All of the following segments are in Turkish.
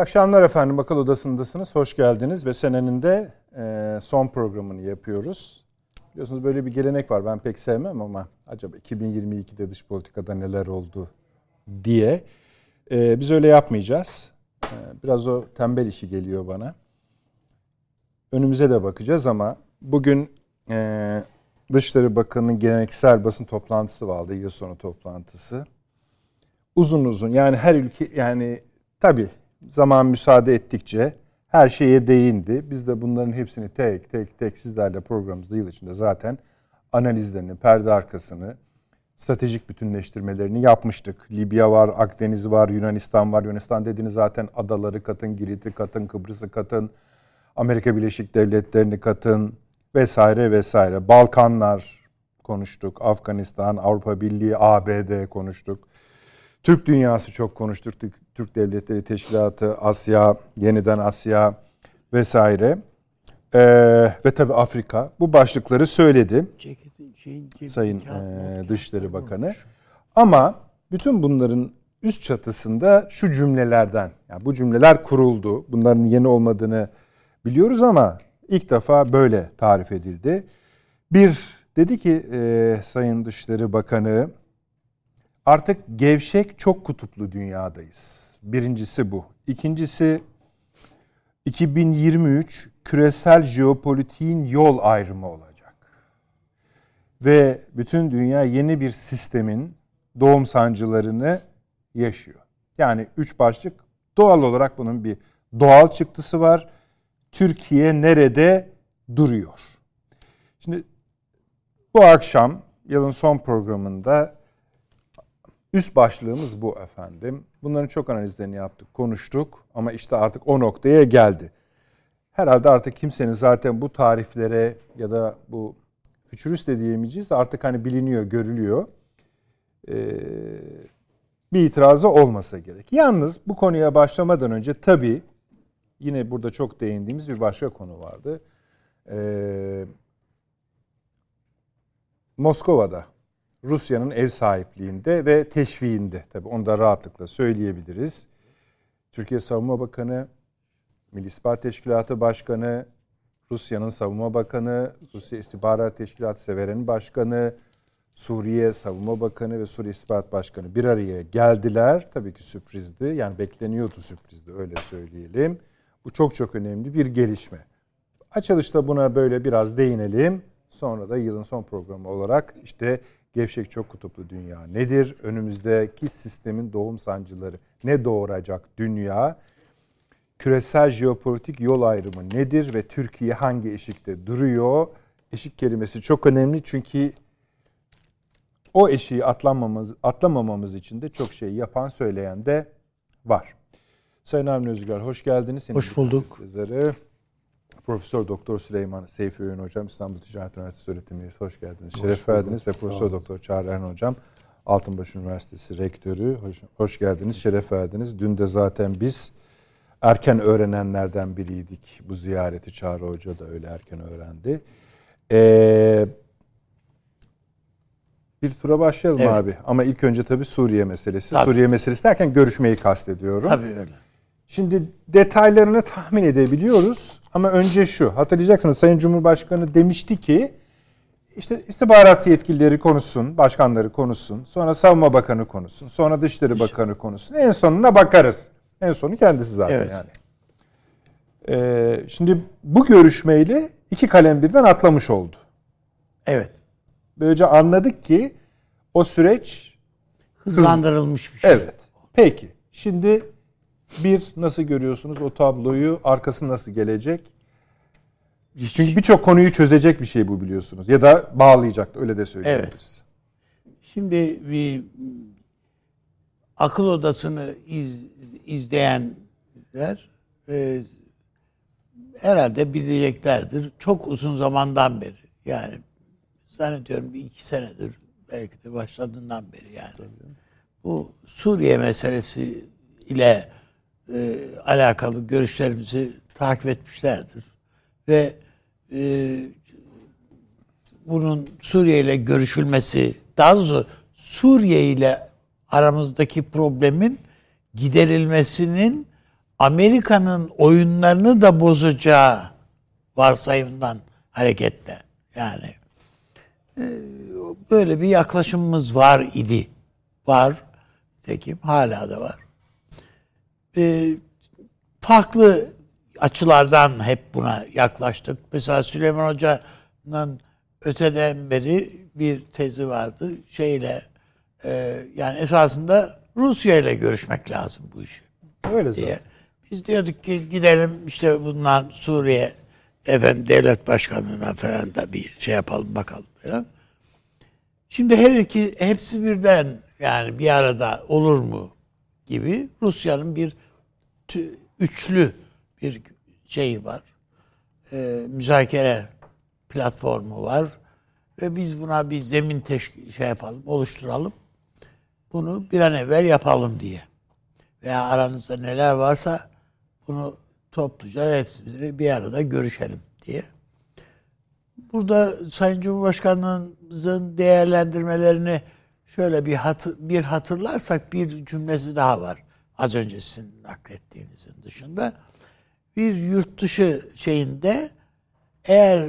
akşamlar efendim. Akıl Odası'ndasınız. Hoş geldiniz ve senenin de e, son programını yapıyoruz. Biliyorsunuz böyle bir gelenek var. Ben pek sevmem ama acaba 2022'de dış politikada neler oldu diye. E, biz öyle yapmayacağız. E, biraz o tembel işi geliyor bana. Önümüze de bakacağız ama bugün Dışişleri Bakanı'nın geleneksel basın toplantısı vardı. Yıl sonu toplantısı. Uzun uzun yani her ülke yani tabii zaman müsaade ettikçe her şeye değindi. Biz de bunların hepsini tek tek tek sizlerle programımızda yıl içinde zaten analizlerini, perde arkasını, stratejik bütünleştirmelerini yapmıştık. Libya var, Akdeniz var, Yunanistan var. Yunanistan dediğiniz zaten adaları katın, Girit'i katın, Kıbrıs'ı katın, Amerika Birleşik Devletleri'ni katın vesaire vesaire. Balkanlar konuştuk, Afganistan, Avrupa Birliği, ABD konuştuk. Türk dünyası çok konuştuk. Türk Devletleri Teşkilatı, Asya, yeniden Asya vesaire. Ee, ve tabii Afrika. Bu başlıkları söyledi. Sayın e, Dışişleri Bakanı. Ama bütün bunların üst çatısında şu cümlelerden, yani bu cümleler kuruldu. Bunların yeni olmadığını biliyoruz ama ilk defa böyle tarif edildi. Bir, dedi ki e, Sayın Dışişleri Bakanı, Artık gevşek çok kutuplu dünyadayız. Birincisi bu. İkincisi 2023 küresel jeopolitiğin yol ayrımı olacak. Ve bütün dünya yeni bir sistemin doğum sancılarını yaşıyor. Yani üç başlık doğal olarak bunun bir doğal çıktısı var. Türkiye nerede duruyor? Şimdi bu akşam yılın son programında Üst başlığımız bu efendim. Bunların çok analizlerini yaptık, konuştuk ama işte artık o noktaya geldi. Herhalde artık kimsenin zaten bu tariflere ya da bu fütürist de diyemeyeceğiz artık hani biliniyor, görülüyor. Ee, bir itirazı olmasa gerek. Yalnız bu konuya başlamadan önce tabii yine burada çok değindiğimiz bir başka konu vardı. Ee, Moskova'da Rusya'nın ev sahipliğinde ve teşviğinde. Tabi onu da rahatlıkla söyleyebiliriz. Türkiye Savunma Bakanı, Milli İstihbarat Teşkilatı Başkanı, Rusya'nın Savunma Bakanı, Rusya İstihbarat Teşkilatı Severen'in Başkanı, Suriye Savunma Bakanı ve Suriye İstihbarat Başkanı bir araya geldiler. Tabii ki sürprizdi. Yani bekleniyordu sürprizdi öyle söyleyelim. Bu çok çok önemli bir gelişme. Açılışta buna böyle biraz değinelim. Sonra da yılın son programı olarak işte Gevşek çok kutuplu dünya nedir? Önümüzdeki sistemin doğum sancıları ne doğuracak dünya? Küresel jeopolitik yol ayrımı nedir ve Türkiye hangi eşikte duruyor? Eşik kelimesi çok önemli çünkü o eşiği atlamamamız, atlamamamız için de çok şey yapan söyleyen de var. Sayın Avni Özgür hoş geldiniz. Senin hoş bulduk. Sizlere. Profesör Doktor Süleyman Seyfi Öğün Hocam İstanbul Ticaret Üniversitesi öğretim üyesi hoş geldiniz. Hoş Şeref verdiniz ve Profesör Doktor Çağrı Erhan Hocam Altınbaş Üniversitesi rektörü hoş, hoş geldiniz, şeref verdiniz. Dün de zaten biz erken öğrenenlerden biriydik. Bu ziyareti Çağrı Hoca da öyle erken öğrendi. Ee, bir tura başlayalım evet. abi. Ama ilk önce tabii Suriye meselesi. Tabii. Suriye meselesi derken görüşmeyi kastediyorum. Tabii öyle. Şimdi detaylarını tahmin edebiliyoruz. Ama önce şu, hatırlayacaksınız Sayın Cumhurbaşkanı demişti ki işte istihbarat yetkilileri konuşsun, başkanları konuşsun, sonra Savunma Bakanı konuşsun, sonra Dışişleri Bakanı konuşsun. En sonuna bakarız. En sonu kendisi zaten evet. yani. Ee, şimdi bu görüşmeyle iki kalem birden atlamış oldu. Evet. Böylece anladık ki o süreç hızlandırılmış bir şey. Evet. Peki. Şimdi bir, nasıl görüyorsunuz o tabloyu? Arkası nasıl gelecek? Çünkü birçok konuyu çözecek bir şey bu biliyorsunuz. Ya da bağlayacak öyle de söyleyebiliriz. Evet. Şimdi bir akıl odasını iz, izleyenler e, herhalde bileceklerdir. Çok uzun zamandan beri yani zannediyorum bir iki senedir belki de başladığından beri yani. Tabii. Bu Suriye meselesi ile e, alakalı görüşlerimizi takip etmişlerdir. Ve e, bunun Suriye ile görüşülmesi, daha doğrusu Suriye ile aramızdaki problemin giderilmesinin Amerika'nın oyunlarını da bozacağı varsayımdan hareketle. Yani e, böyle bir yaklaşımımız var idi. Var. Tekim hala da var. E, farklı açılardan hep buna yaklaştık. Mesela Süleyman Hoca'nın öteden beri bir tezi vardı. Şeyle e, yani esasında Rusya ile görüşmek lazım bu işi Öyle diye. zaten. Biz diyorduk ki gidelim işte bundan Suriye efendim devlet başkanına falan da bir şey yapalım bakalım falan. Şimdi her iki hepsi birden yani bir arada olur mu gibi Rusya'nın bir tü- üçlü bir şeyi var. Ee, müzakere platformu var ve biz buna bir zemin teşkil şey yapalım, oluşturalım. Bunu bir an evvel yapalım diye. Veya aranızda neler varsa bunu topluca hepsini bir arada görüşelim diye. Burada Sayın Cumhurbaşkanımızın değerlendirmelerini şöyle bir hatır, bir hatırlarsak bir cümlesi daha var. Az önce sizin naklettiğinizin dışında. Bir yurt dışı şeyinde eğer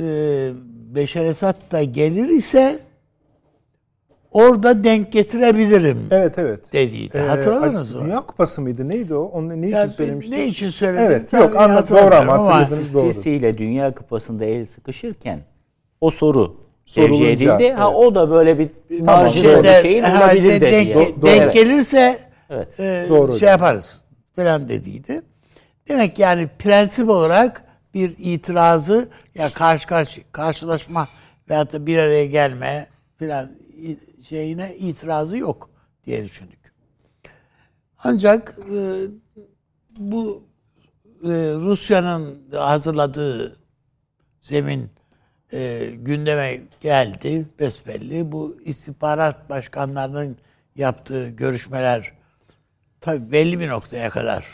e, Beşer Esad da gelir ise orada denk getirebilirim Evet evet. dediydi. Ee, Hatırladınız mı? Dünya Kupası mıydı? Neydi o? Onu ne için Ya söylemişti? Ne için söyledim? Evet, Tabii yok, hatırlamıyorum doğru ama hatırladınız. doğru. Sisi ile Dünya Kupası'nda el sıkışırken o soru tercih edildi. Ha evet. o da böyle bir Tamam, marjinal şeyde- bir şeyin ha, olabilir de- de denk. Do- denk Evet. gelirse Evet. e, Doğru şey hocam. yaparız falan dediydi. Demek yani prensip olarak bir itirazı ya karşı karşı karşılaşma veyahut da bir araya gelme falan i- şeyine itirazı yok diye düşündük. Ancak e, bu e, Rusya'nın hazırladığı zemin e, gündeme geldi besbelli. Bu istihbarat başkanlarının yaptığı görüşmeler tabii belli bir noktaya kadar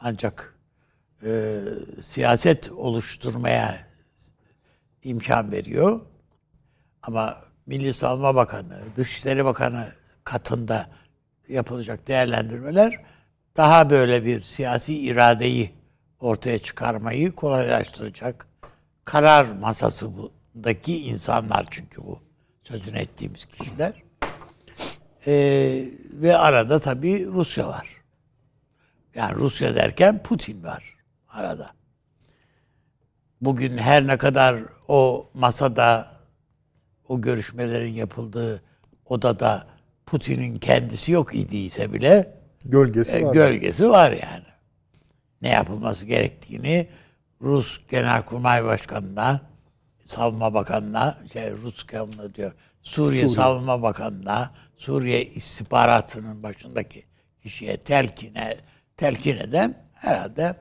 ancak e, siyaset oluşturmaya imkan veriyor. Ama Milli Savunma Bakanı, Dışişleri Bakanı katında yapılacak değerlendirmeler daha böyle bir siyasi iradeyi ortaya çıkarmayı kolaylaştıracak. Karar masası bundaki insanlar çünkü bu sözünü ettiğimiz kişiler. Ee, ve arada tabii Rusya var. Yani Rusya derken Putin var arada. Bugün her ne kadar o masada o görüşmelerin yapıldığı odada Putin'in kendisi yok idiyse bile Gölgesi e, var. gölgesi var yani. Ne yapılması gerektiğini Rus Genelkurmay Başkanı'na, Savunma Bakanı'na, şey Rus Savunma diyor, Suriye, Savunma Bakanı'na, Suriye istihbaratının başındaki kişiye telkine, telkin eden herhalde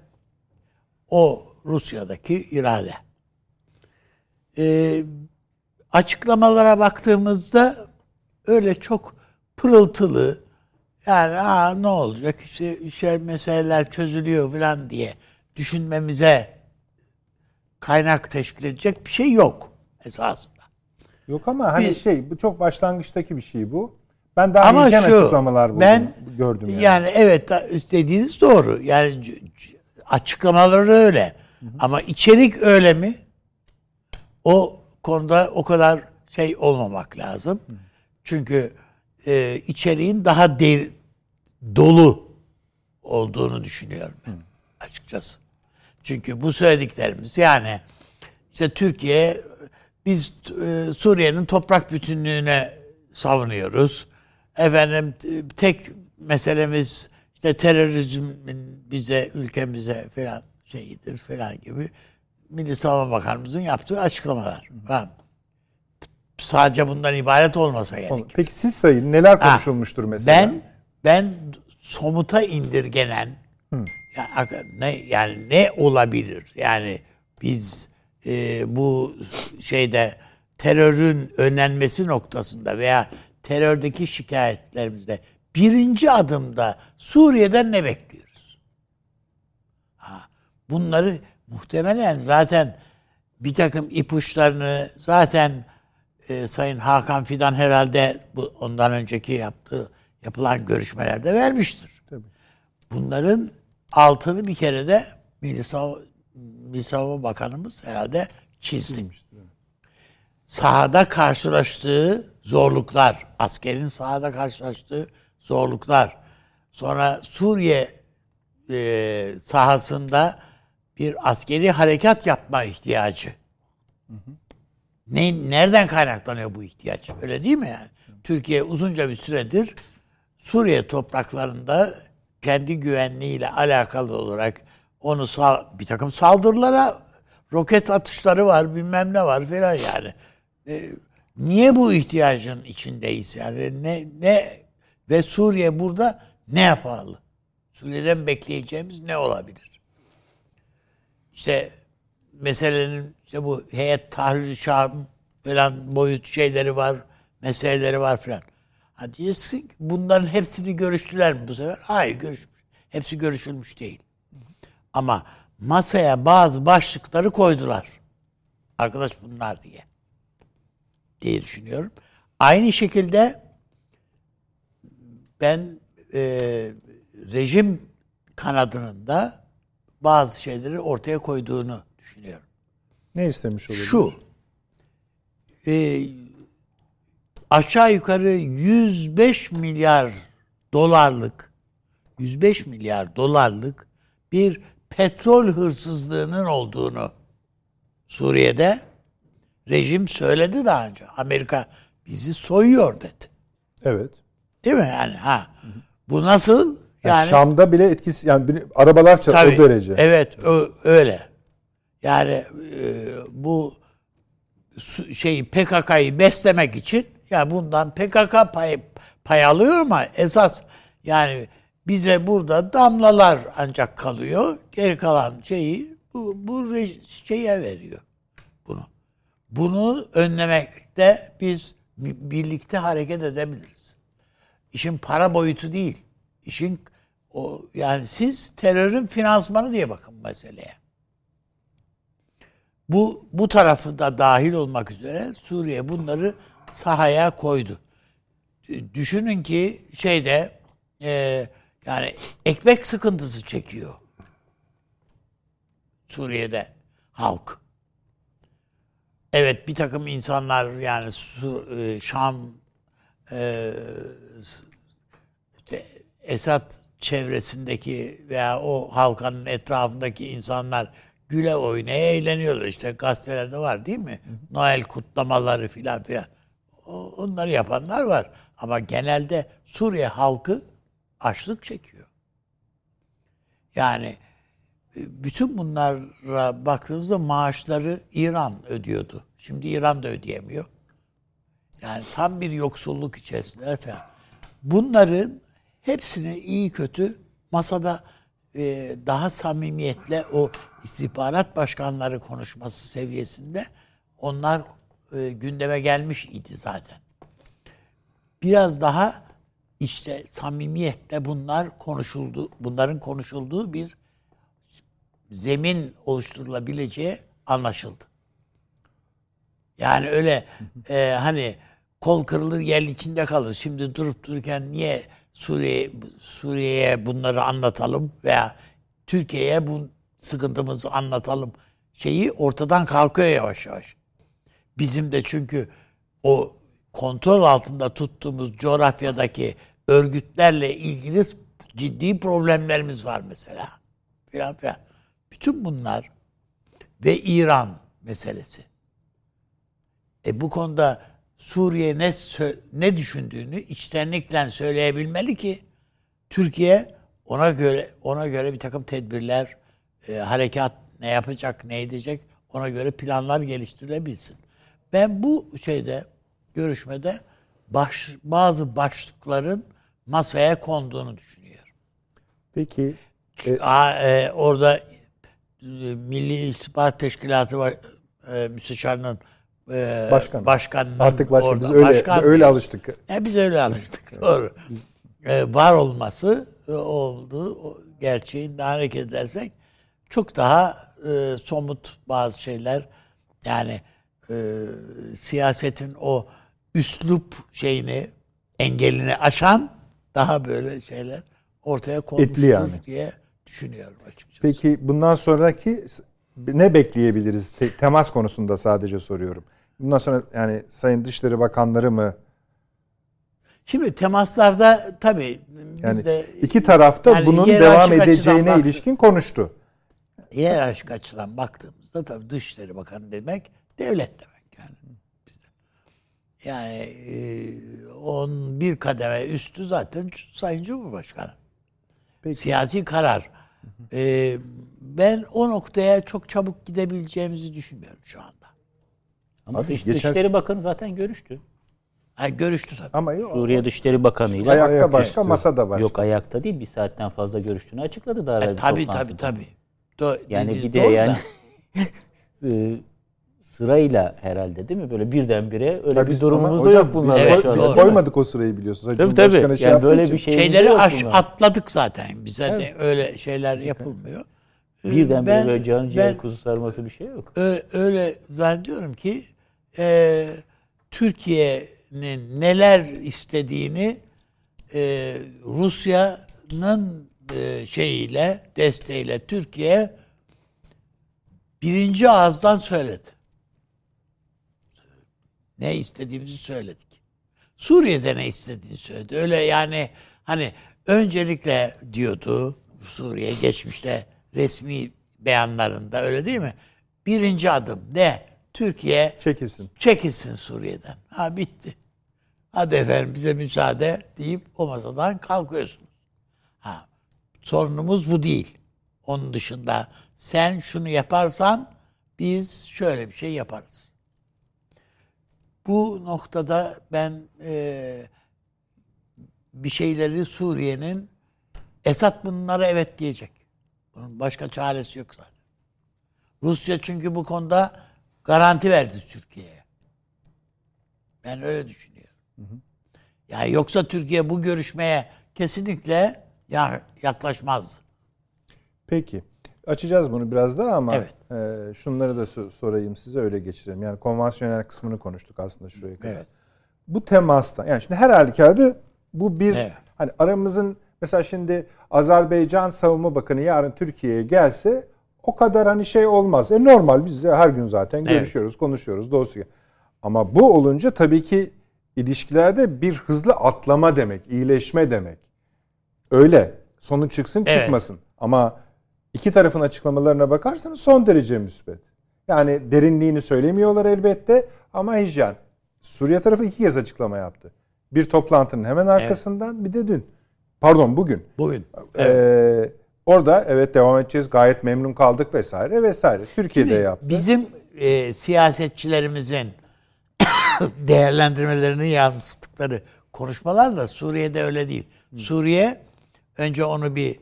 o Rusya'daki irade. Ee, açıklamalara baktığımızda öyle çok pırıltılı yani Aa, ne olacak işte şey meseleler çözülüyor falan diye düşünmemize kaynak teşkil edecek bir şey yok esasında. Yok ama hani Bir- şey bu çok başlangıçtaki bir şey bu. Ben daha Ama şu açıklamalar buldum, ben gördüm yani. yani. evet dediğiniz doğru. Yani açıklamaları öyle. Ama içerik öyle mi? O konuda o kadar şey olmamak lazım. Çünkü e, içeriğin daha der, dolu olduğunu düşünüyorum ben açıkçası. Çünkü bu söylediklerimiz yani işte Türkiye biz e, Suriye'nin toprak bütünlüğüne savunuyoruz. Efendim tek meselemiz işte terörizmin bize ülkemize falan şeyidir falan gibi Milli Savunma Bakanımızın yaptığı açıklamalar. Ha, Sadece bundan ibaret olmasa gerek. Peki siz sayın neler Ha, konuşulmuştur mesela? Ben ben somuta indirgenen ya, arka- ne yani ne olabilir? Yani biz e, bu şeyde terörün önlenmesi noktasında veya terördeki şikayetlerimizde birinci adımda Suriye'den ne bekliyoruz? Ha, bunları muhtemelen zaten bir takım ipuçlarını zaten e, Sayın Hakan Fidan herhalde bu ondan önceki yaptığı yapılan görüşmelerde vermiştir. Tabii. Bunların altını bir kere de Milli, Sav Milli Savunma Bakanımız herhalde çizdi. Sahada karşılaştığı zorluklar, askerin sahada karşılaştığı zorluklar, sonra Suriye e, sahasında bir askeri harekat yapma ihtiyacı. Ne, nereden kaynaklanıyor bu ihtiyaç? Öyle değil mi yani? Türkiye uzunca bir süredir Suriye topraklarında kendi güvenliğiyle alakalı olarak onu sal- bir takım saldırılara roket atışları var bilmem ne var falan yani. E, niye bu ihtiyacın içindeyiz yani ne ne ve Suriye burada ne yapmalı? Suriye'den bekleyeceğimiz ne olabilir? İşte meselenin işte bu heyet tahrir Şam falan boyut şeyleri var, meseleleri var falan. Ha diyeceksin ki bunların hepsini görüştüler mi bu sefer? Hayır görüşmüş. Hepsi görüşülmüş değil. Ama masaya bazı başlıkları koydular. Arkadaş bunlar diye. Diye düşünüyorum. Aynı şekilde ben e, rejim kanadının da bazı şeyleri ortaya koyduğunu düşünüyorum. Ne istemiş olabilir? Şu, e, aşağı yukarı 105 milyar dolarlık, 105 milyar dolarlık bir petrol hırsızlığının olduğunu Suriye'de rejim söyledi daha önce. Amerika bizi soyuyor dedi. Evet. Değil mi yani? Ha. Bu nasıl? Yani, Yani Şam'da bile etkisi yani arabalar Tabii, o derece. Evet ö- öyle. Yani e, bu şeyi PKK'yı beslemek için ya bundan PKK pay, pay alıyor ama esas yani bize burada damlalar ancak kalıyor. Geri kalan şeyi bu, bu şeye veriyor bunu. Bunu önlemekte biz bi- birlikte hareket edebiliriz. İşin para boyutu değil. İşin o yani siz terörün finansmanı diye bakın meseleye. Bu bu tarafı da dahil olmak üzere Suriye bunları sahaya koydu. Düşünün ki şeyde e, yani ekmek sıkıntısı çekiyor Suriye'de halk. Evet bir takım insanlar yani Su, e, Şam e, işte Esad çevresindeki veya o halkanın etrafındaki insanlar güle oynaya eğleniyorlar. İşte gazetelerde var değil mi? Noel kutlamaları filan filan. Onları yapanlar var. Ama genelde Suriye halkı açlık çekiyor. Yani e, bütün bunlara baktığınızda maaşları İran ödüyordu. Şimdi İran da ödeyemiyor. Yani tam bir yoksulluk içerisinde falan. Bunların hepsini iyi kötü masada e, daha samimiyetle o istihbarat başkanları konuşması seviyesinde onlar e, gündeme gelmiş idi zaten. Biraz daha işte samimiyetle bunlar konuşuldu, bunların konuşulduğu bir zemin oluşturulabileceği anlaşıldı. Yani öyle e, hani kol kırılır yer içinde kalır. Şimdi durup dururken niye Suriye Suriye'ye bunları anlatalım veya Türkiye'ye bu sıkıntımızı anlatalım şeyi ortadan kalkıyor yavaş yavaş. Bizim de çünkü o kontrol altında tuttuğumuz coğrafyadaki örgütlerle ilgili ciddi problemlerimiz var mesela. Filan filan. Bütün bunlar ve İran meselesi. E bu konuda Suriye ne ne düşündüğünü içtenlikle söyleyebilmeli ki Türkiye ona göre ona göre bir takım tedbirler, e, harekat ne yapacak, ne edecek ona göre planlar geliştirilebilsin. Ben bu şeyde görüşmede baş, bazı başlıkların masaya konduğunu düşünüyorum. Peki Aa, e, orada e, Milli İstihbarat Teşkilatı var, e, müsteşarının e, Başkan. başkanının artık başka orada- biz öyle başkan öyle alıştık. Ya biz öyle alıştık. Doğru. E, var olması e, oldu. O gerçeğinden hareket edersek çok daha e, somut bazı şeyler yani e, siyasetin o üslup şeyini engelini aşan daha böyle şeyler ortaya konmuştur yani. diye düşünüyorum açıkçası. Peki bundan sonraki ne bekleyebiliriz? Te- temas konusunda sadece soruyorum. Bundan sonra yani Sayın Dışişleri Bakanları mı? Şimdi temaslarda tabii Yani biz de iki tarafta yani bunun devam edeceğine ilişkin konuştu. hiyerarşik açıdan baktığımızda tabii Dışişleri Bakanı demek devlet demek yani bizde. Yani e, on bir kademe üstü zaten Sayın Cumhurbaşkanı. Peki. Siyasi karar. E, ben o noktaya çok çabuk gidebileceğimizi düşünmüyorum şu anda. Ama Abi Dış- geçen- Dışişleri Bakanı zaten görüştü. Ha, görüştü tabii. Ama yok. Suriye Dışişleri Bakanı ile Ayakta Ayak başka, üstü. masada başka. yok ayakta değil bir saatten fazla görüştüğünü açıkladı daha evvel E, tabii tabii toplantıda. tabii. Do- Yani dediğiniz bir de yani e, sırayla herhalde değil mi? Böyle birdenbire öyle Tabii bir durumumuz da hocam, yok bunlar. Biz, Evet, biz koymadık o sırayı biliyorsunuz. Tabii tabii. Cumhurbaşkanı şey Yani böyle bir şey Şeyleri aş- atladık zaten. Bize de öyle şeyler yapılmıyor. Ee, Birdenbire ben- böyle can ciğer ben kuzu sarması bir şey yok. ö- öyle zannediyorum ki e, Türkiye'nin neler istediğini e, Rusya'nın e, şeyiyle desteğiyle Türkiye birinci ağızdan söyledi. Ne istediğimizi söyledik. Suriye'de ne istediğini söyledi. Öyle yani hani öncelikle diyordu Suriye geçmişte resmi beyanlarında öyle değil mi? Birinci adım ne? Türkiye Çekilsin. çekilsin Suriye'den. Ha bitti. Hadi efendim bize müsaade deyip o masadan kalkıyorsunuz. Ha, sorunumuz bu değil. Onun dışında sen şunu yaparsan biz şöyle bir şey yaparız. Bu noktada ben e, bir şeyleri Suriye'nin Esad bunlara evet diyecek. Bunun başka çaresi yok zaten. Rusya çünkü bu konuda garanti verdi Türkiye'ye. Ben öyle düşünüyorum. Yani yoksa Türkiye bu görüşmeye kesinlikle ya- yaklaşmaz. Peki. Açacağız bunu biraz daha ama Evet. e, şunları da so- sorayım size öyle geçirelim. Yani konvansiyonel kısmını konuştuk aslında şuraya kadar. Evet. Bu temastan yani şimdi her halükarda bu bir Evet. hani aramızın mesela şimdi Azerbaycan Savunma Bakanı yarın Türkiye'ye gelse o kadar hani şey olmaz. E normal biz de her gün zaten görüşüyoruz, konuşuyoruz dosya. Ama bu olunca tabii ki ilişkilerde bir hızlı atlama demek, iyileşme demek. Öyle. Sonuç çıksın Evet. çıkmasın. Ama iki tarafın açıklamalarına bakarsanız son derece müsbet. Yani derinliğini söylemiyorlar elbette ama hijyen. Suriye tarafı iki kez açıklama yaptı. Bir toplantının hemen arkasından bir de dün. Pardon bugün. Bugün. Ee, orada evet devam edeceğiz gayet memnun kaldık vesaire vesaire. Türkiye'de Şimdi yaptı. Bizim e, siyasetçilerimizin değerlendirmelerini yansıttıkları konuşmalar da Suriye'de öyle değil. Suriye önce onu bir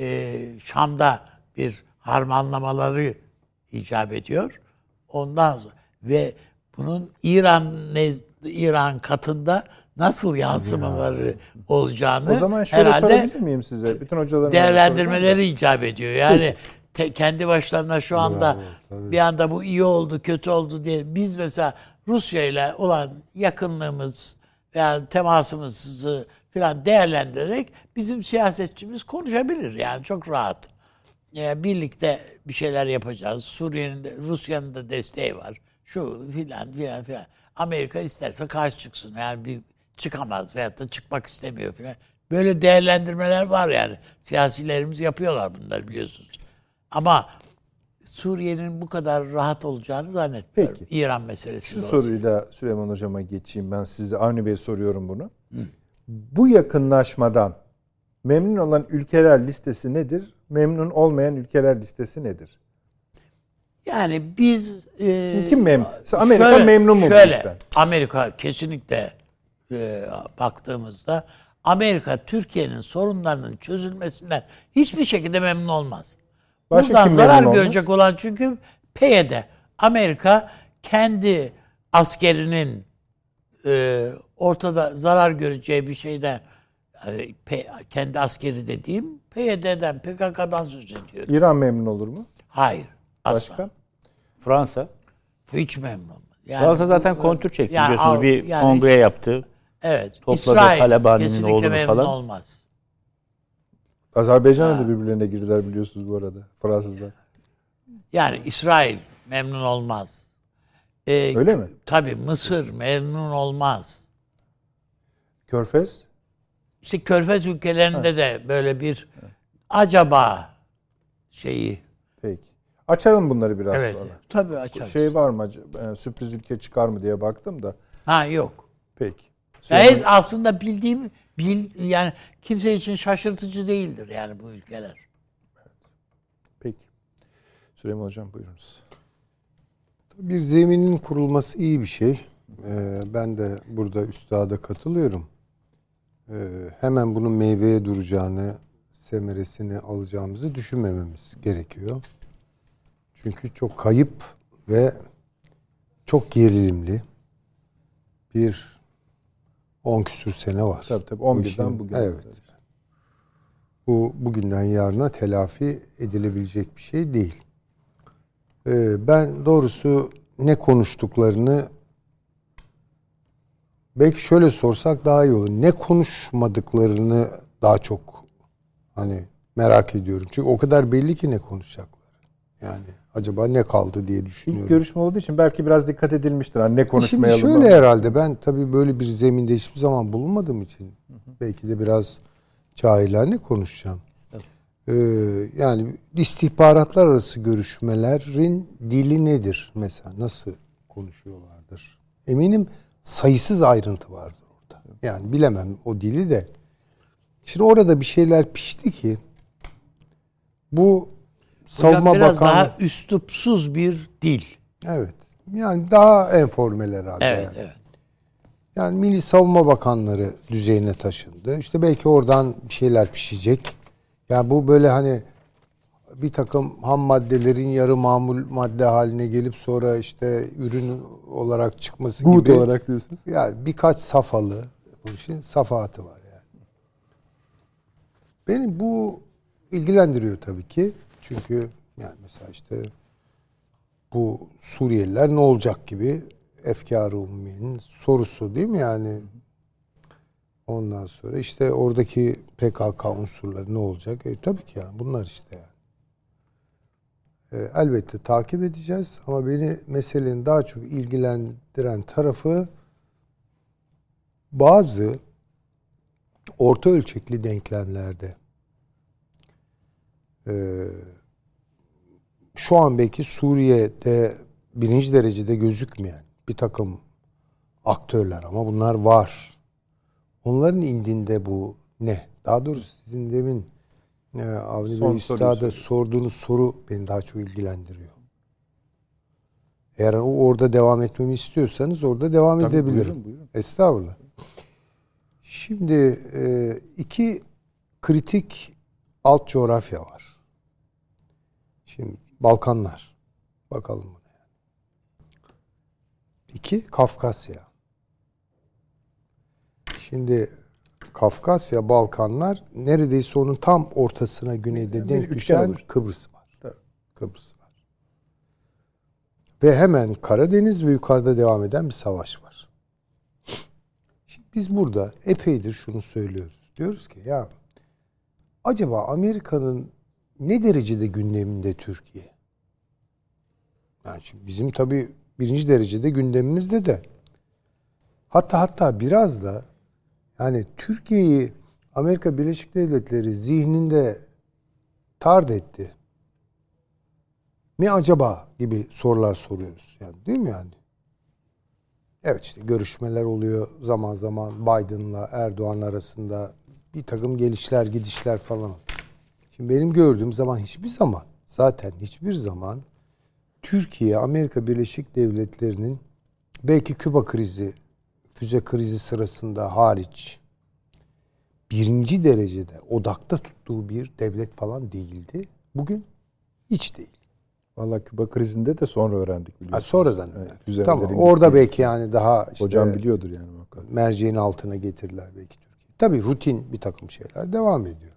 e, Şam'da bir harmanlamaları icap ediyor. Ondan sonra ve bunun İran İran katında nasıl yansımaları olacağını o zaman şöyle herhalde sorabilir miyim size? Bütün hocaların değerlendirmeleri icap ediyor. Yani te- kendi başlarına şu anda bir anda bu iyi oldu, kötü oldu diye biz mesela Rusya ile olan yakınlığımız veya temasımızı falan değerlendirerek bizim siyasetçimiz konuşabilir yani çok rahat. Yani birlikte bir şeyler yapacağız. Suriye'nin de Rusya'nın da desteği var. Şu filan filan filan. Amerika isterse karşı çıksın. Yani bir çıkamaz veyahut da çıkmak istemiyor filan. Böyle değerlendirmeler var yani. Siyasilerimiz yapıyorlar bunları biliyorsunuz. Ama Suriye'nin bu kadar rahat olacağını zannetmiyorum. Peki. İran meselesi. Şu dolayısıyla. soruyla Süleyman Hocam'a geçeyim ben size. Avni Bey soruyorum bunu. Bu yakınlaşmadan memnun olan ülkeler listesi nedir? Memnun olmayan ülkeler listesi nedir? Yani biz... e, Şimdi kim memnun? Amerika memnun mu Şöyle, işten? Amerika kesinlikle e, baktığımızda Amerika Türkiye'nin sorunlarının çözülmesinden hiçbir şekilde memnun olmaz. Başka Buradan zarar memnun olmaz? görecek olan çünkü PYD. Amerika kendi askerinin e, ortada zarar göreceği bir şeyden e, P- kendi askeri dediğim PYD'den, PKK'dan söz ediyor. İran memnun olur mu? Hayır. Asla. Başka? Fransa. Hiç memnun olmaz. Yani Fransa bu- zaten kontür çekti yani biliyorsunuz. Bir yani kongre hiç- yaptı. Evet. Topladı İsrail Talabani'nin kesinlikle oğlunu memnun falan. olmaz. Azerbaycan'la da birbirlerine girdiler biliyorsunuz bu arada Fransızlar. Yani İsrail memnun olmaz. Ee, Öyle mi? Tabii Mısır memnun olmaz. Körfez İşte Körfez ülkelerinde de böyle bir acaba şeyi. peki. Açalım bunları biraz Evet. sonra. Tabii açarız. Şey var mı e, sürpriz ülke çıkar mı diye baktım da. Ha yok. Peki. Evet, aslında bildiğim bil, yani kimse için şaşırtıcı değildir yani bu ülkeler. Peki. Süleyman Hocam buyurunuz. Bir zeminin kurulması iyi bir şey. Ee, ben de burada üstada katılıyorum. Ee, hemen bunun meyveye duracağını, semeresini alacağımızı düşünmememiz gerekiyor. Çünkü çok kayıp ve çok gerilimli bir 10 küsür sene var. Tabii tabii Bu 11'den işin- bugün. Evet. Bu bugünden yarına telafi edilebilecek bir şey değil. Ee, ben doğrusu ne konuştuklarını belki şöyle sorsak daha iyi olur. Ne konuşmadıklarını daha çok hani merak ediyorum. Çünkü o kadar belli ki ne konuşacaklar. Yani acaba ne kaldı diye İlk düşünüyorum. görüşme olduğu için belki biraz dikkat edilmiştir. Hani ne Şimdi konuşmayalım. şöyle ama. herhalde ben tabii böyle bir zeminde hiçbir zaman bulunmadığım için belki de biraz cahilane konuşacağım. Ee, yani istihbaratlar arası görüşmelerin dili nedir mesela nasıl konuşuyorlardır? Eminim sayısız ayrıntı vardır orada. Yani bilemem o dili de. Şimdi orada bir şeyler pişti ki bu Hocam savunma biraz bakanı daha üslupsuz bir dil. evet yani daha enformel herhalde. Evet, yani. evet. Yani Milli Savunma Bakanları düzeyine taşındı. İşte belki oradan bir şeyler pişecek. Ya bu böyle hani bir takım ham maddelerin yarı mamul madde haline gelip sonra işte ürün olarak çıkması Good gibi. olarak diyorsunuz. Yani birkaç safhalı bu işin safahatı var yani. Beni bu ilgilendiriyor tabii ki. Çünkü yani mesela işte bu Suriyeliler ne olacak gibi efkar-ı sorusu değil mi yani? Ondan sonra işte oradaki PKK unsurları ne olacak? E, tabii ki yani bunlar işte yani. E, elbette takip edeceğiz ama beni meselenin daha çok ilgilendiren tarafı bazı orta ölçekli denklemlerde e, şu an belki Suriye'de birinci derecede gözükmeyen bir takım aktörler ama bunlar var. Onların indinde bu ne? Daha doğrusu sizin demin e, Avni Bey Üstad'a sorduğunuz soru beni daha çok ilgilendiriyor. Eğer o orada devam etmemi istiyorsanız orada devam Tabii, edebilirim. buyurun, buyurun. Estağfurullah. Şimdi e, iki kritik alt coğrafya var. Şimdi Balkanlar. Bakalım buna. İki Kafkasya. Şimdi Kafkasya, Balkanlar neredeyse onun tam ortasına güneyde Bir denk düşen olur. Kıbrıs var. Tabii. Kıbrıs var. Ve hemen Karadeniz ve yukarıda devam eden bir savaş var. Şimdi biz burada epeydir şunu söylüyoruz. Diyoruz ki ya acaba Amerika'nın ne derecede gündeminde Türkiye? Yani şimdi bizim tabii birinci derecede gündemimizde de. Hatta hatta biraz da yani Türkiye'yi Amerika Birleşik Devletleri zihninde tard etti. Mi acaba gibi sorular soruyoruz. Yani değil mi yani? Evet işte görüşmeler oluyor zaman zaman Biden'la Erdoğan arasında bir takım gelişler gidişler falan. Şimdi benim gördüğüm zaman hiçbir zaman zaten hiçbir zaman Türkiye Amerika Birleşik Devletleri'nin belki Küba krizi, füze krizi sırasında hariç birinci derecede odakta tuttuğu bir devlet falan değildi. Bugün hiç değil. Vallahi Küba krizinde de sonra öğrendik Ha, biliyorsunuz. sonradan. Evet, öyle. füzelerin tamam. Orada belki yani daha işte Hocam biliyordur yani muhakkak. merceğin altına getirdiler belki Türkiye. Tabii rutin bir takım şeyler devam ediyor.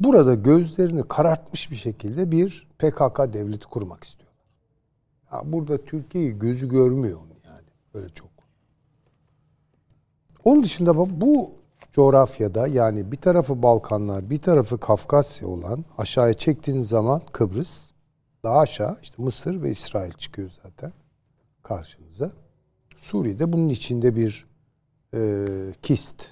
Burada gözlerini karartmış bir şekilde bir PKK devleti kurmak istiyorlar. Ya burada Türkiye'yi gözü görmüyor yani öyle çok. Onun dışında bu- coğrafyada yani bir tarafı Balkanlar, bir tarafı Kafkasya olan aşağıya çektiğiniz zaman Kıbrıs, daha aşağı işte Mısır ve İsrail çıkıyor zaten karşınıza. Suriye'de bunun içinde bir e, kist.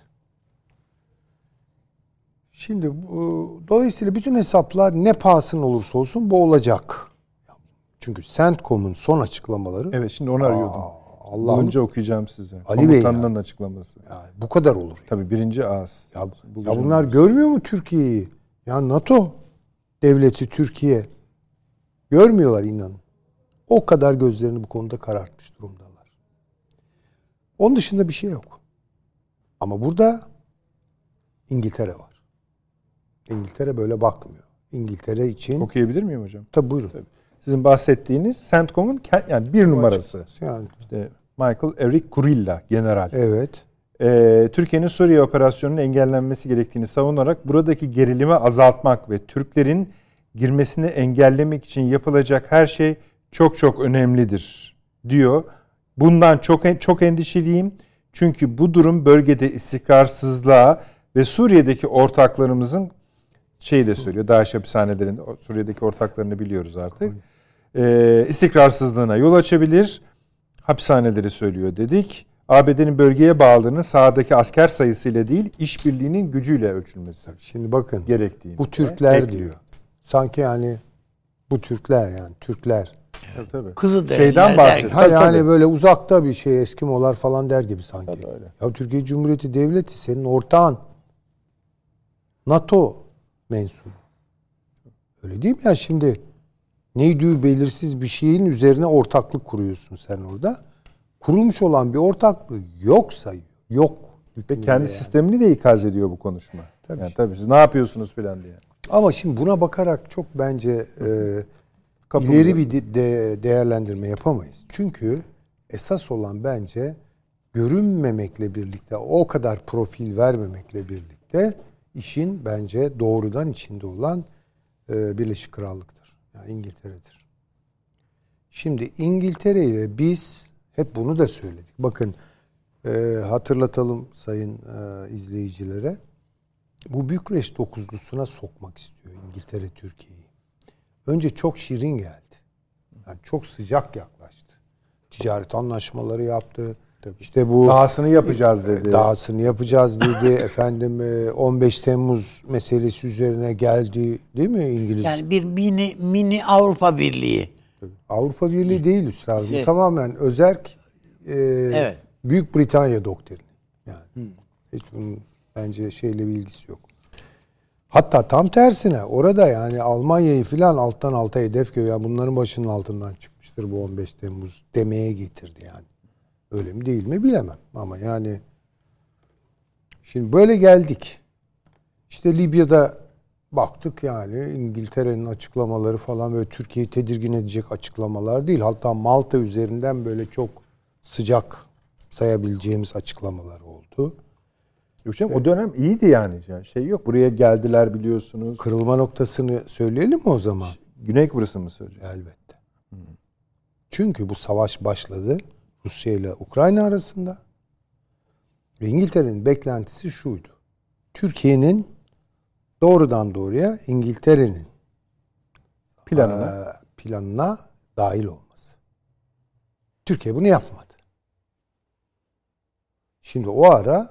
Şimdi bu, dolayısıyla bütün hesaplar ne pahasına olursa olsun bu olacak. Çünkü CENTCOM'un son açıklamaları Evet şimdi onu arıyordum. Allah'ım Bulunca okuyacağım size. Ali Bey Komutanının açıklaması. yani bu kadar olur. Tabii birinci ağız. Ya, ya bunlar görmüyor mu Türkiye'yi? Ya NATO devleti Türkiye görmüyorlar inanın. O kadar gözlerini bu konuda karartmış durumdalar. Onun dışında bir şey yok. Ama burada İngiltere var. İngiltere böyle bakmıyor. İngiltere için Okuyabilir miyim hocam? tabi buyurun. Sizin bahsettiğiniz CENTCOM'un yani bir numarası. Yani İşte Michael Eric Kurilla general. evet. Ee, Türkiye'nin Suriye operasyonunun engellenmesi gerektiğini savunarak buradaki gerilimi azaltmak ve Türklerin girmesini engellemek için yapılacak her şey çok çok önemlidir diyor. Bundan çok çok endişeliyim. Çünkü bu durum bölgede istikrarsızlığa ve Suriye'deki ortaklarımızın şeyi de söylüyor. DAEŞ hapishanelerinde Suriye'deki ortaklarını biliyoruz artık. Ee, istikrarsızlığına yol açabilir. Hapishaneleri söylüyor dedik. ABD'nin bölgeye bağlılığının sahadaki asker sayısıyla değil, işbirliğinin gücüyle ölçülmesi Şimdi bakın gerektiğini. bu Türkler ekliyor. diyor. Sanki yani bu Türkler yani Türkler. Tabii, tabii. Kızı Şeyden bahsediyor. Ha Tabii, yani tabii. böyle uzakta bir şey Eskimolar falan der gibi sanki. Tabii öyle. Ya Türkiye Cumhuriyeti Devleti senin ortağın. NATO mensubu. Öyle değil mi ya şimdi? Neydi belirsiz bir şeyin üzerine ortaklık kuruyorsun sen orada. Kurulmuş olan bir ortaklığı yoksa yok. Ve kendi yani. sistemini de ikaz ediyor bu konuşma. Tabii. Yani tabii siz ne yapıyorsunuz filan diye. Ama şimdi buna bakarak çok bence e, Kapıldı. ileri bir de- de- değerlendirme yapamayız. Çünkü esas olan bence görünmemekle birlikte, o kadar profil vermemekle birlikte işin bence doğrudan içinde olan e, Birleşik Krallık'tır. Yani İngiltere'dir. Şimdi İngiltere ile biz hep bunu da söyledik. Bakın e, hatırlatalım sayın e, izleyicilere. Bu Bükreş dokuzlusuna sokmak istiyor İngiltere Türkiye'yi. Önce çok şirin geldi. Yani çok sıcak yaklaştı. Ticaret anlaşmaları yaptı. İşte bu Dahasını yapacağız dedi. dahasını yapacağız dedi. Efendim e, 15 Temmuz meselesi üzerine geldi. Değil mi İngiliz? Yani bir mini mini Avrupa Birliği. Avrupa Birliği değil üstadım. Şey- Tamamen özerk e, Evet. Büyük Britanya doktrini. Yani hiç bunun bence şeyle bir ilgisi yok. Hatta tam tersine orada yani Almanya'yı filan alttan alta hedef görüyor. Yani bunların başının altından çıkmıştır bu 15 Temmuz demeye getirdi yani. Öyle mi değil mi bilemem ama yani şimdi böyle geldik. İşte Libya'da baktık yani İngiltere'nin açıklamaları falan böyle Türkiye'yi tedirgin edecek açıklamalar değil. Hatta Malta üzerinden böyle çok sıcak sayabileceğimiz açıklamalar oldu. Yok canım, o dönem iyiydi yani. yani. Şey yok. Buraya geldiler biliyorsunuz. Kırılma noktasını söyleyelim mi o zaman? Güney Kıbrıs'ı mı söyleyeceğim? Elbette. Çünkü bu savaş başladı Rusya ile Ukrayna arasında. Ve İngiltere'nin beklentisi şuydu. Türkiye'nin doğrudan doğruya İngiltere'nin Planına. eee, planına dahil olması. Türkiye bunu yapmadı. Şimdi o ara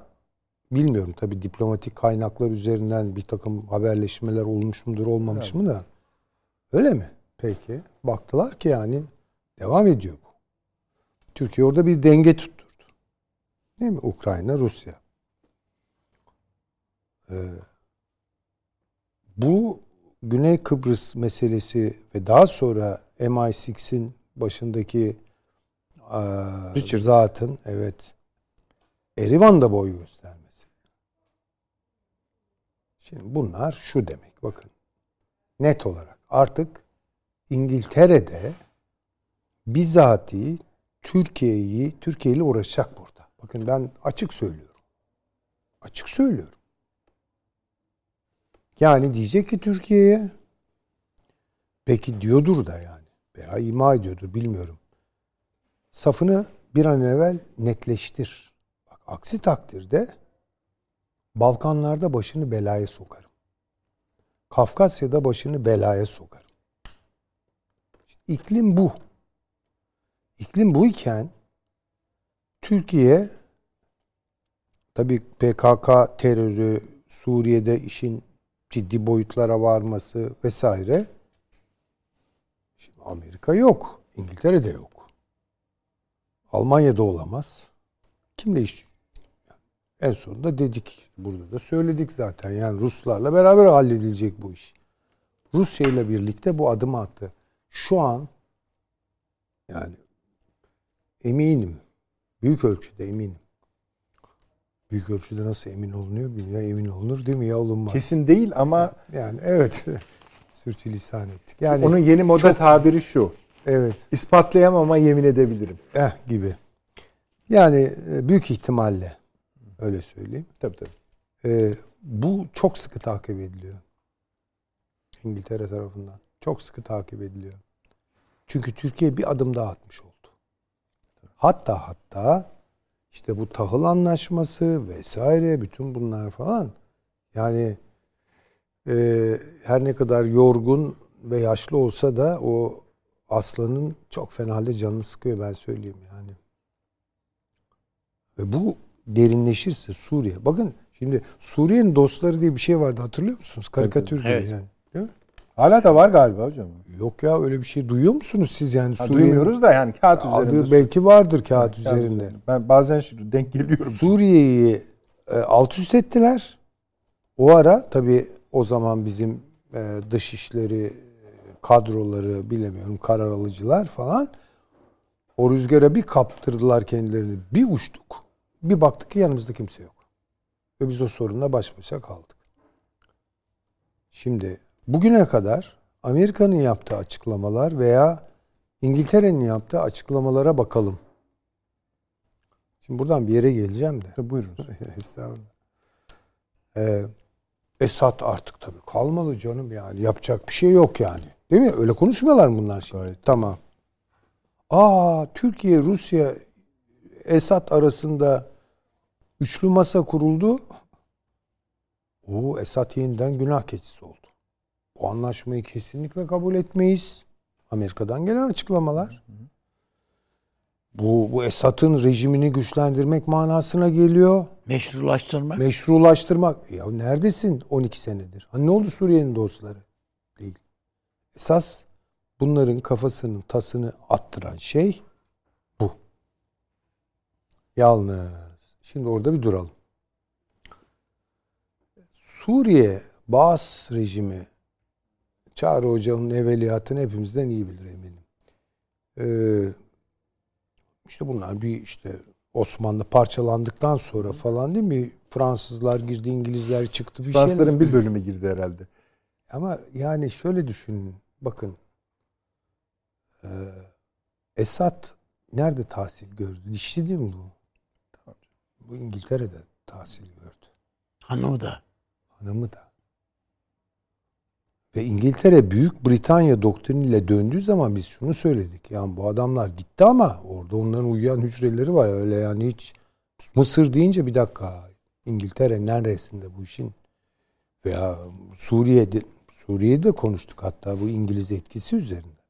bilmiyorum tabii diplomatik kaynaklar üzerinden bir takım haberleşmeler olmuş mudur olmamış mı da öyle mi? Peki. Baktılar ki yani devam ediyor. Türkiye orada bir denge tutturdu. Değil mi? Ukrayna, Rusya. Ee, bu Güney Kıbrıs meselesi ve daha sonra MI6'in başındaki eee, zatın evet Erivan'da boy göstermesi. Şimdi bunlar şu demek bakın. Net olarak artık İngiltere'de bizatihi Türkiye'yi Türkiye ile uğraşacak burada. Bakın ben açık söylüyorum. Açık söylüyorum. Yani diyecek ki Türkiye'ye peki diyordur da yani veya ima ediyordur bilmiyorum. Safını bir an evvel netleştir. Bak aksi takdirde Balkanlarda başını belaya sokarım. Kafkasya'da başını belaya sokarım. İklim bu. İklim bu iken Türkiye tabii PKK terörü, Suriye'de işin ciddi boyutlara varması vesaire. Şimdi Amerika yok. İngiltere'de yok. Almanya'da olamaz. Kimle iş? En sonunda dedik. Burada da söyledik zaten. Yani Ruslarla beraber halledilecek bu iş. Rusya ile birlikte bu adımı attı. Şu an yani eminim. Büyük ölçüde eminim. Büyük ölçüde nasıl emin olunuyor bilmiyorum. Emin olunur değil mi? Ya olunmaz. Kesin değil ama Yani evet. Sürçülisan ettik. Yani onun yeni moda çok- tabiri şu. evet. İspatlayamam ama yemin edebilirim. Eh gibi. Yani e, büyük ihtimalle öyle söyleyeyim. Tabii tabii. E, bu çok sıkı takip ediliyor. İngiltere tarafından. Çok sıkı takip ediliyor. Çünkü Türkiye bir adım daha atmış oldu. Hatta hatta işte bu tahıl anlaşması vesaire bütün bunlar falan yani e, her ne kadar yorgun ve yaşlı olsa da o aslanın çok fena halde canını sıkıyor ben söyleyeyim yani. Ve bu derinleşirse Suriye. Bakın şimdi Suriye'nin dostları diye bir şey vardı hatırlıyor musunuz? Karikatür gibi Evet. yani. Değil mi? Hala da var galiba hocam. Yok ya öyle bir şey duyuyor musunuz siz yani Ha, Suriye'nin duymuyoruz da yani kağıt üzerinde. adı belki vardır kağıt Kağıt üzerinde. Ben bazen şimdi denk geliyorum. Suriye'yi e, alt üst ettiler. O ara tabii o zaman bizim e, dışişleri e, kadroları bilemiyorum karar alıcılar falan o rüzgara bir kaptırdılar kendilerini. Bir uçtuk. Bir baktık ki yanımızda kimse yok. Ve biz o sorunla baş başa kaldık. Şimdi bugüne kadar Amerika'nın yaptığı açıklamalar veya İngiltere'nin yaptığı açıklamalara bakalım. Şimdi buradan bir yere geleceğim de. Tabii, Buyurun. Estağfurullah. Ee, Esat artık tabii kalmadı canım yani. Yapacak bir şey yok yani. Değil mi? Öyle konuşmuyorlar mı bunlar şimdi? Tamam. Aa Türkiye, Rusya, Esat arasında üçlü masa kuruldu. O Esat yeniden günah keçisi oldu. Bu anlaşmayı kesinlikle kabul etmeyiz. Amerika'dan gelen açıklamalar. Bu, bu Esad'ın rejimini güçlendirmek manasına geliyor. Meşrulaştırmak. Meşrulaştırmak. Ya neredesin 12 senedir? Hani ne oldu Suriye'nin dostları? Değil. Esas bunların kafasının tasını attıran şey bu. Yalnız şimdi orada bir duralım. Suriye Baas rejimi Çağrı Hoca'nın evveliyatını hepimizden iyi bilir eminim. Ee, işte bunlar bir işte Osmanlı parçalandıktan sonra falan değil mi? Fransızlar girdi, İngilizler çıktı bir şey. Fransızların bir bölümü girdi herhalde. Ama yani şöyle düşünün. Bakın. Ee, Esad nerede tahsil gördü? Dişli değil mi bu? Bu İngiltere'de tahsil gördü. Hanımı da. Hanımı da. Ve İngiltere Büyük Britanya doktriniyle döndüğü zaman biz şunu söyledik. Yani bu adamlar gitti ama orada onların uyuyan hücreleri var. Öyle yani hiç Mısır deyince bir dakika İngiltere neresinde bu işin veya Suriye'de Suriye'de konuştuk hatta bu İngiliz etkisi üzerinde.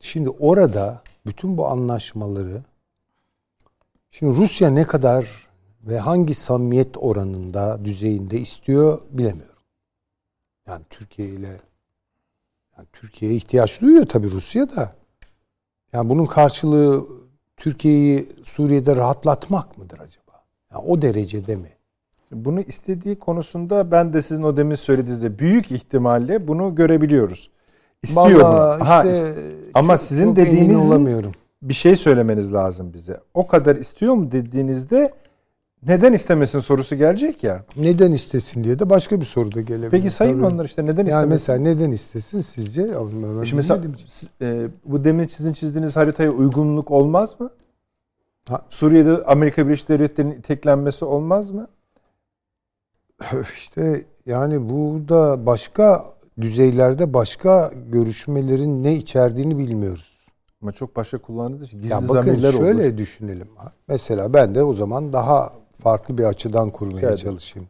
Şimdi orada bütün bu anlaşmaları şimdi Rusya ne kadar ve hangi samimiyet oranında düzeyinde istiyor bilemiyorum. Yani Türkiye ile yani Türkiye'ye ihtiyaç duyuyor tabii Rusya da. Yani bunun karşılığı Türkiye'yi Suriye'de rahatlatmak mıdır acaba? Yani o derecede mi? Bunu istediği konusunda ben de sizin o demin söylediğinizde büyük ihtimalle bunu görebiliyoruz. İstiyor Vallahi bunu. Ha, işte ist- ama çok- sizin çok dediğiniz bir şey söylemeniz lazım bize. O kadar istiyor mu dediğinizde neden istemesin sorusu gelecek ya. Neden istesin diye de başka bir soru da gelebilir. Peki sayın Tabii. onlar işte neden Yani istemesin? mesela neden istesin sizce? Ben Şimdi mesela e, bu demin sizin çizdiğiniz haritaya uygunluk olmaz mı? Ha. Suriye'de Amerika Birleşik Devletleri'nin iteklenmesi olmaz mı? İşte yani burada başka düzeylerde başka görüşmelerin ne içerdiğini bilmiyoruz. Ama çok başka kullanıldığı için gizli Ya bakın zamirler şöyle olur. düşünelim. Mesela ben de o zaman daha farklı bir açıdan kurmaya Evet. çalışayım.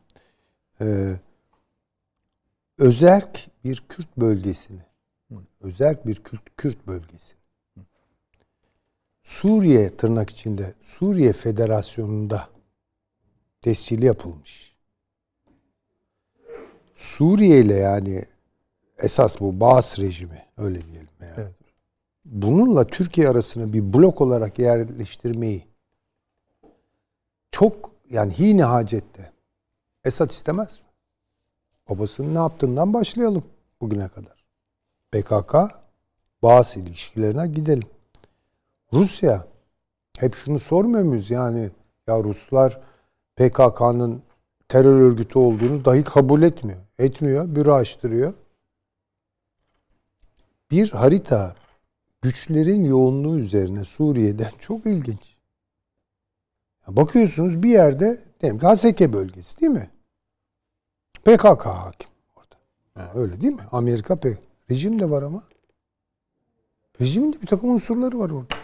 e, özerk bir Kürt bölgesini, özerk bir Kürt, Kürt bölgesi. Suriye tırnak içinde Suriye Federasyonu'nda tescili yapılmış. Suriye ile yani esas bu Baas rejimi öyle diyelim yani. Evet. Bununla Türkiye arasına bir blok olarak yerleştirmeyi çok yani hine hacette Esad istemez mi? Babasının ne yaptığından başlayalım bugüne kadar. PKK Baas ilişkilerine gidelim. Rusya hep şunu sormuyor muyuz yani ya Ruslar PKK'nın terör örgütü olduğunu dahi kabul etmiyor. Etmiyor, büro açtırıyor. Bir harita güçlerin yoğunluğu üzerine Suriye'den çok ilginç. Bakıyorsunuz bir yerde diyelim ki Haseke bölgesi değil mi? PKK hakim orada. Ha, öyle değil mi? Amerika P. Rejim de var ama. Rejimin de bir takım unsurları var orada.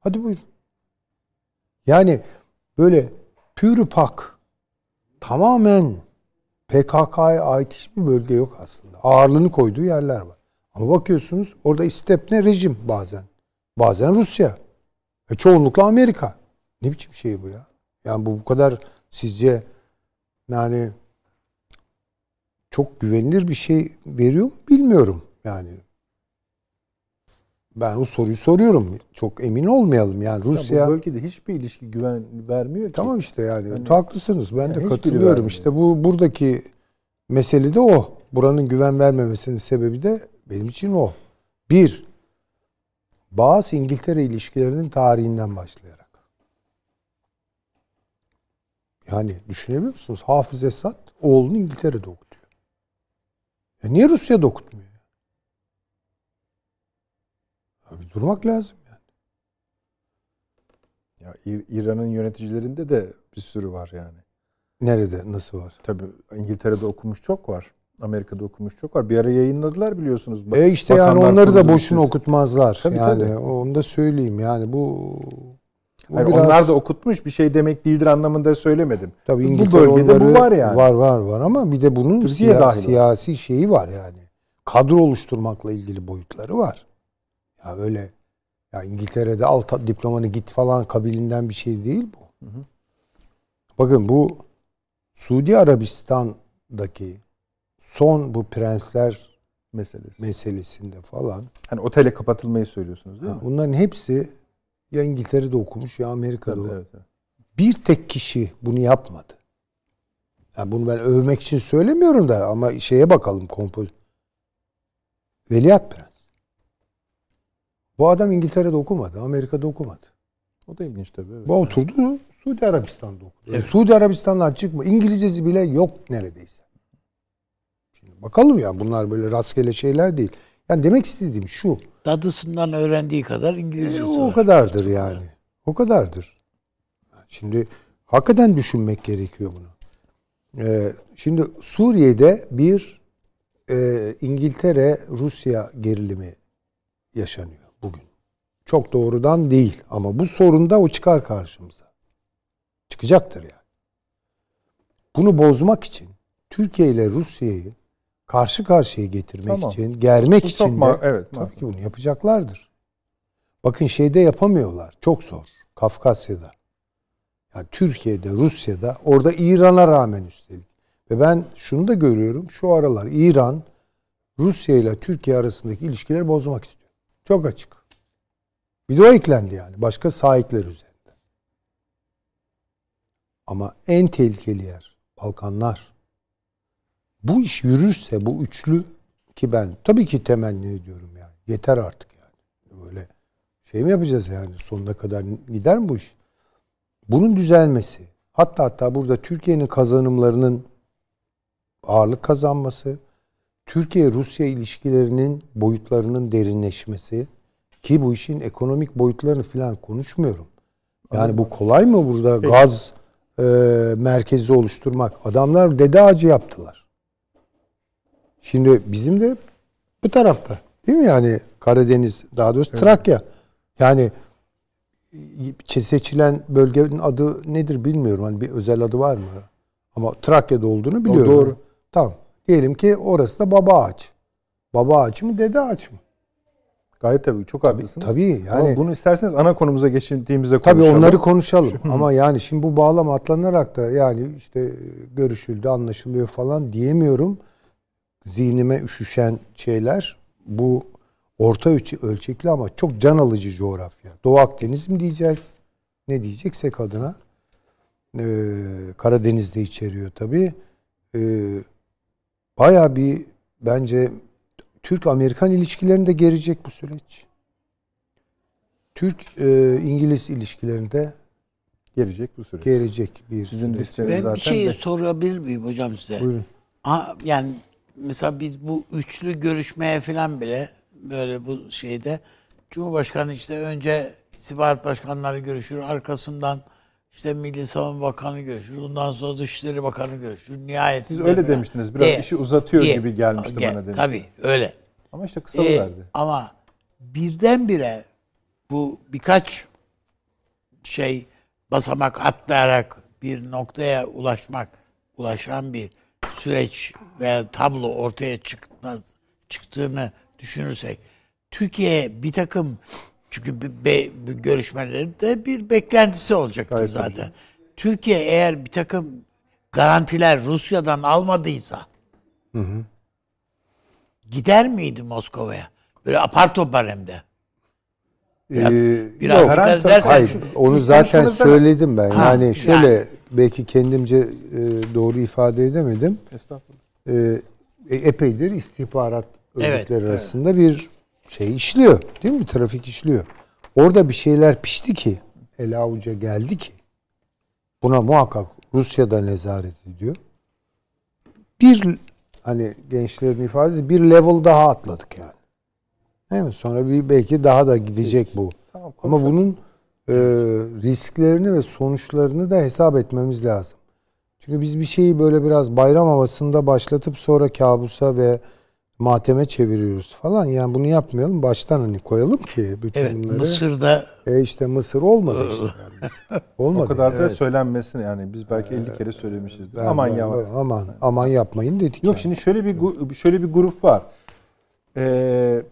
Hadi buyurun. Yani böyle pürü pak tamamen PKK'ya ait hiçbir bölge yok aslında. Ağırlığını koyduğu yerler var. Ama bakıyorsunuz orada istepne rejim bazen. Bazen Rusya. E çoğunlukla Amerika. Ne biçim şey bu ya? Yani bu bu kadar sizce yani çok güvenilir bir şey veriyor mu bilmiyorum. Yani ben o soruyu soruyorum. Çok emin olmayalım yani Rusya. Ya bu bölgede hiçbir ilişki güven vermiyor ki. Tamam işte yani. Yani- haklısınız. Ben Yani de katılıyorum. İşte bu buradaki mesele de o. Buranın güven vermemesinin sebebi de benim için o. Bir, bazı İngiltere ilişkilerinin tarihinden başlayarak. Yani düşünebiliyor musunuz? Hafız Esad oğlunu İngiltere'de okutuyor. Ya niye Rusya'da okutmuyor? Ya bir durmak lazım. Ya İr- İran'ın yöneticilerinde de bir sürü var yani. Nerede? Nasıl var? Tabii İngiltere'de okumuş çok var. Amerika'da okumuş çok var. Bir ara yayınladılar biliyorsunuz. E işte yani onları da boşuna okutmazlar. Tabii, yani tabii. onu da söyleyeyim. Yani bu, bu biraz Onlar da okutmuş bir şey demek değildir anlamında söylemedim. tabii bu İngiltere bölgede onları bu var yani. Var var var ama bir de bunun Türkiye siya- siyasi şeyi var yani. Kadro oluşturmakla ilgili boyutları var. Ya öyle ya İngiltere'de alt diplomanı git falan kabilinden bir şey değil bu. Bakın bu Suudi Arabistan'daki son bu prensler Meselesi. meselesinde falan Hani otele kapatılmayı söylüyorsunuz değil Ha, mi? Bunların hepsi ya İngiltere'de okumuş ya Amerika'da. Tabii, evet, evet. Bir tek kişi bunu yapmadı. Yani bunu ben övmek için söylemiyorum da ama şeye bakalım kompoz. Veliaht Prens. Bu adam İngiltere'de okumadı, Amerika'da okumadı. O da ilginç tabii. Evet. Bu oturdu Suudi Arabistan'da okudu. Evet. Suudi Arabistan'dan çıkma. İngilizcesi bile yok neredeyse. Şimdi bakalım ya bunlar böyle rastgele şeyler değil. Yani demek istediğim şu. Dadısından öğrendiği kadar E, İngilizcesi o var. kadardır yani. O kadardır. Şimdi hakikaten düşünmek gerekiyor bunu. Ee, şimdi Suriye'de bir e, İngiltere-Rusya gerilimi yaşanıyor bugün. Çok doğrudan değil ama bu sorun da o çıkar karşımıza. Çıkacaktır yani. Bunu bozmak için Türkiye ile Rusya'yı karşı karşıya getirmek Tamam. için, germek Bu için çok de evet, tabii makul. ki bunu yapacaklardır. Bakın şeyde yapamıyorlar. Çok zor. Kafkasya'da. Yani Türkiye'de, Rusya'da, orada İran'a rağmen üstelik. Ve ben şunu da görüyorum. Şu aralar İran Rusya ile Türkiye arasındaki ilişkileri bozmak istiyor. Çok açık. Bir de o eklendi yani. Başka sahipler üzerinde. Ama en tehlikeli yer Balkanlar. Bu iş yürürse bu üçlü ki ben tabii ki temenni ediyorum yani. Yeter artık yani. Böyle şey mi yapacağız yani sonuna kadar gider mi bu iş? Bunun düzelmesi hatta hatta burada Türkiye'nin kazanımlarının ağırlık kazanması, Türkiye-Rusya ilişkilerinin boyutlarının derinleşmesi ki bu işin ekonomik boyutlarını falan konuşmuyorum. Yani bu kolay mı burada gaz e, merkezi oluşturmak? Adamlar dede ağacı yaptılar. Şimdi bizim de bu tarafta. Değil mi yani Karadeniz daha doğrusu Trakya. Yani seçilen bölgenin adı nedir bilmiyorum. Hani bir özel adı var mı? Ama Trakya'da olduğunu biliyorum. doğru. Tamam. Diyelim ki orası da baba ağaç. Baba ağaç mı dede ağaç mı? Gayet tabii çok haklısınız. tabii, Ama yani- bunu isterseniz ana konumuza geçtiğimizde Tabii konuşalım. onları konuşalım. Ama yani şimdi bu bağlam atlanarak da yani işte görüşüldü, anlaşılıyor falan diyemiyorum. Zihnime üşüşen şeyler bu orta ölçekli ama çok can alıcı coğrafya. Doğu Akdeniz mi diyeceğiz? Ne diyeceksek adına. Ee, Karadeniz'de içeriyor tabii. Ee, Baya bir bence Türk-Amerikan ilişkilerinde gelecek bu süreç. Türk-İngiliz ilişkilerinde Gelecek bu süreç. gelecek bir Sizin süreç. listeniz Ben zaten bir şey de- sorabilir miyim hocam size? Buyurun. Ha, yani mesela biz bu üçlü görüşmeye falan bile böyle bu şeyde Cumhurbaşkanı işte önce istihbarat başkanları görüşür, arkasından işte Milli Savunma Bakanı görüşür, ondan sonra Dışişleri Bakanı görüşür. Nihayetinde Siz öyle falan- demiştiniz. Biraz işi uzatıyor gibi gelmişti Ge- bana demiştiniz. Tabii öyle. Ama işte Ee, kısalıverdi. ama birdenbire bu birkaç şey basamak atlayarak bir noktaya ulaşmak, ulaşan bir süreç veya tablo ortaya çıkmaz, çıktığını düşünürsek Türkiye bir takım çünkü be- bir görüşmelerde bir beklentisi olacaktır Gayet zaten. Türkiye eğer bir takım garantiler Rusya'dan almadıysa gider miydi Moskova'ya? Böyle apar topar hem de. Biraz- Ee, biraz yok, Hayır, onu zaten söyledim ben. Ha, yani şöyle yani. Belki kendimce e, doğru ifade edemedim. Estağfurullah. E, e, epeydir istihbarat Evet, örgütleri evet. arasında bir şey işliyor. Değil mi? Trafik işliyor. Orada bir şeyler pişti ki, el avuca geldi ki buna muhakkak Rusya'da nezaret ediyor. Bir hani gençlerin ifadesi bir level daha atladık yani. Değil mi? Sonra bir belki daha da gidecek bu. Tamam, Ama bunun e, risklerini ve sonuçlarını da hesap etmemiz lazım. Çünkü biz bir şeyi böyle biraz bayram havasında başlatıp sonra kabusa ve mateme çeviriyoruz falan. Yani bunu yapmayalım. Baştan hani koyalım ki bütün Evet bunları. Mısır'da E işte Mısır olmadı işte. Yani Olmadı. O kadar da Evet. söylenmesin yani biz belki 50 kere söylemişizdir. Ben- Aman ya. aman aman yapmayın dedik. Yok yani. şimdi şöyle bir şöyle bir grup var. Ee,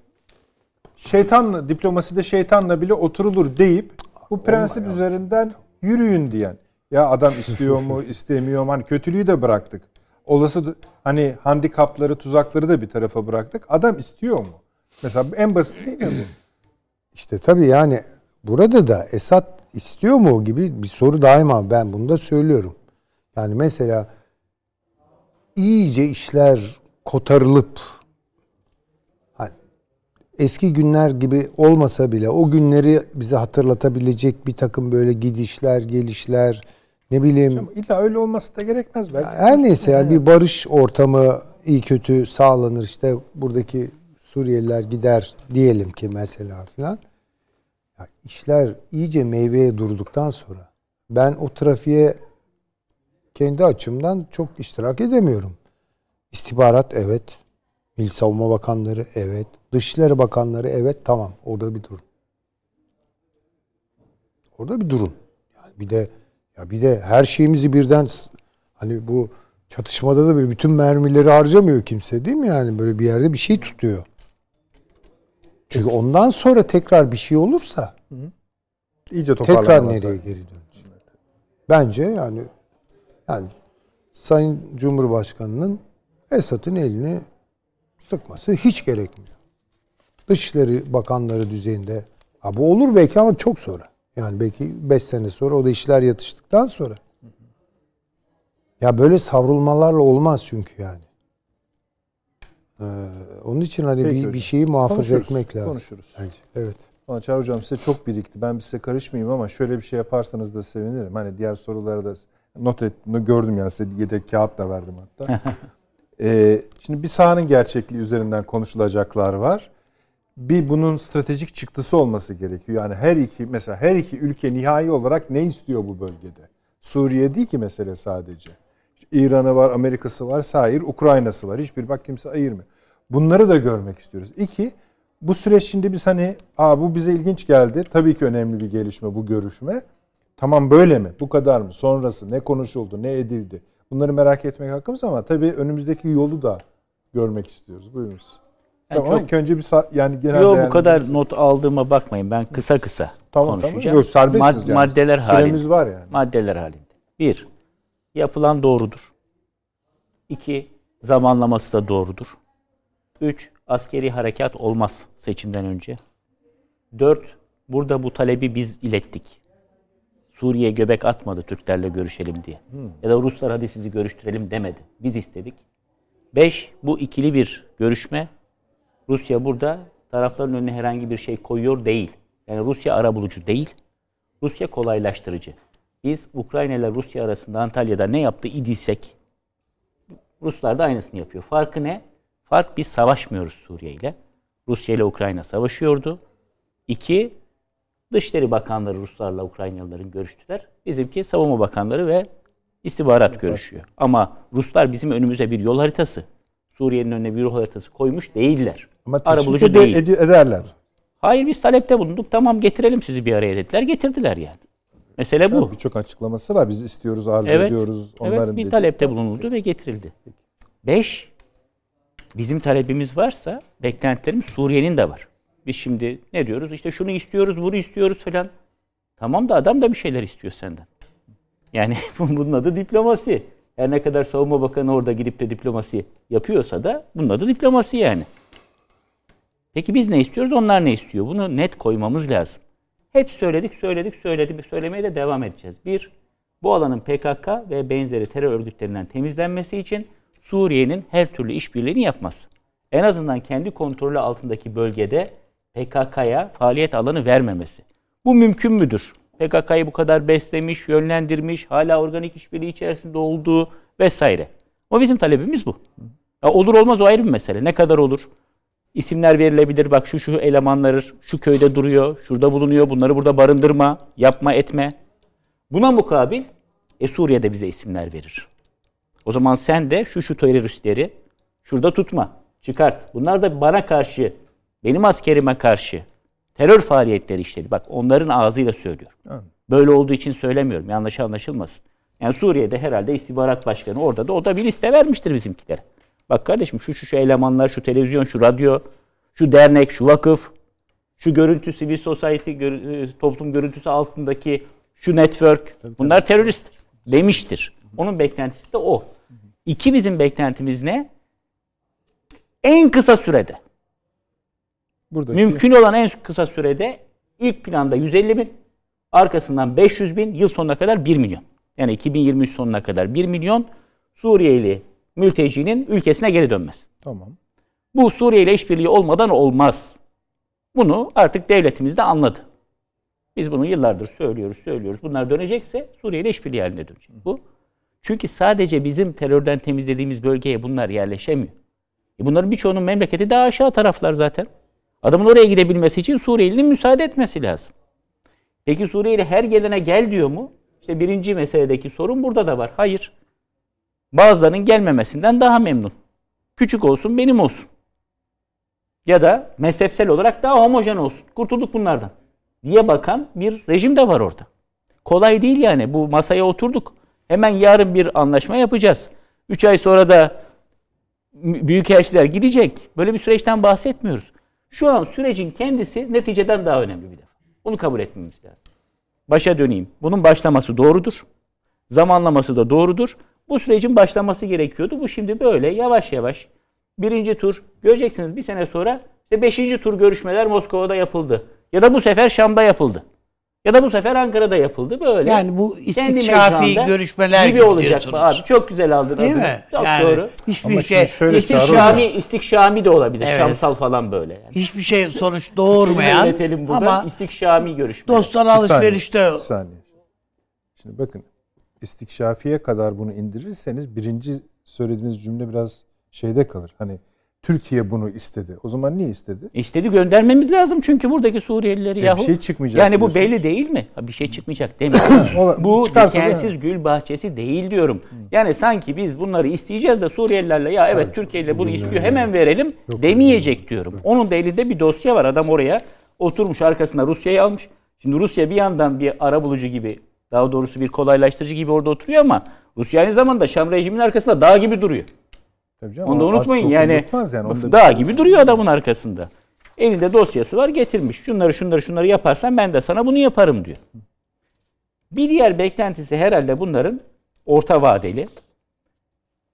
şeytanla diplomaside şeytanla bile oturulur deyip bu prensip üzerinden yürüyün diyen. Ya adam istiyor mu, istemiyor mu? Hani kötülüğü de bıraktık. Olası hani handikapları, tuzakları da bir tarafa bıraktık. Adam istiyor mu? Mesela en basit değil mi bu? İşte tabii yani burada da Esad istiyor mu gibi bir soru daima ben bunu da söylüyorum. Yani mesela iyice işler kotarılıp eski günler gibi olmasa bile o günleri bize hatırlatabilecek bir takım böyle gidişler, gelişler ne bileyim Ama İlla öyle olması da gerekmez belki. her neyse yani bir barış ortamı iyi kötü sağlanır işte buradaki Suriyeliler gider diyelim ki mesela filan. Ya işler iyice meyveye durduktan sonra ben o trafiğe kendi açımdan çok iştirak edemiyorum. İstihbarat evet. Milli Savunma Bakanları evet. Dışişleri Bakanları evet tamam orada bir durun. Orada bir durun. Yani bir de ya bir de her şeyimizi birden hani bu çatışmada da böyle bütün mermileri harcamıyor kimse değil mi yani böyle bir yerde bir şey tutuyor. Çünkü ondan sonra tekrar bir şey olursa İyice tekrar nereye geri dönecek? Bence yani yani Sayın Cumhurbaşkanı'nın Esad'ın elini sıkması hiç gerekmiyor. Dışişleri Bakanları düzeyinde. Ha bu olur belki ama çok sonra. Yani belki 5 sene sonra o da işler yatıştıktan sonra. Ya böyle savrulmalarla olmaz çünkü yani. Ee, onun için hani Peki bir, hocam. bir şeyi muhafaza Konuşuruz, etmek lazım. konuşuruz. Bence. Evet. Ama Çağrı Hocam size çok birikti. Ben size karışmayayım ama şöyle bir şey yaparsanız da sevinirim. Hani diğer sorulara da not et, gördüm yani size yedek kağıt da verdim hatta. Ee, şimdi bir sahanın gerçekliği üzerinden konuşulacaklar var. Bir bunun stratejik çıktısı olması gerekiyor. Yani her iki mesela her iki ülke nihai olarak ne istiyor bu bölgede? Suriye değil ki mesele sadece. İran'ı var, Amerika'sı var, sair Ukrayna'sı var. Hiçbir bak kimse ayırmıyor. Bunları da görmek istiyoruz. İki, bu süreç şimdi biz hani Aa, bu bize ilginç geldi. Tabii ki önemli bir gelişme bu görüşme. Tamam böyle mi? Bu kadar mı? Sonrası ne konuşuldu? Ne edildi? Bunları merak etmek hakkımız ama tabii önümüzdeki yolu da görmek istiyoruz. Buyurunuz. Ben Tamam, çok- önce bir yani genel Yok bu kadar not aldığıma bakmayın. Ben kısa kısa tamam, tamam. konuşacağım. Yok, serbestsiniz Mad- yani. Maddeler Süremiz halinde. var yani. Maddeler halinde. Bir, yapılan doğrudur. İki, zamanlaması da doğrudur. Üç, askeri harekat olmaz seçimden önce. Dört, burada bu talebi biz ilettik. Suriye göbek atmadı Türklerle görüşelim diye. Ya da Ruslar hadi sizi görüştürelim demedi. Biz istedik. Beş, bu ikili bir görüşme. Rusya burada tarafların önüne herhangi bir şey koyuyor değil. Yani Rusya arabulucu değil. Rusya kolaylaştırıcı. Biz Ukrayna ile Rusya arasında Antalya'da ne yaptı idiysek Ruslar da aynısını yapıyor. Farkı ne? Fark biz savaşmıyoruz Suriye ile. Rusya ile Ukrayna savaşıyordu. İki, Dışişleri Bakanları Ruslarla Ukraynalıların görüştüler. Bizimki Savunma Bakanları ve istihbarat görüşüyor. Ama Ruslar bizim önümüze bir yol haritası, Suriye'nin önüne bir yol haritası koymuş değiller. Ama Arabulucu değil. edi- ederler. Hayır biz talepte bulunduk. Tamam getirelim sizi bir araya dediler. Getirdiler yani. Mesele bu. Birçok açıklaması var. Biz istiyoruz, arzu Evet. ediyoruz. Onların evet bir dediği- talepte bulunuldu ve getirildi. Beş, bizim talebimiz varsa beklentilerimiz Suriye'nin de var. Biz şimdi ne diyoruz? İşte şunu istiyoruz, bunu istiyoruz falan. Tamam da adam da bir şeyler istiyor senden. Yani bunun adı diplomasi. Her ne kadar savunma bakanı orada gidip de diplomasi yapıyorsa da bunun adı diplomasi yani. Peki biz ne istiyoruz? Onlar ne istiyor? Bunu net koymamız lazım. Hep söyledik, söyledik, söyledik. Söylemeye de devam edeceğiz. Bir, bu alanın PKK ve benzeri terör örgütlerinden temizlenmesi için Suriye'nin her türlü işbirliğini yapması. En azından kendi kontrolü altındaki bölgede PKK'ya faaliyet alanı vermemesi. Bu mümkün müdür? PKK'yı bu kadar beslemiş, yönlendirmiş, hala organik işbirliği içerisinde olduğu vesaire. O bizim talebimiz bu. Ya olur olmaz o ayrı bir mesele. Ne kadar olur? İsimler verilebilir. Bak şu şu elemanları şu köyde duruyor, şurada bulunuyor. Bunları burada barındırma, yapma, etme. Buna mukabil e, Suriye'de bize isimler verir. O zaman sen de şu şu teröristleri şurada tutma, çıkart. Bunlar da bana karşı, benim askerime karşı terör faaliyetleri işledi. Bak onların ağzıyla söylüyorum. Böyle olduğu için söylemiyorum. Yanlış anlaşılmasın. Yani Suriye'de herhalde istihbarat başkanı orada da o da bir liste vermiştir bizimkilere. Bak kardeşim şu şu şu elemanlar, şu televizyon, şu radyo, şu dernek, şu vakıf, şu görüntü, civil society gör- e, toplum görüntüsü altındaki şu network bunlar terörist demiştir. Onun beklentisi de o. İki bizim beklentimiz ne? En kısa sürede, Buradaki mümkün olan en kısa sürede ilk planda 150 bin, arkasından 500 bin, yıl sonuna kadar 1 milyon. Yani 2023 sonuna kadar 1 milyon Suriyeli mültecinin ülkesine geri dönmesi. Tamam. Bu Suriye ile işbirliği olmadan olmaz. Bunu artık devletimiz de anladı. Biz bunu yıllardır söylüyoruz, söylüyoruz. Bunlar dönecekse Suriye ile işbirliği haline dönecek. Bu. Çünkü sadece bizim terörden temizlediğimiz bölgeye bunlar yerleşemiyor. E bunların birçoğunun memleketi daha aşağı taraflar zaten. Adamın oraya gidebilmesi için Suriyelinin müsaade etmesi lazım. Peki Suriyeli her gelene gel diyor mu? İşte birinci meseledeki sorun burada da var. Hayır. Bazılarının gelmemesinden daha memnun. Küçük olsun benim olsun. Ya da mezhepsel olarak daha homojen olsun. Kurtulduk bunlardan. Diye bakan bir rejim de var orada. Kolay değil yani. Bu masaya oturduk. Hemen yarın bir anlaşma yapacağız. Üç ay sonra da büyükelçiler gidecek. Böyle bir süreçten bahsetmiyoruz. Şu an sürecin kendisi neticeden daha önemli bir defa. Bunu kabul etmemiz lazım. Başa döneyim. Bunun başlaması doğrudur. Zamanlaması da doğrudur. Bu sürecin başlaması gerekiyordu. Bu şimdi böyle yavaş yavaş birinci tur göreceksiniz bir sene sonra işte beşinci tur görüşmeler Moskova'da yapıldı. Ya da bu sefer Şam'da yapıldı. Ya da bu sefer Ankara'da yapıldı böyle. Yani bu istikşafi görüşmeler gibi olacak. Abi çok güzel aldın Değil adını. mi? Çok yani doğru. hiçbir Ama şey şöyle İstikşami, istikşami de olabilir. Evet. Şamsal falan böyle. Yani. hiçbir şey sonuç doğurmayan ama istikşami görüşme. dostlar Bir saniye, alışverişte Bir saniye. Şimdi bakın istikşafiye kadar bunu indirirseniz birinci söylediğiniz cümle biraz şeyde kalır. Hani Türkiye bunu istedi. O zaman niye istedi? İstedi göndermemiz lazım çünkü buradaki Suriyelileri E, bir yahu. şey çıkmayacak Yani bu belli değil mi? Ha, bir şey çıkmayacak demiyorum. Ola- bu dikensiz gül bahçesi değil diyorum. Yani sanki biz bunları isteyeceğiz de Suriyelilerle ya evet Türkiye ile bunu istiyor hemen verelim demeyecek diyorum. Onun da elinde bir dosya var. Adam oraya oturmuş arkasına Rusya'yı almış. Şimdi Rusya bir yandan bir ara bulucu gibi Daha doğrusu bir kolaylaştırıcı gibi orada oturuyor ama Rusya aynı zamanda Şam rejiminin arkasında dağ gibi duruyor. Tabii canım, Onu da unutmayın yani, yani. Onu da- dağ gibi duruyor adamın arkasında. Elinde dosyası var getirmiş. Şunları şunları şunları yaparsan ben de sana bunu yaparım diyor. Bir diğer beklentisi herhalde bunların orta vadeli.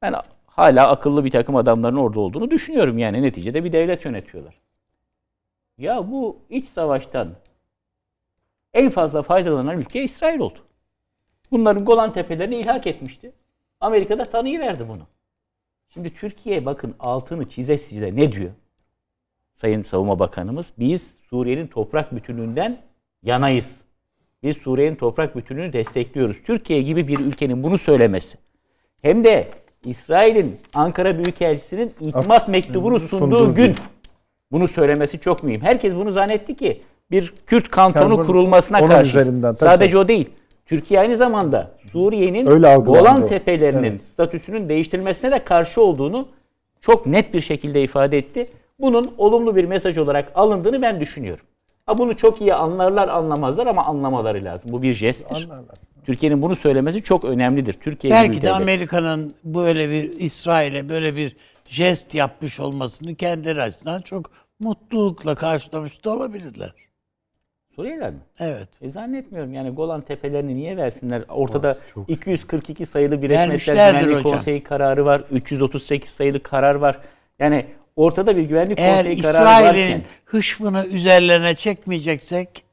Ben hala akıllı bir takım adamların orada olduğunu düşünüyorum. Yani neticede bir devlet yönetiyorlar. Ya bu iç savaştan en fazla faydalanan ülke İsrail oldu. Bunların Golan Tepelerini ilhak etmişti. Amerika da tanıyıverdi bunu. Şimdi Türkiye bakın altını çize çize ne diyor? Sayın Savunma Bakanımız biz Suriye'nin toprak bütünlüğünden yanayız. Biz Suriye'nin toprak bütünlüğünü destekliyoruz. Türkiye gibi bir ülkenin bunu söylemesi. Hem de İsrail'in Ankara Büyükelçisi'nin itimat mektubunu sunduğu gün. bunu söylemesi çok mühim. Herkes bunu zannetti ki bir Kürt kantonu Kantonu kurulmasına karşı. Sadece tabii. o değil. Türkiye aynı zamanda Suriye'nin Golan. Tepelerinin Evet. statüsünün değiştirilmesine de karşı olduğunu çok net bir şekilde ifade etti. Bunun olumlu bir mesaj olarak alındığını ben düşünüyorum. Ha bunu çok iyi anlarlar anlamazlar ama anlamaları lazım. Bu bir jesttir. Anlarlar. Türkiye'nin bunu söylemesi çok önemlidir. Türkiye bir Belki de. Amerika'nın böyle bir İsrail'e böyle bir jest yapmış olmasını kendileri açısından çok mutlulukla karşılamış da olabilirler. Suriyeliler mi? Evet. E zannetmiyorum yani Golan Tepelerini niye versinler? Ortada çok- 242 sayılı Birleşmiş Milletler Güvenlik hocam. Konseyi kararı var. 338 sayılı karar var. Yani ortada bir güvenlik Eğer konseyi kararı varken İsrail'in hışmını üzerlerine çekmeyeceksek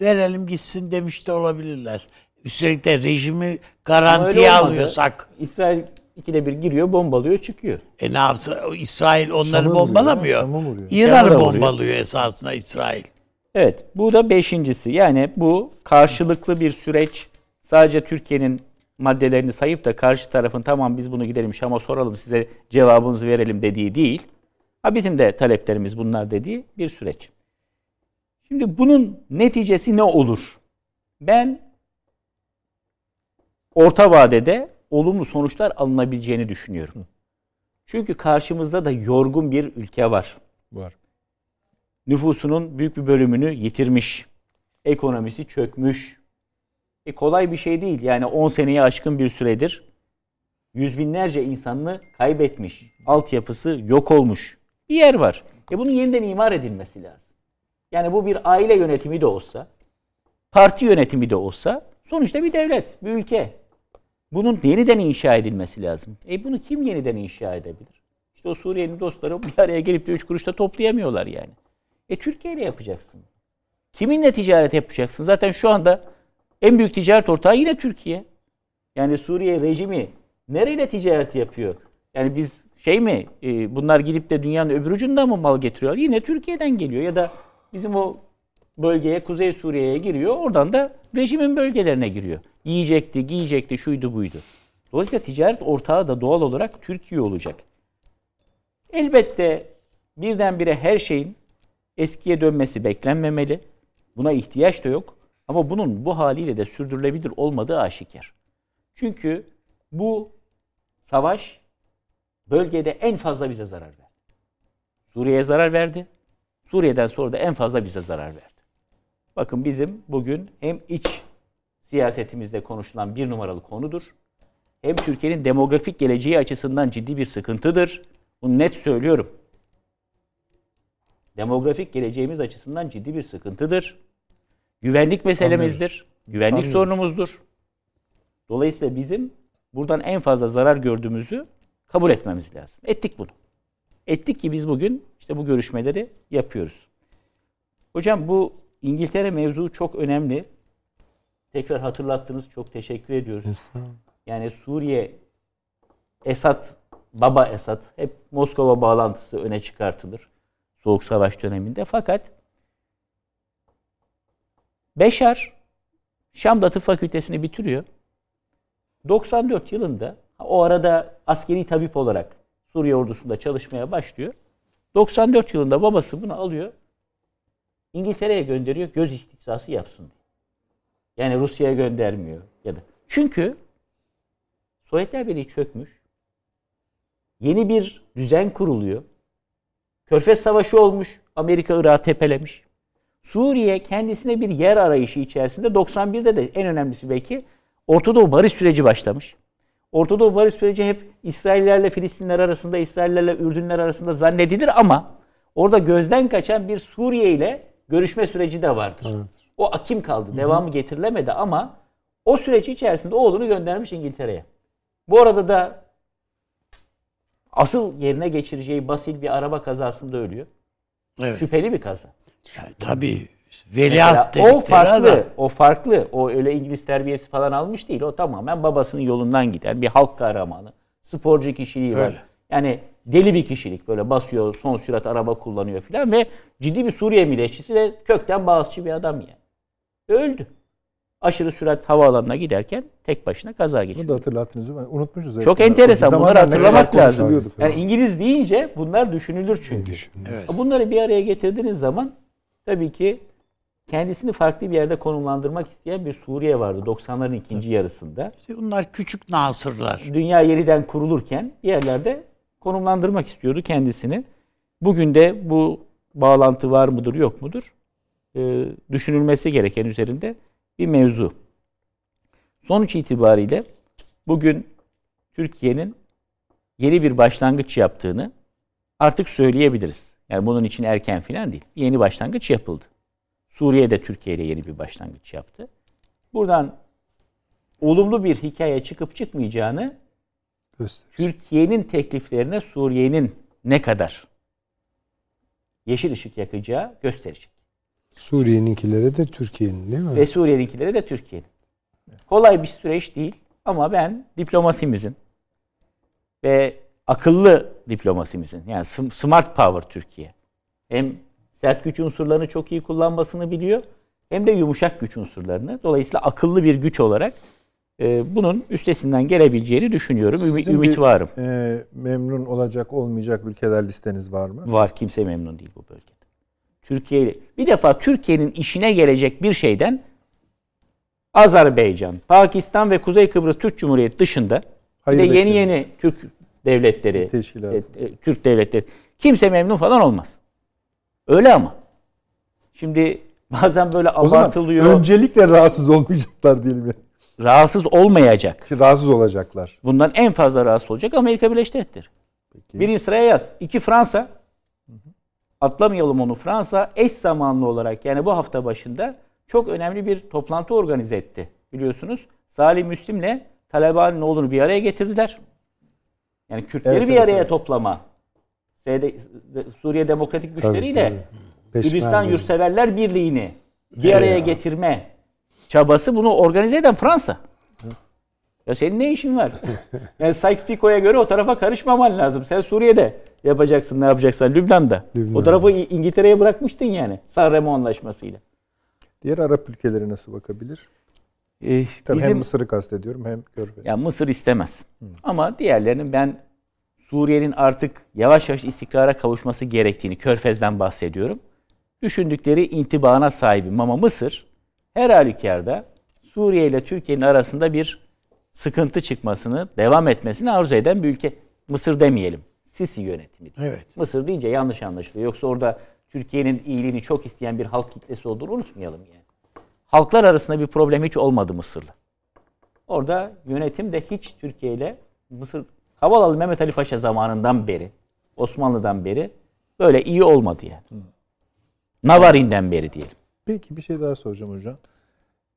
verelim gitsin demiş de olabilirler. Üstelik de rejimi garantiye alıyorsak İsrail ikide bir giriyor, bombalıyor, çıkıyor. e ne yapsın? İsrail onları Şam'ı vuruyor, bombalamıyor. Şam'ı vuruyor. Şam'ı İran'ı da vuruyor. bombalıyor esasında İsrail. Evet, bu da beşincisi. Yani bu karşılıklı bir süreç. Sadece Türkiye'nin maddelerini sayıp da karşı tarafın tamam biz bunu gidelim Şam'a soralım size cevabınızı verelim dediği değil. Ha bizim de taleplerimiz bunlar dediği bir süreç. Şimdi bunun neticesi ne olur? Ben orta vadede olumlu sonuçlar alınabileceğini düşünüyorum. Çünkü karşımızda da yorgun bir ülke var Var. Nüfusunun büyük bir bölümünü yitirmiş. Ekonomisi çökmüş. E kolay bir şey değil. Yani 10 seneye aşkın bir süredir yüz binlerce insanını kaybetmiş. Altyapısı yok olmuş. Bir yer var. E bunun yeniden imar edilmesi lazım. Yani bu bir aile yönetimi de olsa, parti yönetimi de olsa sonuçta bir devlet, bir ülke. Bunun yeniden inşa edilmesi lazım. E bunu kim yeniden inşa edebilir? İşte o Suriyeli dostları bir araya gelip de üç kuruşta toplayamıyorlar yani. E Türkiye ile yapacaksın. Kiminle ticaret yapacaksın? Zaten şu anda en büyük ticaret ortağı yine Türkiye. Yani Suriye rejimi nereyle ticaret yapıyor? Yani biz şey mi e, bunlar gidip de dünyanın öbür ucundan mı mal getiriyor? Yine Türkiye'den geliyor ya da bizim o bölgeye Kuzey Suriye'ye giriyor. Oradan da rejimin bölgelerine giriyor. Yiyecekti, giyecekti, şuydu buydu. Dolayısıyla ticaret ortağı da doğal olarak Türkiye olacak. Elbette birdenbire her şeyin eskiye dönmesi beklenmemeli. Buna ihtiyaç da yok. Ama bunun bu haliyle de sürdürülebilir olmadığı aşikar. Çünkü bu savaş bölgede en fazla bize zarar verdi. Suriye'ye zarar verdi. Suriye'den sonra da en fazla bize zarar verdi. Bakın bizim bugün hem iç siyasetimizde konuşulan bir numaralı konudur. Hem Türkiye'nin demografik geleceği açısından ciddi bir sıkıntıdır. Bunu net söylüyorum. Demografik geleceğimiz açısından ciddi bir sıkıntıdır. Güvenlik meselemizdir. Güvenlik Anlıyoruz. sorunumuzdur. Dolayısıyla bizim buradan en fazla zarar gördüğümüzü kabul etmemiz lazım. Ettik bunu. Ettik ki biz bugün işte bu görüşmeleri yapıyoruz. Hocam bu İngiltere mevzu çok önemli. Tekrar hatırlattınız. Çok teşekkür ediyoruz. Yani Suriye Esad, Baba Esad hep Moskova bağlantısı öne çıkartılır. Soğuk Savaş döneminde. Fakat Beşar Şam'da tıp fakültesini bitiriyor. 94 yılında o arada askeri tabip olarak Suriye ordusunda çalışmaya başlıyor. 94 yılında babası bunu alıyor. İngiltere'ye gönderiyor göz istisası yapsın diye. Yani Rusya'ya göndermiyor ya da. Çünkü Sovyetler Birliği çökmüş. Yeni bir düzen kuruluyor. Körfez Savaşı olmuş. Amerika Irak'ı tepelemiş. Suriye kendisine bir yer arayışı içerisinde 91'de de en önemlisi belki Orta Doğu barış süreci başlamış. Orta Doğu barış süreci hep İsraillerle Filistinler arasında, İsraillerle Ürdünler arasında zannedilir ama orada gözden kaçan bir Suriye ile görüşme süreci de vardır. O akim kaldı. Devamı getirilemedi ama o süreç içerisinde oğlunu göndermiş İngiltere'ye. Bu arada da asıl yerine geçireceği basil bir araba kazasında ölüyor. Evet. Şüpheli bir kaza. Yani tabii Mesela veliaht o farklı, adam. o farklı. O öyle İngiliz terbiyesi falan almış değil. O tamamen babasının yolundan giden bir halk kahramanı. Sporcu kişiliği var. Öyle. Yani deli bir kişilik. Böyle basıyor, son sürat araba kullanıyor filan ve ciddi bir Suriye milliyetçisi ve kökten bağızçı bir adam yani. Öldü. Aşırı sürat havaalanına giderken tek başına kaza Bunu geçirdi. da hatırlattınız değil mi? Unutmuşuz. Çok hep. enteresan. Bunları hatırlamak lazım. Yani İngiliz deyince bunlar düşünülür çünkü. Evet. Bunları bir araya getirdiğiniz zaman tabii ki kendisini farklı bir yerde konumlandırmak isteyen bir Suriye vardı 90'ların ikinci yarısında. İşte bunlar küçük nasırlar. Dünya yeniden kurulurken bir yerlerde konumlandırmak istiyordu kendisini. Bugün de bu bağlantı var mıdır yok mudur Ee, düşünülmesi gereken üzerinde bir mevzu. Sonuç itibariyle bugün Türkiye'nin yeni bir başlangıç yaptığını artık söyleyebiliriz. Yani bunun için erken falan değil. Yeni başlangıç yapıldı. Suriye de Türkiye ile yeni bir başlangıç yaptı. Buradan olumlu bir hikaye çıkıp çıkmayacağını. Türkiye'nin tekliflerine Suriye'nin ne kadar yeşil ışık yakacağı gösterecek. Suriye'ninkilere de Türkiye'nin değil mi? Ve Suriye'ninkileri de Türkiye'nin. Kolay bir süreç değil ama ben diplomasimizin ve akıllı diplomasimizin yani sm- smart power Türkiye hem sert güç unsurlarını çok iyi kullanmasını biliyor hem de yumuşak güç unsurlarını. Dolayısıyla akıllı bir güç olarak e, bunun üstesinden gelebileceğini düşünüyorum. Sizin ümit bir, varım. e, memnun olacak olmayacak ülkeler listeniz var mı? Var kimse memnun değil bu bölgede. Türkiye ile bir defa Türkiye'nin işine gelecek bir şeyden Azerbaycan, Pakistan ve Kuzey Kıbrıs Türk Cumhuriyeti dışında Hayır bir de yeni yeni Türk devletleri, Teşkilat. e, e, Türk devletleri kimse memnun falan olmaz. Öyle ama. Şimdi bazen böyle O zaman abartılıyor. öncelikle rahatsız olmayacaklar diyelim. ya. rahatsız olmayacak. Ki Rahatsız olacaklar. Bundan en fazla rahatsız olacak Amerika Birleşik Devletleri. Peki. Birinci sıraya yaz. İki Fransa. Atlamayalım onu. Fransa eş zamanlı olarak yani bu hafta başında çok önemli bir toplantı organize etti. Biliyorsunuz Salih Müslim'le Taliban'ın oğlunu bir araya getirdiler. Yani Kürtleri Evet, bir araya evet. toplama. Suriye Demokratik Güçleriyle Peşmerge. Yurtseverler Birliği'ni bir araya ya. getirme çabası bunu organize eden Fransa. Ya senin ne işin var? yani Sykes-Picot'a göre o tarafa karışmaman lazım. Sen Suriye'de yapacaksın ne yapacaksan Lübnan'da. O Lübnan'da. tarafı İngiltere'ye bırakmıştın yani. Sanremo anlaşmasıyla. Diğer Arap ülkeleri nasıl bakabilir? Ee, Tabii hem bizim Mısır'ı kastediyorum hem Körfez. ya Mısır istemez. Ama diğerlerinin ben Suriye'nin artık yavaş yavaş istikrara kavuşması gerektiğini Körfez'den bahsediyorum. Düşündükleri intibana sahibim ama Mısır her halükarda Suriye ile Türkiye'nin arasında bir sıkıntı çıkmasını, devam etmesini arzu eden bir ülke. Mısır demeyelim. Sisi yönetimi. Evet. Mısır deyince yanlış anlaşılıyor. Yoksa orada Türkiye'nin iyiliğini çok isteyen bir halk kitlesi olduğunu unutmayalım yani. Halklar arasında bir problem hiç olmadı Mısır'la. Orada yönetim de hiç Türkiye ile Mısır Havalalı Mehmet Ali Paşa zamanından beri, Osmanlı'dan beri böyle iyi olmadı yani. Navarin'den beri diyelim. Peki bir şey daha soracağım hocam.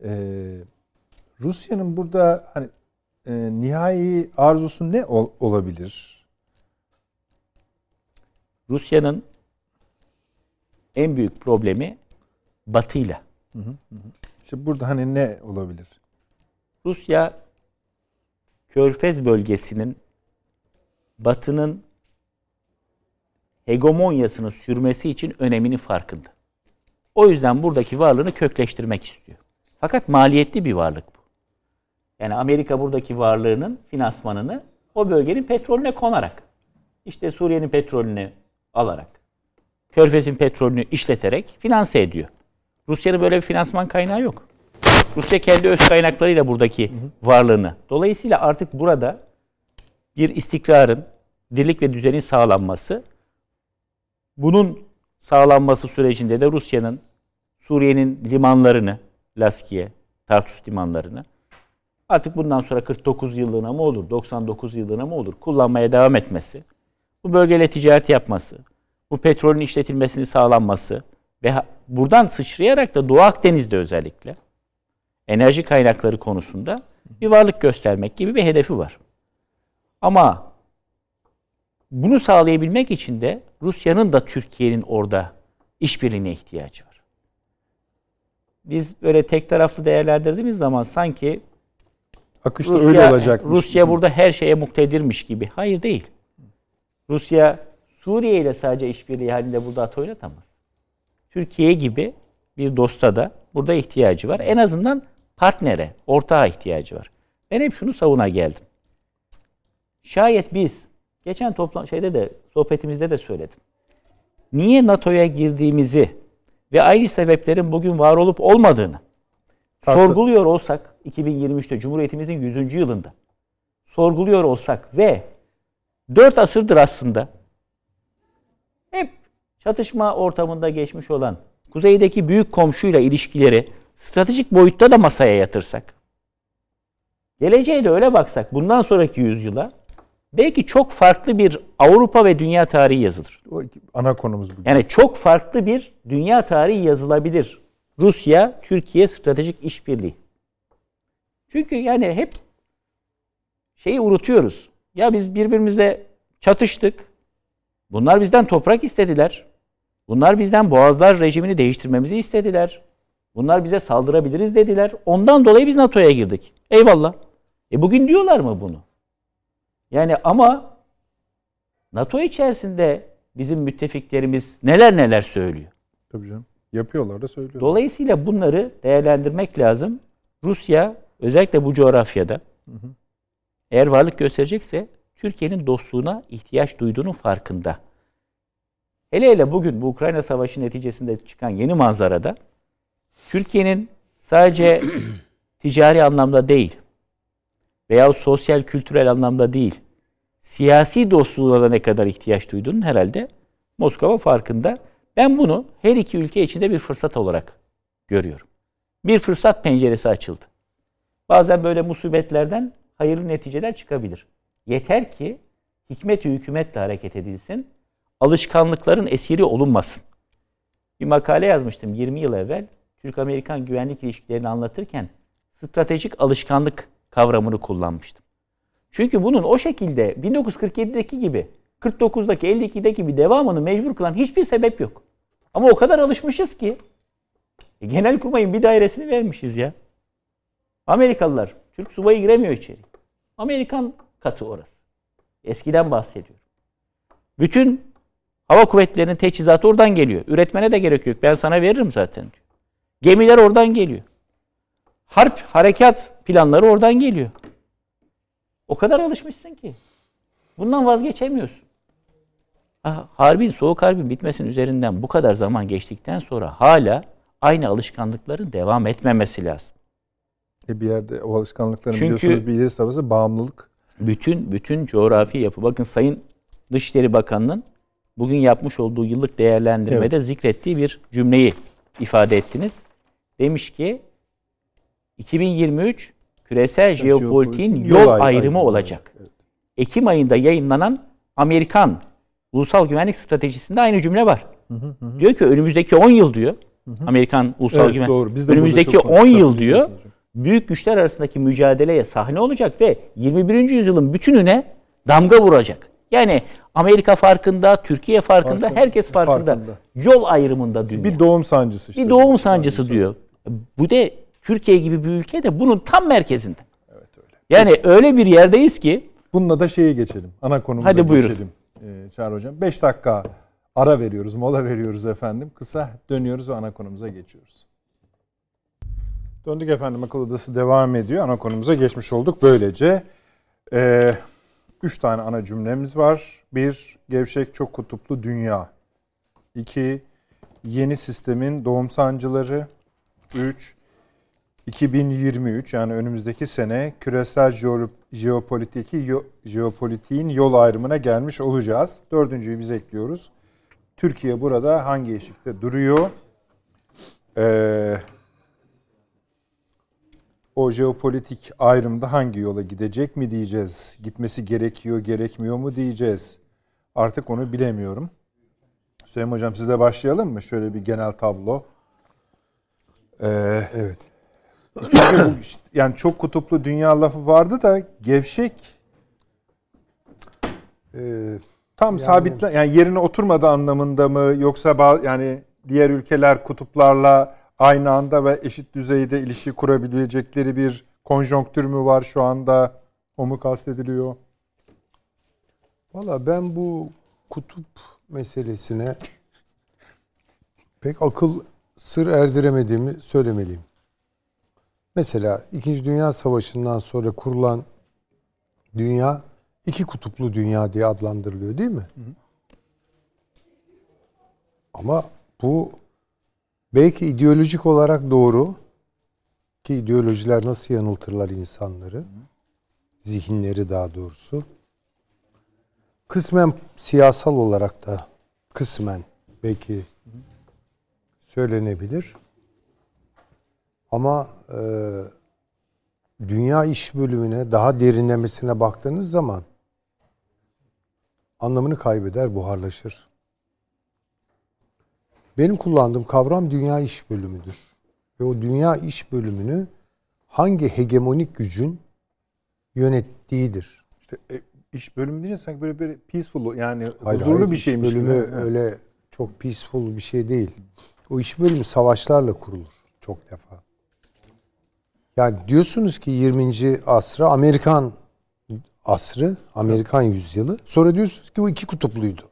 Ee, Rusya'nın burada hani e, nihai arzusu ne ol- olabilir? Rusya'nın en büyük problemi Batı'yla. İşte burada hani ne olabilir? Rusya Körfez bölgesinin Batı'nın hegemonyasını sürmesi için öneminin farkında. O yüzden buradaki varlığını kökleştirmek istiyor. Fakat maliyetli bir varlık bu. Yani Amerika buradaki varlığının finansmanını o bölgenin petrolüne konarak, işte Suriye'nin petrolünü alarak, Körfez'in petrolünü işleterek finanse ediyor. Rusya'nın böyle bir finansman kaynağı yok. Rusya kendi öz kaynaklarıyla buradaki varlığını. Dolayısıyla artık burada bir istikrarın, dirlik ve düzenin sağlanması, bunun sağlanması sürecinde de Rusya'nın Suriye'nin limanlarını, Laskiye, Tartus limanlarını artık bundan sonra 49 yıllığına mı olur, 99 yıllığına mı olur kullanmaya devam etmesi, bu bölgeyle ticaret yapması, bu petrolün işletilmesini sağlanması ve buradan sıçrayarak da Doğu Akdeniz'de özellikle enerji kaynakları konusunda bir varlık göstermek gibi bir hedefi var. Ama bunu sağlayabilmek için de Rusya'nın da Türkiye'nin orada işbirliğine ihtiyacı var. Biz böyle tek taraflı değerlendirdiğimiz zaman sanki Akışta Rusya, öyle olacak. Rusya burada her şeye muktedirmiş gibi. Hayır değil. Rusya Suriye ile sadece işbirliği halinde burada at oynatamaz. Türkiye gibi bir dosta da burada ihtiyacı var. En azından partnere, ortağa ihtiyacı var. Ben hep şunu savuna geldim. Şayet biz geçen toplam şeyde de sohbetimizde de söyledim. Niye NATO'ya girdiğimizi ve aynı sebeplerin bugün var olup olmadığını Tartı- sorguluyor olsak 2023'te Cumhuriyetimizin 100. yılında sorguluyor olsak ve 4 asırdır aslında hep çatışma ortamında geçmiş olan kuzeydeki büyük komşuyla ilişkileri stratejik boyutta da masaya yatırsak geleceğe de öyle baksak bundan sonraki yüzyıla belki çok farklı bir Avrupa ve dünya tarihi yazılır. O ana konumuz bugün. Yani çok farklı bir dünya tarihi yazılabilir. Rusya, Türkiye stratejik işbirliği. Çünkü yani hep şeyi unutuyoruz. Ya biz birbirimizle çatıştık. Bunlar bizden toprak istediler. Bunlar bizden Boğazlar rejimini değiştirmemizi istediler. Bunlar bize saldırabiliriz dediler. Ondan dolayı biz NATO'ya girdik. Eyvallah. E bugün diyorlar mı bunu? Yani ama NATO içerisinde bizim müttefiklerimiz neler neler söylüyor. Tabii canım. Yapıyorlar da söylüyorlar. Dolayısıyla bunları değerlendirmek lazım. Rusya özellikle bu coğrafyada eğer varlık gösterecekse Türkiye'nin dostluğuna ihtiyaç duyduğunun farkında. Hele hele bugün bu Ukrayna Savaşı neticesinde çıkan yeni manzarada Türkiye'nin sadece ticari anlamda değil veya sosyal kültürel anlamda değil siyasi dostluğuna da ne kadar ihtiyaç duyduğunun herhalde Moskova farkında. Ben bunu her iki ülke içinde bir fırsat olarak görüyorum. Bir fırsat penceresi açıldı. Bazen böyle musibetlerden hayırlı neticeler çıkabilir. Yeter ki hikmet-i hükümetle hareket edilsin. Alışkanlıkların esiri olunmasın. Bir makale yazmıştım 20 yıl evvel. Türk-Amerikan güvenlik ilişkilerini anlatırken stratejik alışkanlık kavramını kullanmıştım. Çünkü bunun o şekilde 1947'deki gibi, 49'daki, 52'deki gibi devamını mecbur kılan hiçbir sebep yok. Ama o kadar alışmışız ki e, Genelkurmay'ın bir dairesini vermişiz ya. Amerikalılar, Türk subayı giremiyor içeri. Amerikan katı orası. Eskiden bahsediyorum. Bütün hava kuvvetlerinin teçhizatı oradan geliyor. Üretmene de gerek yok. Ben sana veririm zaten. Gemiler oradan geliyor. Harp, harekat planları oradan geliyor. O kadar alışmışsın ki. Bundan vazgeçemiyorsun. Ah, Harbin, soğuk harbin bitmesinin üzerinden bu kadar zaman geçtikten sonra hala aynı alışkanlıkların devam etmemesi lazım. E bir yerde o alışkanlıkların Çünkü- biliyorsunuz bir ileri safhası bağımlılık. Bütün bütün coğrafi yapı. Bakın Sayın Dışişleri Bakanı'nın bugün yapmış olduğu yıllık değerlendirmede zikrettiği bir cümleyi ifade ettiniz. Demiş ki 2023 küresel jeopolitiğin Jeopolitiğin yol ay- ayrımı olacak. Ekim ayında yayınlanan Amerikan Ulusal Güvenlik Stratejisi'nde aynı cümle var. Diyor ki önümüzdeki 10 yıl diyor. Amerikan Ulusal Evet, Güvenlik doğru. Biz de önümüzdeki çok 10 yıl diyor büyük güçler arasındaki mücadeleye sahne olacak ve 21. yüzyılın bütününe damga vuracak. Yani Amerika farkında, Türkiye farkında, Farkında, herkes farkında. farkında. Yol ayrımında dünya. Bir doğum sancısı işte. Bir doğum sancısı diyor. Bu de Türkiye gibi bir ülke de bunun tam merkezinde. Evet öyle. Yani öyle bir yerdeyiz ki Bununla da şeye geçelim. Ana konumuza Hadi buyurun. geçelim. Ee, Çağrı Hocam. 5 dakika ara veriyoruz, mola veriyoruz efendim. Kısa dönüyoruz ve ana konumuza geçiyoruz. Döndük efendim. Akıl Odası devam ediyor. Ana konumuza geçmiş olduk. Böylece e, üç tane ana cümlemiz var. Bir, gevşek çok kutuplu dünya. İki, yeni sistemin doğum sancıları. Üç, 2023 yani önümüzdeki sene küresel jeo- jeopolitiki jeopolitiğin yol ayrımına gelmiş olacağız. Dördüncüyü biz ekliyoruz. Türkiye burada hangi eşikte duruyor? Ee, o jeopolitik ayrımda hangi yola gidecek mi diyeceğiz? Gitmesi gerekiyor, gerekmiyor mu diyeceğiz? Artık onu bilemiyorum. Süleyman Hocam sizle başlayalım mı? Şöyle bir genel tablo. Ee, Evet. çünkü yani çok kutuplu dünya lafı vardı da gevşek Ee, tam Yani- sabitle yani yerine oturmadı anlamında mı yoksa yani diğer ülkeler kutuplarla aynı anda ve eşit düzeyde ilişki kurabilecekleri bir konjonktür mü var şu anda? O mu kastediliyor? Valla ben bu kutup meselesine pek akıl sır erdiremediğimi söylemeliyim. Mesela İkinci Dünya Savaşı'ndan sonra kurulan dünya iki kutuplu dünya diye adlandırılıyor değil mi? Ama bu belki ideolojik olarak doğru ki ideolojiler nasıl yanıltırlar insanları, zihinleri daha doğrusu. Kısmen siyasal olarak da kısmen belki söylenebilir. Ama e, dünya iş bölümüne daha derinlemesine baktığınız zaman anlamını kaybeder, buharlaşır. Benim kullandığım kavram dünya iş bölümüdür. Ve o dünya iş bölümünü hangi hegemonik gücün yönettiğidir. İşte e, iş bölümü deyince sanki böyle bir peaceful yani Hayır, huzurlu hayır, bir iş şeymiş bölümü gibi. Öyle çok peaceful bir şey değil. O iş bölümü savaşlarla kurulur çok defa. Yani diyorsunuz ki 20. asra Amerikan asrı, Amerikan yüzyılı. Sonra diyorsunuz ki o iki kutupluydu.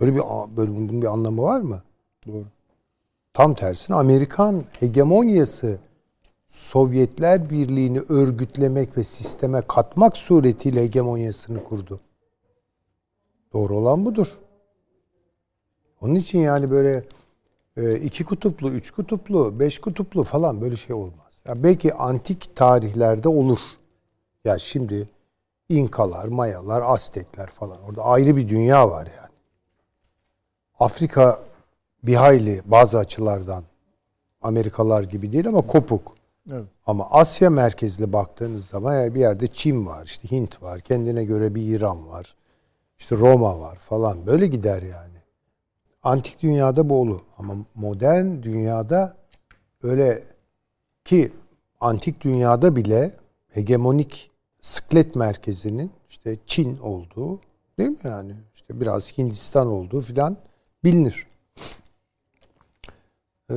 Böyle bir böyle bunun bir anlamı var mı? Doğru. Tam tersine Amerikan hegemonyası Sovyetler Birliği'ni örgütlemek ve sisteme katmak suretiyle hegemonyasını kurdu. Doğru olan budur. Onun için yani böyle e, iki kutuplu, üç kutuplu, beş kutuplu falan böyle şey olmaz. Ya belki antik tarihlerde olur. Ya şimdi İnkalar, Mayalar, Aztekler falan. Orada ayrı bir dünya var yani. Afrika bir hayli bazı açılardan Amerikalar gibi değil ama kopuk. Evet. Ama Asya merkezli baktığınız zaman bir yerde Çin var, işte Hint var, kendine göre bir İran var, işte Roma var falan böyle gider yani. Antik dünyada bu olur ama modern dünyada öyle ki antik dünyada bile hegemonik sıklet merkezinin işte Çin olduğu değil mi yani işte biraz Hindistan olduğu filan bilinir. Ee,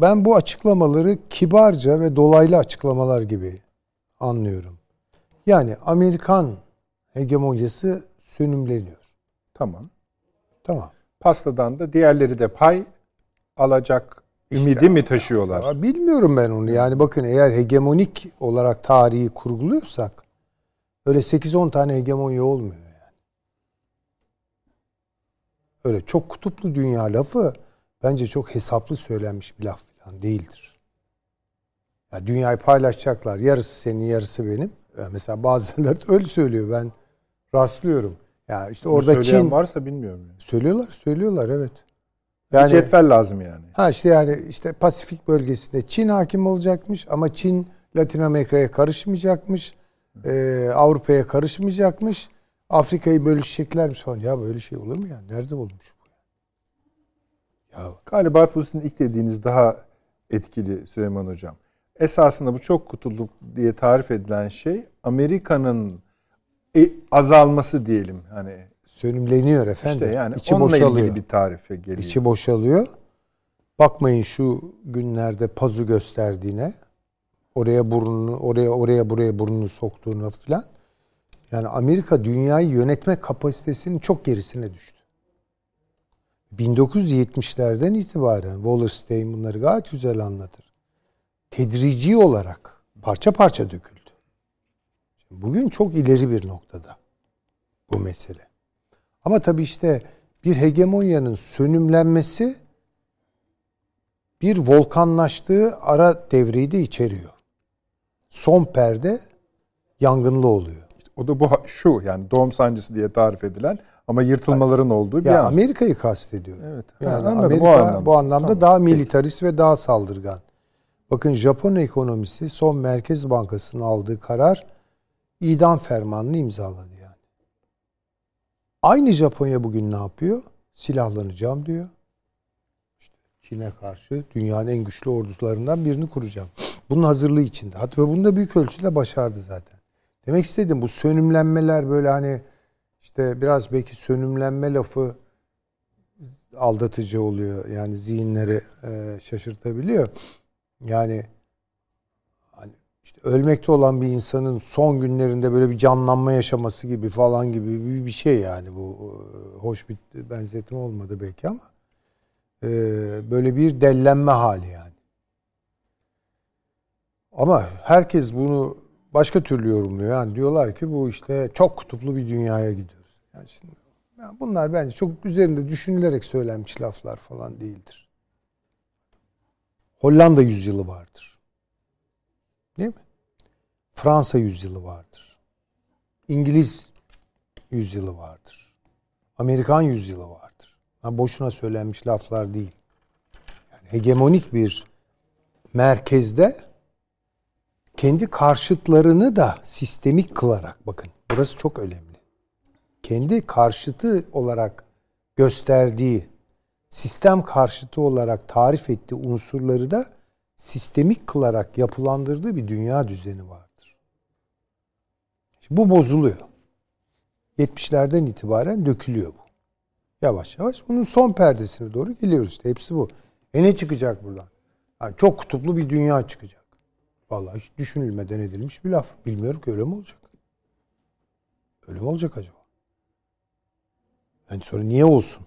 ben bu açıklamaları kibarca ve dolaylı açıklamalar gibi anlıyorum. Yani Amerikan hegemonyası sönümleniyor. Tamam. Tamam. Pastadan da diğerleri de pay alacak ümidi mi taşıyorlar? Bilmiyorum ben onu. Yani bakın eğer hegemonik olarak tarihi kurguluyorsak öyle 8-10 tane hegemonya olmuyor yani. Öyle çok kutuplu dünya lafı bence çok hesaplı söylenmiş bir laf falan değildir. Ya dünyayı paylaşacaklar. Yarısı senin, yarısı benim. Mesela bazıları öyle söylüyor. Ben rastlıyorum. Ya işte Bunu orada Çin varsa bilmiyorum. Yani. söylüyorlar, söylüyorlar evet. Bir cetvel lazım yani. Ha işte yani işte Pasifik bölgesinde Çin hakim olacakmış ama Çin Latin Amerika'ya karışmayacakmış. Ee, Avrupa'ya karışmayacakmış. Afrika'yı bölüşeceklermiş falan. Ya böyle şey olur mu ya? Nerede olmuş bu? Ya Galiba bu sizin ilk dediğiniz daha etkili Süleyman Hocam. Esasında bu çok kutuluk diye tarif edilen şey Amerika'nın e- azalması diyelim. Hani sönümleniyor efendim. işte yani İçi onunla boşalıyor. ilgili bir tarife geliyor. İçi boşalıyor. Bakmayın şu günlerde pazu gösterdiğine. Oraya burnunu, oraya oraya buraya burnunu soktuğuna falan. Yani Amerika dünyayı yönetme kapasitesinin çok gerisine düştü. 1970'lerden itibaren Wallerstein bunları gayet güzel anlatır. Tedrici olarak parça parça döküldü. Bugün çok ileri bir noktada bu mesele. Ama tabii işte bir hegemonyanın sönümlenmesi bir volkanlaştığı ara devreyi de içeriyor. Son perde yangınlı oluyor. O da bu şu yani doğum sancısı diye tarif edilen Ama yırtılmaların olduğu bir Ya an. Amerika'yı kastediyorum. Evet. Yani anladım. Amerika Bu anlamda. bu anlamda Tamam. daha militarist ve daha saldırgan. Bakın Japon ekonomisi son Merkez Bankası'nın aldığı karar idam fermanını imzaladı yani. Aynı Japonya bugün ne yapıyor? Silahlanacağım diyor. İşte Çin'e karşı dünyanın en güçlü ordularından birini kuracağım. Bunun hazırlığı içinde. Hatta bunu da büyük ölçüde başardı zaten. Demek istedim bu sönümlenmeler böyle hani işte biraz belki sönümlenme lafı aldatıcı oluyor. Yani zihinleri e, şaşırtabiliyor. Yani hani işte ölmekte olan bir insanın son günlerinde böyle bir canlanma yaşaması gibi falan gibi bir, şey yani bu e, hoş bir benzetme olmadı belki ama e, böyle bir dellenme hali yani. Ama herkes bunu başka türlü yorumluyor. Yani diyorlar ki bu işte çok kutuplu bir dünyaya gidiyoruz. Yani şimdi yani bunlar bence çok üzerinde düşünülerek söylenmiş laflar falan değildir. Hollanda yüzyılı vardır. Değil mi? Fransa yüzyılı vardır. İngiliz yüzyılı vardır. Amerikan yüzyılı vardır. Ha, boşuna söylenmiş laflar değil. Yani hegemonik bir merkezde kendi karşıtlarını da sistemik kılarak bakın burası çok önemli. Kendi karşıtı olarak gösterdiği sistem karşıtı olarak tarif ettiği unsurları da sistemik kılarak yapılandırdığı bir dünya düzeni vardır. Şimdi bu bozuluyor. 70'lerden itibaren dökülüyor bu. Yavaş yavaş bunun son perdesine doğru geliyoruz işte. Hepsi bu. E ne çıkacak buradan? Yani çok kutuplu bir dünya çıkacak. Vallahi hiç düşünülmeden edilmiş bir laf. Bilmiyorum ki öyle mi olacak? Öyle mi olacak acaba? Yani sonra niye olsun?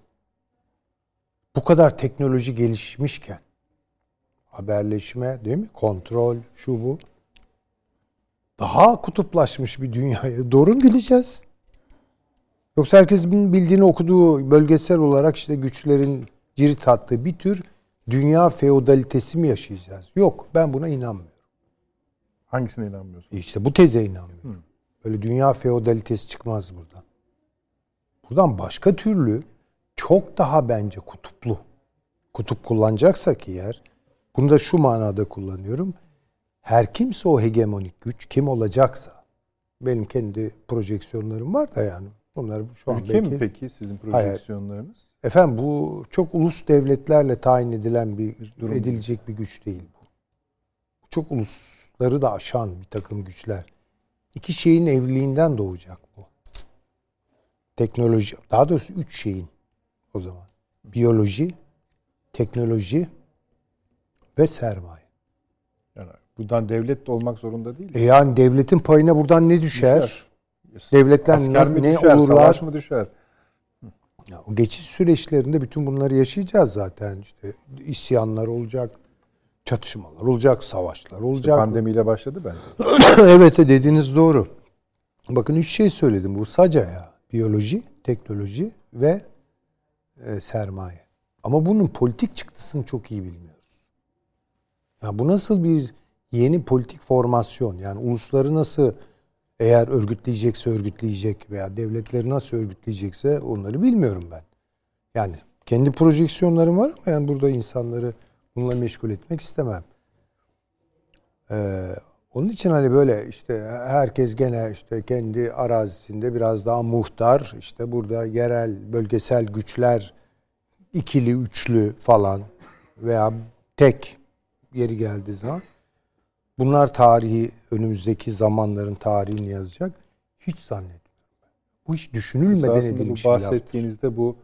Bu kadar teknoloji gelişmişken haberleşme değil mi? Kontrol, şu bu. Daha kutuplaşmış bir dünyaya doğru mu gideceğiz? Yoksa herkesin bildiğini okuduğu bölgesel olarak işte güçlerin cirit attığı bir tür dünya feodalitesi mi yaşayacağız? Yok ben buna inanmıyorum. Hangisine inanmıyorsun? İşte bu teze inanmıyorum. Böyle dünya feodalitesi çıkmaz buradan. Buradan başka türlü çok daha bence kutuplu. Kutup kullanacaksak eğer bunu da şu manada kullanıyorum. Her kimse o hegemonik güç kim olacaksa benim kendi projeksiyonlarım var da yani bunlar şu an Ülke belki mi peki sizin Hayır. projeksiyonlarınız? Efendim bu çok ulus devletlerle tayin edilen bir durum edilecek bir güç değil bu. Çok ulusları da aşan bir takım güçler. İki şeyin evliliğinden doğacak bu. Teknoloji, daha doğrusu üç şeyin o zaman. Biyoloji, teknoloji ve sermaye. Yani buradan devlet de olmak zorunda değil. E yani devletin payına buradan ne düşer? Düşer. Devletler Asker ne, mi ne düşer, olurlar? savaş mı düşer? Ya, o geçiş süreçlerinde bütün bunları yaşayacağız zaten. İşte isyanlar olacak, çatışmalar olacak, savaşlar olacak. Pandemiyle başladı bence. evet dediğiniz doğru. Bakın üç şey söyledim. Bu saca ya. Biyoloji, teknoloji ve e, sermaye. Ama bunun politik çıktısını çok iyi bilmiyoruz. Ya bu nasıl bir yeni politik formasyon? Yani ulusları nasıl eğer örgütleyecekse örgütleyecek veya devletleri nasıl örgütleyecekse onları bilmiyorum ben. Yani kendi projeksiyonlarım var ama yani burada insanları bununla meşgul etmek istemem. Ee, onun için hani böyle işte herkes gene işte kendi arazisinde biraz daha muhtar işte burada yerel bölgesel güçler ikili üçlü falan veya tek yeri geldiği zaman bunlar tarihi önümüzdeki zamanların tarihini yazacak hiç zannetmiyorum. Bu hiç düşünülmeden Aslında edilmiş bu bir laftır. bahsettiğinizde bu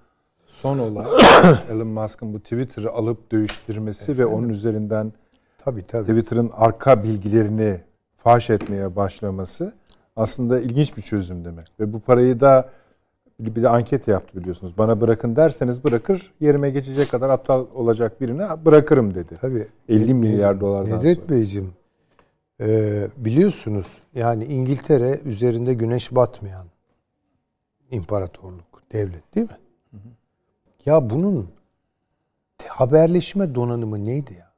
son olay Elon Musk'ın bu Twitter'ı alıp dövüştürmesi ve onun üzerinden Tabii tabii. Twitter'ın arka bilgilerini faş etmeye başlaması aslında ilginç bir çözüm demek. Ve bu parayı da bir de anket yaptı biliyorsunuz. Bana bırakın derseniz bırakır, yerime geçecek kadar aptal olacak birine bırakırım dedi. Tabii. 50 Ne- milyar dolardan Nedret sonra. Beyciğim, e, biliyorsunuz yani İngiltere üzerinde güneş batmayan imparatorluk, devlet değil mi? Ya bunun haberleşme donanımı neydi ya?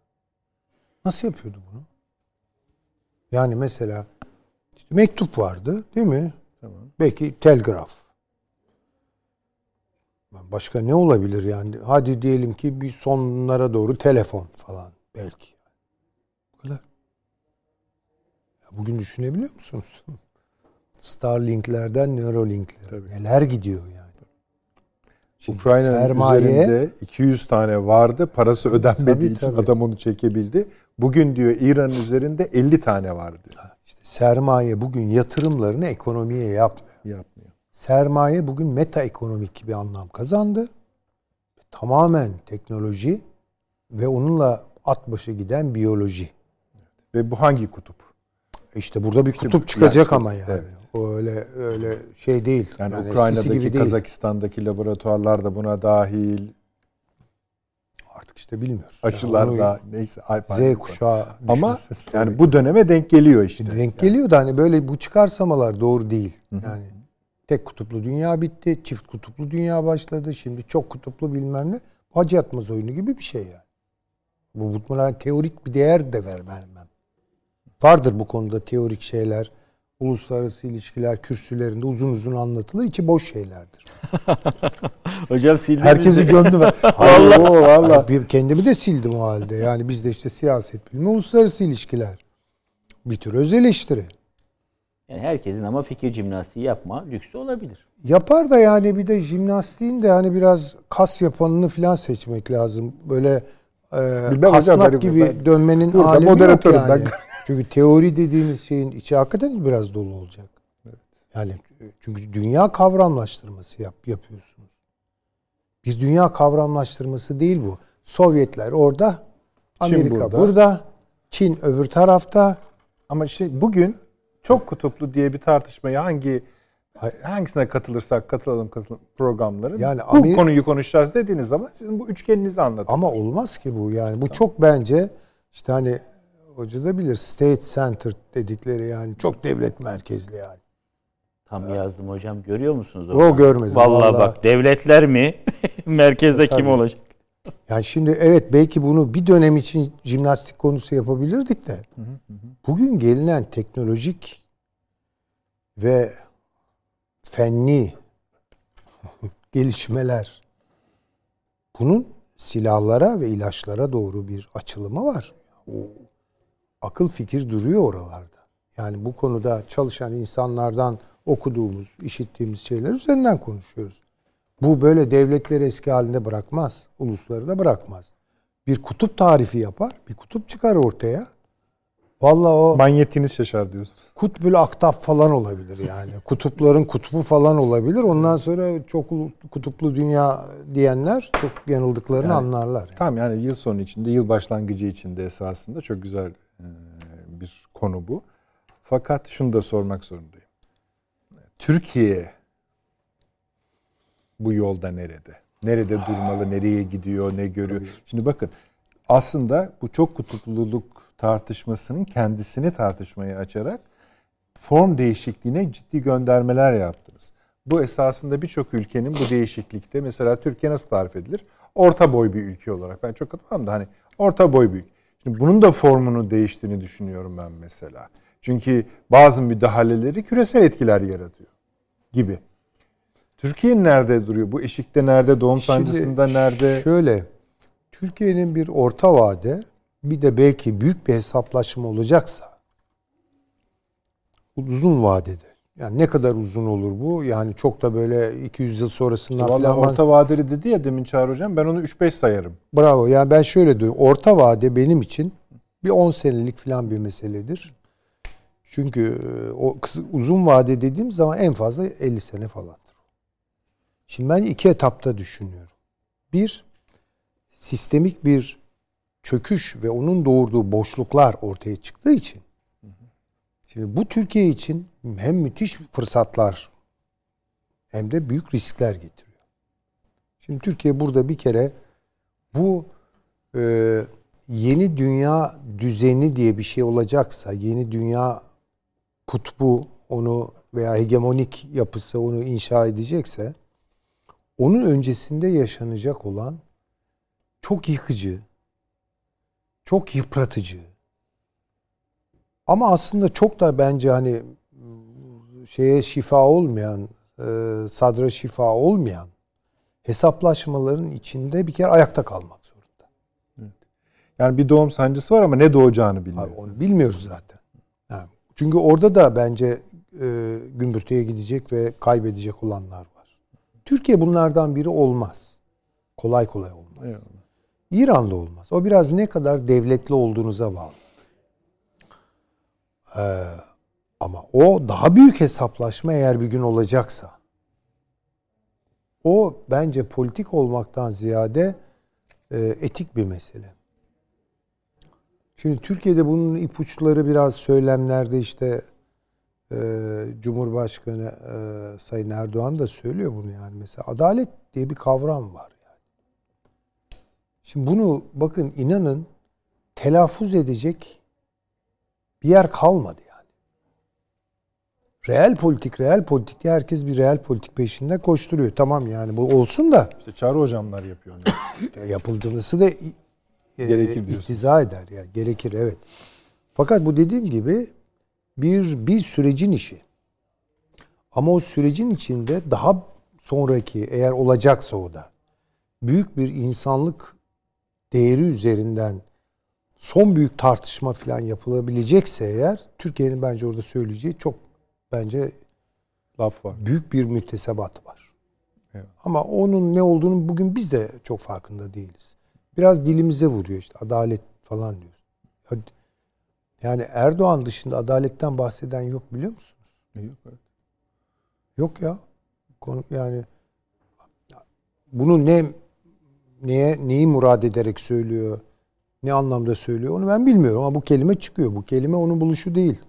Nasıl yapıyordu bunu? Yani mesela işte mektup vardı değil mi? Tamam. Belki telgraf. Başka ne olabilir yani? Hadi diyelim ki bir sonlara doğru telefon falan belki. Bu kadar. Ya bugün düşünebiliyor musunuz? Starlink'lerden Neuralink'lere neler gidiyor yani. Şimdi Ukrayna'nın sermaye üzerinde 200 tane vardı. Parası ödenmediği Tabii, için tabii. adam onu çekebildi. Bugün diyor İran'ın üzerinde 50 tane var diyor. işte sermaye bugün yatırımlarını ekonomiye yapmıyor. Yapmıyor. Sermaye bugün meta ekonomik bir anlam kazandı. Tamamen teknoloji ve onunla at başı giden biyoloji. Ve bu hangi kutup? İşte burada bir kutup çıkacak yani ama yani. evet. O öyle öyle şey değil. Yani, eskisi Ukrayna'daki, gibi değil. Kazakistan'daki laboratuvarlar da buna dahil. Artık işte bilmiyoruz. Aşılar Yani da neyse. Z kuşağı Ama düşünsün. yani bu döneme denk geliyor işte. denk geliyor da hani böyle bu çıkarsamalar doğru değil. Yani tek kutuplu dünya bitti, çift kutuplu dünya başladı. Şimdi çok kutuplu bilmem ne. Hacı yatmaz oyunu gibi bir şey yani. Bu muhtemelen teorik bir değer de ver vermem. Vardır bu konuda teorik şeyler. Uluslararası ilişkiler kürsülerinde uzun uzun anlatılır. İçi boş şeylerdir. Hocam sildi Herkesi gömdü ben. Vallahi. Valla. Bir kendimi de sildim o halde. Yani bizde işte siyaset bilimi, uluslararası ilişkiler. Bir tür öz eleştiri. Yani herkesin ama fikir jimnastiği yapma lüksü olabilir. Yapar da yani bir de jimnastiğin de hani biraz kas yapanını falan seçmek lazım. Böyle e, Bilmem kasnak hocam, gibi ben- dönmenin Burada alemi yok yani. ben. Çünkü teori dediğimiz şeyin içi hakikaten biraz dolu olacak. Yani çünkü dünya kavramlaştırması yap, yapıyorsunuz. Bir dünya kavramlaştırması değil bu. Sovyetler orada, Çin Amerika burada. burada, Çin öbür tarafta. Ama işte bugün çok kutuplu diye bir tartışmayı hangi hangisine katılırsak katılalım katılalım programların Yani bu Amer- konuyu konuşacağız dediğiniz zaman sizin bu üçgeninizi anlatın. Ama olmaz ki bu yani. Bu çok bence işte hani hoca da bilir state centered dedikleri yani çok devlet merkezli yani. Tam yazdım hocam. Görüyor musunuz? O görmedim. Vallahi, Vallahi. bak devletler mi? Merkezde kim Tabii. olacak? Yani şimdi evet belki bunu bir dönem için jimnastik konusu yapabilirdik de. Bugün gelinen teknolojik ve fenli gelişmeler bunun silahlara ve ilaçlara doğru bir açılımı var. O akıl fikir duruyor oralarda. Yani bu konuda çalışan insanlardan okuduğumuz, işittiğimiz şeyler üzerinden konuşuyoruz. Bu böyle devletleri eski halinde bırakmaz. Ulusları da bırakmaz. Bir kutup tarifi yapar. Bir kutup çıkar ortaya. Vallahi o Manyetiniz şaşar diyorsunuz. kutbül aktaf falan olabilir yani. Kutupların kutbu falan olabilir. Ondan sonra çok kutuplu dünya diyenler çok yanıldıklarını anlarlar. yani. Tamam yani yıl sonu içinde, yıl başlangıcı içinde esasında çok güzel bir konu bu. Fakat şunu da sormak zorundayım. Türkiye bu yolda nerede? Nerede durmalı, nereye gidiyor, ne görüyor? Şimdi bakın aslında bu çok kutupluluk tartışmasının kendisini tartışmayı açarak form değişikliğine ciddi göndermeler yaptınız. Bu esasında birçok ülkenin bu değişiklikte mesela Türkiye nasıl tarif edilir? Orta boy bir ülke olarak. Ben çok katılmam da hani orta boy bir ülke. Şimdi bunun da formunu değiştiğini düşünüyorum ben mesela. Çünkü bazı müdahaleleri küresel etkiler yaratıyor gibi. Türkiye nerede duruyor? Bu eşikte nerede? Doğum sancısında Şimdi nerede? Şöyle, Türkiye'nin bir orta vade bir de belki büyük bir hesaplaşma olacaksa uzun vadede. Yani ne kadar uzun olur bu? Yani çok da böyle 200 yıl sonrasından Vallahi falan. orta vadeli dedi ya demin Çağrı Hocam ben onu 3-5 sayarım. Bravo. Yani ben şöyle diyorum. Orta vade benim için bir 10 senelik falan bir meseledir. Çünkü e, o uzun vade dediğim zaman en fazla 50 sene falandır. Şimdi ben iki etapta düşünüyorum. Bir, sistemik bir çöküş ve onun doğurduğu boşluklar ortaya çıktığı için şimdi bu Türkiye için hem müthiş fırsatlar hem de büyük riskler getiriyor. Şimdi Türkiye burada bir kere bu e, yeni dünya düzeni diye bir şey olacaksa, yeni dünya kutbu onu veya hegemonik yapısı onu inşa edecekse, onun öncesinde yaşanacak olan çok yıkıcı, çok yıpratıcı ama aslında çok da bence hani şeye şifa olmayan, e, sadra şifa olmayan hesaplaşmaların içinde bir kere ayakta kalmak zorunda. Yani bir doğum sancısı var ama ne doğacağını bilmiyor. Abi onu bilmiyoruz zaten. Yani çünkü orada da bence e, gümbürtüye gidecek ve kaybedecek olanlar var. Türkiye bunlardan biri olmaz. Kolay kolay olmaz. Eyvallah. İran'da olmaz. O biraz ne kadar devletli olduğunuza bağlı. Ee, ama o daha büyük hesaplaşma eğer bir gün olacaksa o bence politik olmaktan ziyade e, etik bir mesele. Şimdi Türkiye'de bunun ipuçları biraz söylemlerde işte e, Cumhurbaşkanı e, Sayın Erdoğan da söylüyor bunu yani. Mesela adalet diye bir kavram var yani. Şimdi bunu bakın inanın telaffuz edecek bir yer kalmadı yani. Reel politik, reel politik diye herkes bir reel politik peşinde koşturuyor. Tamam yani bu olsun da İşte Çağrı hocamlar yapıyor. yapıldığınızı da e, Gerekir diyorsun. iktiza eder. Yani gerekir evet. Fakat bu dediğim gibi bir bir sürecin işi. Ama o sürecin içinde daha sonraki eğer olacaksa o da büyük bir insanlık değeri üzerinden son büyük tartışma falan yapılabilecekse eğer Türkiye'nin bence orada söyleyeceği çok bence Laf var. büyük bir mühtesebat var. Evet. Ama onun ne olduğunu bugün biz de çok farkında değiliz. Biraz dilimize vuruyor işte adalet falan diyoruz. Ya- Yani Erdoğan dışında adaletten bahseden yok biliyor musunuz? Yok, evet. Yok ya. Konu yani bunu ne neye neyi murad ederek söylüyor? Ne anlamda söylüyor? Onu ben bilmiyorum ama bu kelime çıkıyor. Bu kelime onun buluşu değil.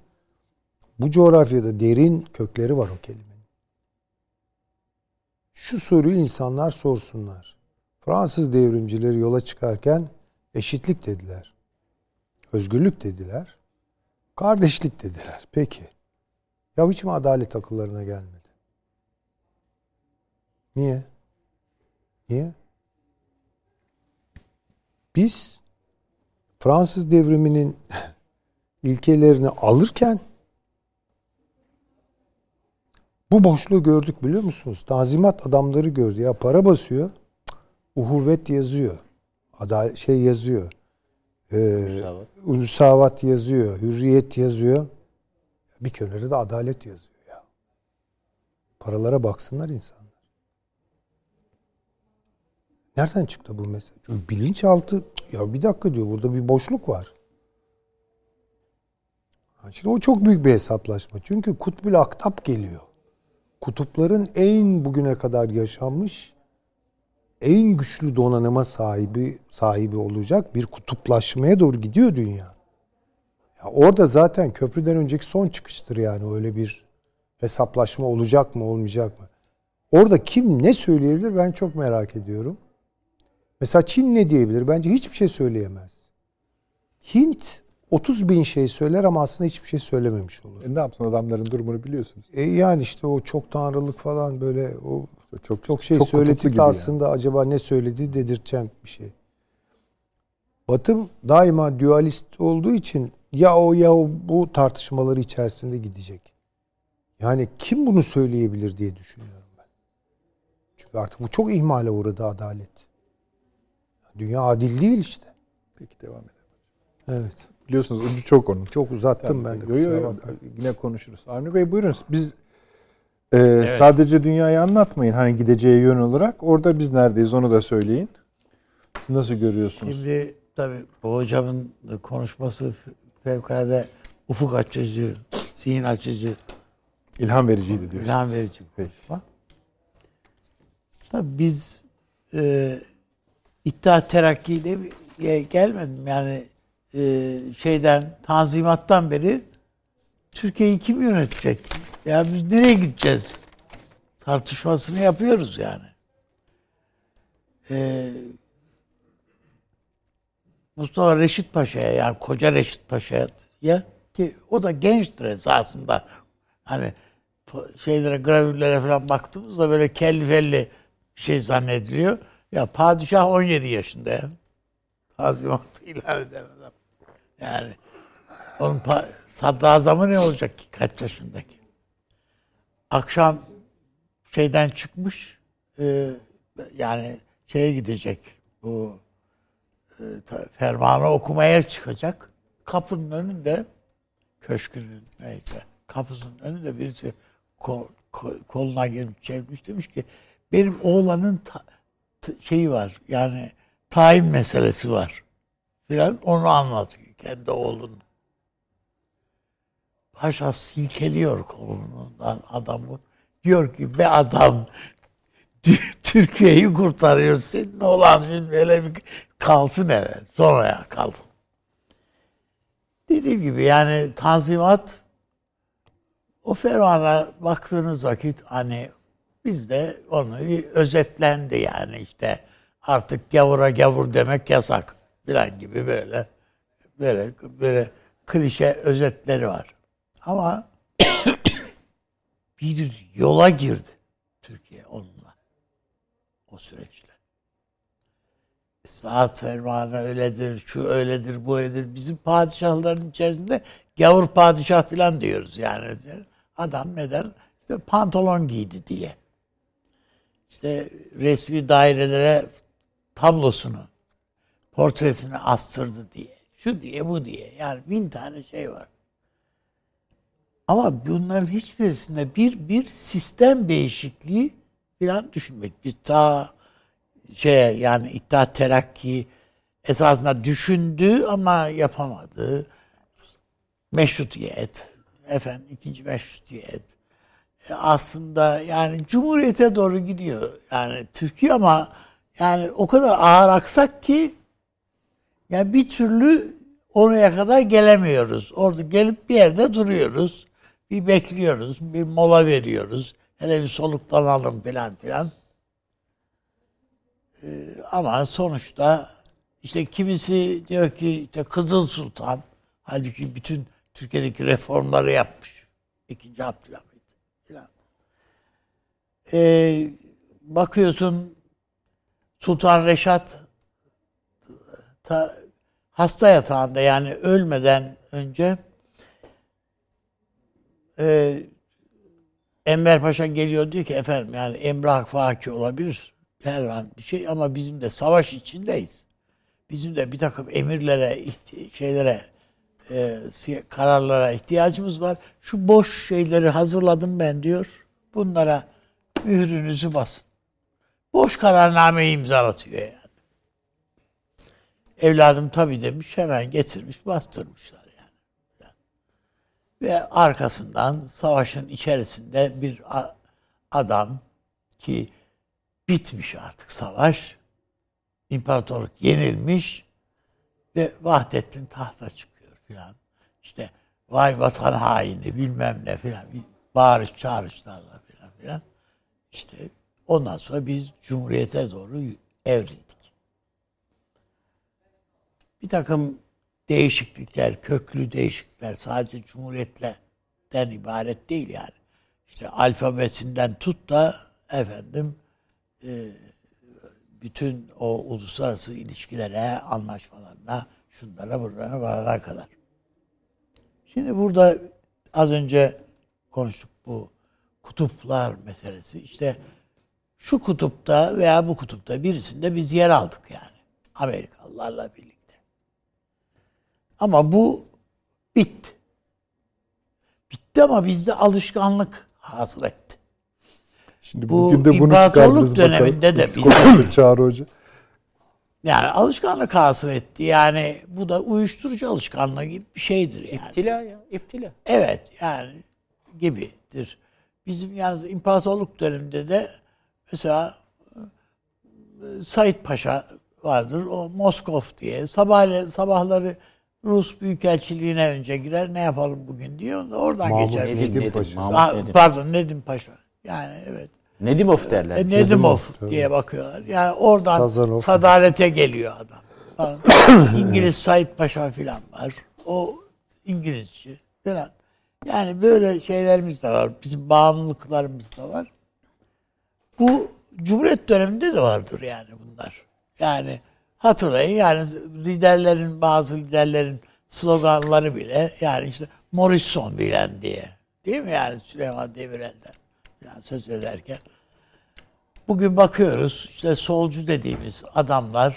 Bu coğrafyada derin kökleri var o kelimenin. Şu soruyu insanlar sorsunlar. Fransız devrimcileri yola çıkarken eşitlik dediler. Özgürlük dediler. Kardeşlik dediler. Peki. Ya hiç mi adalet akıllarına gelmedi? Niye? Niye? Biz Fransız devriminin ilkelerini alırken bu boşluğu gördük biliyor musunuz? Tanzimat adamları gördü. Ya para basıyor. Uhuvvet yazıyor. Adalet şey yazıyor. Ee, Ulusavat yazıyor. Hürriyet yazıyor. Bir kenarı da adalet yazıyor ya. Paralara baksınlar insanlar. Nereden çıktı bu mesaj? Çünkü bilinçaltı ya bir dakika diyor burada bir boşluk var. Şimdi o çok büyük bir hesaplaşma. Çünkü kutbül aktap geliyor. Kutupların en bugüne kadar yaşanmış en güçlü donanıma sahibi sahibi olacak bir kutuplaşmaya doğru gidiyor dünya. Ya orada zaten köprüden önceki son çıkıştır yani öyle bir hesaplaşma olacak mı olmayacak mı? Orada kim ne söyleyebilir ben çok merak ediyorum. Mesela Çin ne diyebilir? Bence hiçbir şey söyleyemez. Hint 30 bin şey söyler ama aslında hiçbir şey söylememiş olur. E ne yapsın adamların durumunu biliyorsunuz. E yani işte o çok tanrılık falan böyle o Çok çok şey söyletip de aslında acaba ne söyledi dedirteceğim bir şey. Batı daima dualist olduğu için ya o ya o bu tartışmaları içerisinde gidecek. Yani kim bunu söyleyebilir diye düşünüyorum ben. Çünkü artık bu çok ihmale uğradı adalet. Dünya adil değil işte. Yani. Peki devam edelim. Evet. Biliyorsunuz ucu çok onun. Çok uzattım ben de. Yo, yo, yo, yine konuşuruz. Avni Bey buyurun. Biz e, sadece dünyayı anlatmayın hani gideceği yön olarak. Orada biz neredeyiz onu da söyleyin. Nasıl görüyorsunuz? Şimdi tabii bu hocamın konuşması fevkalade ufuk açıcı, zihin açıcı, İlham vericiydi diyorsunuz. ilham verici bir Peki. konuşma. Tabii biz e, İttihat Terakki'de bir- gelmedim. Yani e, şeyden, tanzimattan beri Türkiye'yi kim yönetecek? Ya biz nereye gideceğiz? Tartışmasını yapıyoruz yani. E, Mustafa Reşit Paşa'ya yani koca Reşit Paşa'ya ya ki o da gençtir esasında. Hani şeylere gravürlere falan baktığımızda böyle kelli felli şey zannediliyor. Ya padişah 17 yaşında ya. Tazminatı ilan adam. Yani onun sadrazamı ne olacak ki kaç yaşındaki? Akşam şeyden çıkmış e, yani şeye gidecek bu e, fermanı okumaya çıkacak. Kapının önünde köşkünün neyse kapısının önünde birisi ko- ko- koluna girmiş çevirmiş demiş ki benim oğlanın ta- şeyi var yani tayin meselesi var filan onu anlatıyor kendi oğlunun. Paşa silkeliyor kolundan adamı. Diyor ki be adam Türkiye'yi kurtarıyor. Senin oğlan şimdi böyle bir kalsın hele. Sonraya kalsın. Dediğim gibi yani tanzimat o fermana baktığınız vakit hani biz de onu bir özetlendi yani işte artık gavura gavur demek yasak filan gibi böyle böyle böyle klişe özetleri var. Ama bir yola girdi Türkiye onunla o süreçte. Saat fermanı öyledir, şu öyledir, bu öyledir. Bizim padişahların içerisinde gavur padişah falan diyoruz yani. Adam neden? İşte pantolon giydi diye. İşte resmi dairelere tablosunu, portresini astırdı diye. Şu diye, bu diye. Yani bin tane şey var. Ama bunların hiçbirisinde bir bir sistem değişikliği falan düşünmek. Bir ta şeye yani İttihat Terakki esasında düşündü ama yapamadı. Meşrutiyet, efendim ikinci meşrutiyet. E, aslında yani Cumhuriyete doğru gidiyor. Yani Türkiye ama yani o kadar ağır aksak ki yani bir türlü oraya kadar gelemiyoruz. Orada gelip bir yerde duruyoruz. Bir bekliyoruz, bir mola veriyoruz. Hele bir soluklanalım filan filan. Ee, ama sonuçta işte kimisi diyor ki işte Kızıl Sultan halbuki bütün Türkiye'deki reformları yapmış. İkinci Abdülhamit filan. Ee, bakıyorsun Sultan Reşat ta, hasta yatağında yani ölmeden önce e, Enver Paşa geliyor diyor ki efendim yani emrah faki olabilir her an bir şey ama bizim de savaş içindeyiz. Bizim de bir takım emirlere, şeylere, e, kararlara ihtiyacımız var. Şu boş şeyleri hazırladım ben diyor. Bunlara mührünüzü basın. Boş kararnameyi imzalatıyor yani. Evladım tabii demiş hemen getirmiş bastırmışlar yani. Ve arkasından savaşın içerisinde bir adam ki bitmiş artık savaş. İmparatorluk yenilmiş ve Vahdettin tahta çıkıyor filan. İşte vay vatan haini bilmem ne filan. Bağırış çağrışlarla filan filan. İşte ondan sonra biz Cumhuriyete doğru evrildik. Bir takım değişiklikler, köklü değişiklikler sadece Cumhuriyet'ten ibaret değil yani. İşte alfabesinden tut da efendim e, bütün o uluslararası ilişkilere, anlaşmalarına, şunlara buralara varana kadar. Şimdi burada az önce konuştuk bu kutuplar meselesi. İşte şu kutupta veya bu kutupta birisinde biz yer aldık yani. Amerikalılarla birlikte. Ama bu bitti. Bitti ama bizde alışkanlık hasıl etti. Şimdi Bu bugün de bunu imparatorluk çıkardınız döneminde de Eksik biz- olmasın Çağrı Hoca. Yani alışkanlık hasıl etti. Yani bu da uyuşturucu alışkanlığı gibi bir şeydir yani. İptila ya, iptila. Evet yani gibidir. Bizim yalnız imparatorluk döneminde de mesela e, Said Paşa vardır. O Moskov diye. Sabah, sabahları Rus Büyükelçiliğine önce girer. Ne yapalım bugün diyor. Oradan Mahmut geçer. Nedim Nedim, Paşa. Mahmut Ah, Nedim. pardon Nedim Paşa. Yani evet. Nedimov derler. E, Nedimov tabii. diye bakıyorlar. Yani oradan Sazanov. sadalete geliyor adam. İngiliz Said Paşa filan var. O İngilizce filan. Yani böyle şeylerimiz de var. Bizim bağımlılıklarımız da var. Bu Cumhuriyet döneminde de vardır yani bunlar. Yani hatırlayın yani liderlerin bazı liderlerin sloganları bile yani işte Morrison bilen diye. Değil mi yani Süleyman Demirel'den yani söz ederken. bugün bakıyoruz işte solcu dediğimiz adamlar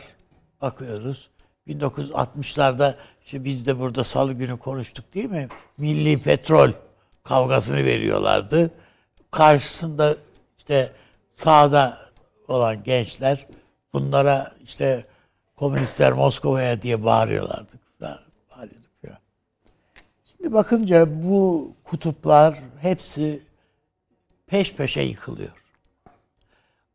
bakıyoruz. 1960'larda işte biz de burada salı günü konuştuk değil mi? Milli petrol kavgasını veriyorlardı. Karşısında işte sağda olan gençler bunlara işte komünistler Moskova'ya diye bağırıyorlardı. Bağırıyorduk falan. Şimdi bakınca bu kutuplar hepsi peş peşe yıkılıyor.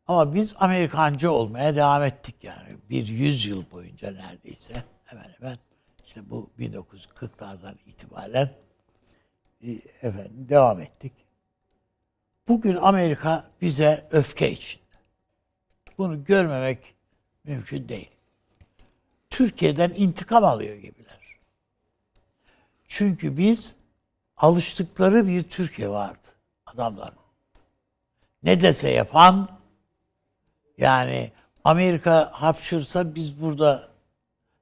Ama biz Amerikancı olmaya devam ettik yani. Bir yüzyıl boyunca neredeyse hemen hemen işte bu 1940'lardan itibaren e, efendim devam ettik. Bugün Amerika bize öfke içinde. Bunu görmemek mümkün değil. Türkiye'den intikam alıyor gibiler. Çünkü biz alıştıkları bir Türkiye vardı adamlar. Ne dese yapan yani Amerika hapşırsa biz burada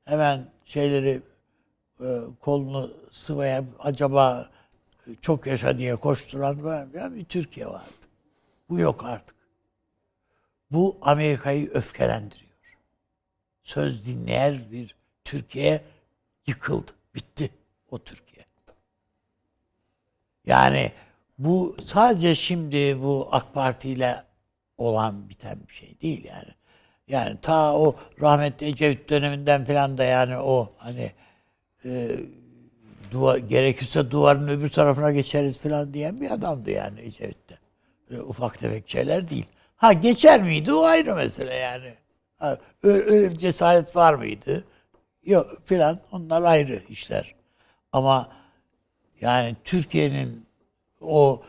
hemen şeyleri e, kolunu sıvaya acaba çok yaşa diye koşturan böyle bir Türkiye vardı. Bu yok artık. Bu Amerika'yı öfkelendiriyor. Söz dinleyen bir Türkiye yıkıldı. Bitti o Türkiye. Yani bu sadece şimdi bu AK Parti ile olan biten bir şey değil yani. Yani ta o rahmetli Ecevit döneminden falan da yani o hani e, duvar, gerekirse duvarın öbür tarafına geçeriz falan diyen bir adamdı yani Ecevit'te. Ufak tefek şeyler değil. Ha geçer miydi o ayrı mesele yani. Öyle bir cesaret var mıydı? Yok filan onlar ayrı işler. Ama yani Türkiye'nin o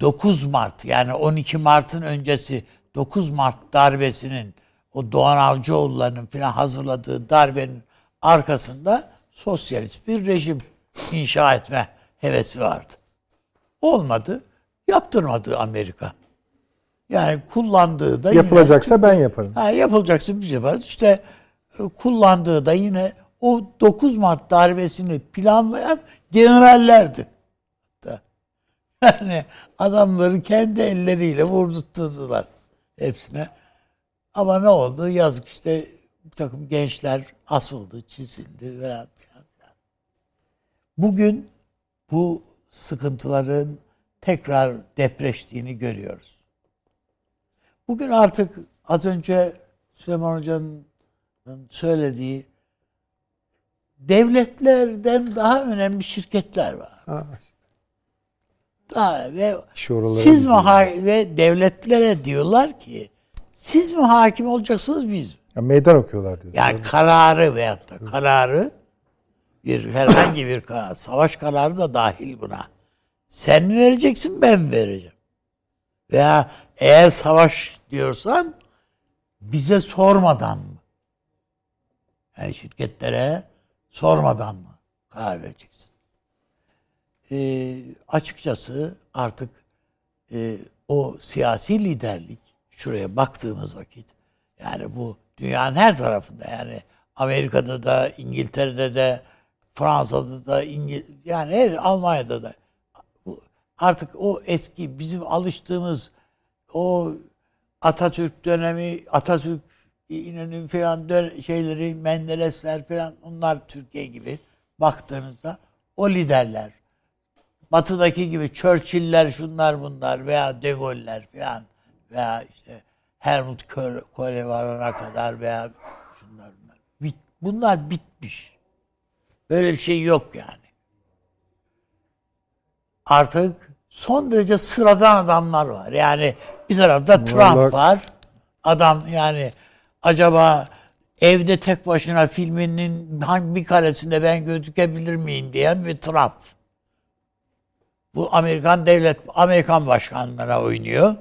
9 Mart yani 12 Mart'ın öncesi 9 Mart darbesinin o Doğan Avcıoğulları'nın filan hazırladığı darbenin arkasında sosyalist bir rejim inşa etme hevesi vardı. Olmadı. Yaptırmadı Amerika. Yani kullandığı da yapılacaksa yine, ben yaparım. Ha, yapılacaksa biz yaparız. İşte e, kullandığı da yine o 9 Mart darbesini planlayan generallerdi. Yani adamları kendi elleriyle vurdurtturdular hepsine. Ama ne oldu? Yazık işte bir takım gençler asıldı, çizildi filan. Bugün bu sıkıntıların tekrar depreştiğini görüyoruz. Bugün artık az önce Süleyman Hoca'nın söylediği devletlerden daha önemli şirketler var. Ha, Daha ve siz mi gidiyor. ha- ve devletlere diyorlar ki siz mi hakim olacaksınız biz? Ya meydan okuyorlar diyor. Yani kararı veyahut da kararı bir herhangi bir karar, savaş kararı da dahil buna. Sen mi vereceksin ben mi vereceğim? Veya eğer savaş diyorsan bize sormadan mı? Yani şirketlere sormadan mı karar vereceksin? Ee, açıkçası artık e, o siyasi liderlik şuraya baktığımız vakit yani bu dünyanın her tarafında yani Amerika'da da İngiltere'de de Fransa'da da İngil yani her Almanya'da da artık o eski bizim alıştığımız o Atatürk dönemi Atatürk İnönü falan şeyleri Menderesler falan onlar Türkiye gibi baktığınızda o liderler Batı'daki gibi Churchill'ler şunlar bunlar veya De Gaulle'ler falan veya işte Helmut Kohl- Kohl'e varana kadar veya şunlar bunlar. Bit, bunlar bitmiş. Böyle bir şey yok yani. Artık son derece sıradan adamlar var. Yani bir tarafta Trump Vallahi- var. Adam yani acaba evde tek başına filminin hangi bir karesinde ben gözükebilir miyim diyen bir Trump. Bu Amerikan devlet, Amerikan başkanlığına oynuyor.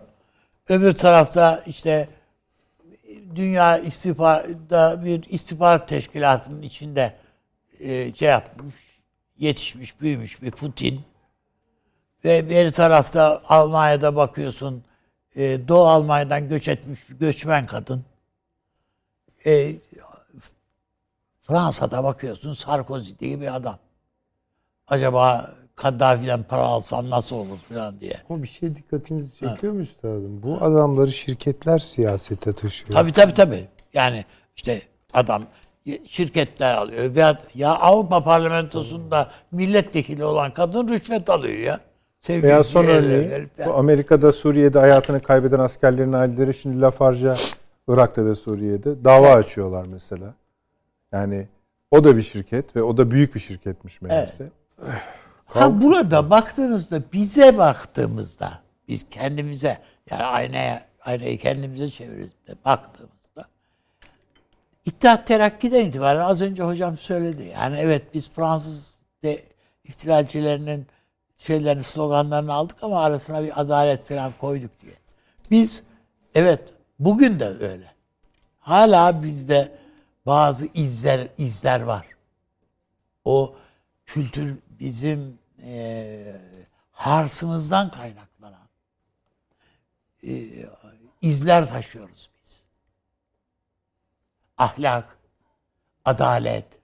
Öbür tarafta işte dünya istihbarda bir istihbarat teşkilatının içinde e, şey yapmış, yetişmiş, büyümüş bir Putin. Ve bir tarafta Almanya'da bakıyorsun e, Doğu Almanya'dan göç etmiş bir göçmen kadın. E, Fransa'da bakıyorsun Sarkozy diye bir adam. Acaba Kaddafi'den para alsam nasıl olur falan diye. Ama bir şey dikkatinizi çekiyor mu üstadım? Bu adamları şirketler siyasete taşıyor. Tabii tabii tabii. Yani işte adam şirketler alıyor. Veya ya Avrupa Parlamentosu'nda milletvekili olan kadın rüşvet alıyor ya. Sevgilisi Veya son örneği bu Amerika'da Suriye'de hayatını kaybeden askerlerin aileleri şimdi Lafarge'a Irak'ta ve Suriye'de dava açıyorlar mesela. Yani o da bir şirket ve o da büyük bir şirketmiş meğerse. Ha burada baktığınızda bize baktığımızda biz kendimize yani aynaya aynayı kendimize çevirip de baktığımızda İttihat Terakki'den itibaren az önce hocam söyledi. Yani evet biz Fransız de ihtilalcilerinin şeylerini sloganlarını aldık ama arasına bir adalet falan koyduk diye. Biz evet bugün de öyle. Hala bizde bazı izler izler var o kültür bizim e, harsımızdan kaynaklanan e, izler taşıyoruz biz. Ahlak, adalet.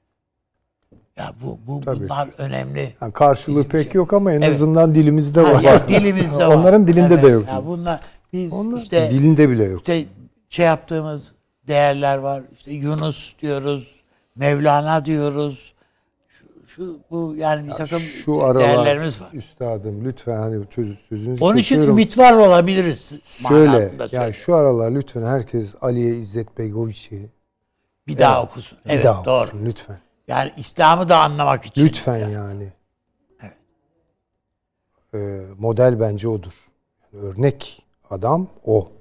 Ya bu, bu Tabii. bunlar önemli. Yani karşılığı Bizim pek şey- yok ama en Evet. azından dilimizde Ha, var. ya dilimizde var. Onların dilinde de yok. Ya bunlar biz Onlar işte dilinde bile yok. işte şey yaptığımız değerler var. İşte Yunus diyoruz, Mevlana diyoruz. Şu, şu bu yani bir takım Şu aralar değerlerimiz var. üstadım lütfen hani söz, sözünüzü Onun için ümit var olabiliriz. Şöyle yani şu aralar lütfen herkes Aliye İzzet Begoviç'i bir daha okusun. bir Evet daha doğru. okusun lütfen. Yani İslam'ı da anlamak için. Lütfen yani. Evet. Ee, model bence odur. Yani örnek adam o.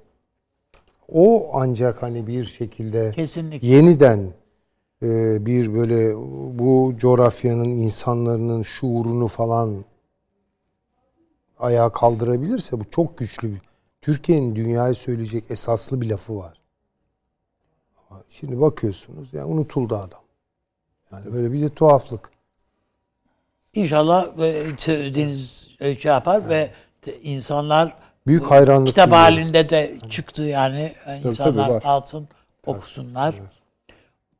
O ancak hani bir şekilde Kesinlikle. yeniden e, bir böyle bu coğrafyanın insanların şuurunu falan ayağa kaldırabilirse bu çok güçlü bir. Türkiye'nin dünyaya söyleyecek esaslı bir lafı var. Ama Şimdi bakıyorsunuz yani unutuldu adam. Yani böyle bir de tuhaflık. İnşallah söylediğiniz e, şey yapar ve te- insanlar Büyük hayranlık kitap duyuyorum. halinde de çıktı yani E, insanlar tabii var. alsın okusunlar.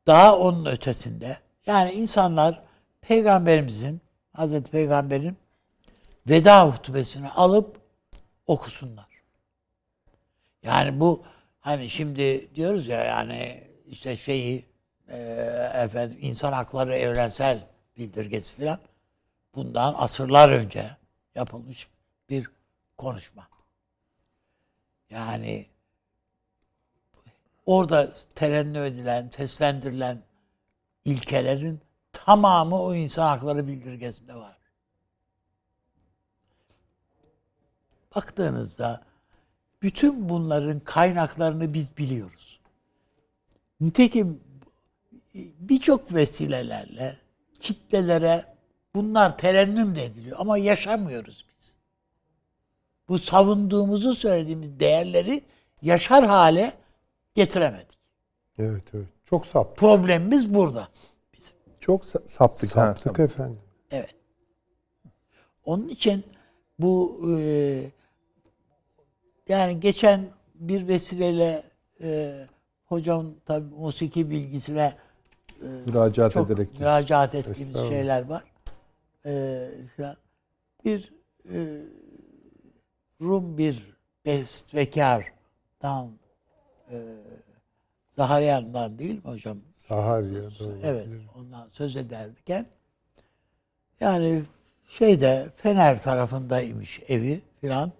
Daha onun ötesinde yani insanlar peygamberimizin Hazreti Peygamber'in veda hutbesini alıp okusunlar. Yani bu hani şimdi diyoruz ya yani işte şeyi e, efendim insan hakları evrensel bildirgesi filan bundan asırlar önce yapılmış bir konuşma. Yani orada terennüm edilen, seslendirilen ilkelerin tamamı o insan hakları bildirgesinde var. Baktığınızda bütün bunların kaynaklarını biz biliyoruz. Nitekim birçok vesilelerle kitlelere bunlar terennüm de ediliyor ama yaşamıyoruz biz. Bu savunduğumuzu söylediğimiz değerleri yaşar hale getiremedik. Evet evet. Çok saptık. Problemimiz burada. Bizim. Çok sa- saptık. ha, Saptık tamam. efendim. Evet. Onun için bu e, yani geçen bir vesileyle e, hocam tabi musiki bilgisine Müracaat çok ederek. müracaat ettiğimiz şeyler var. Ee, bir e, Rum bir bestekardan e, Zaharyan'dan değil mi hocam? Sahar ya. doğru. Evet, ondan söz ederken yani şeyde Fener tarafındaymış evi filan.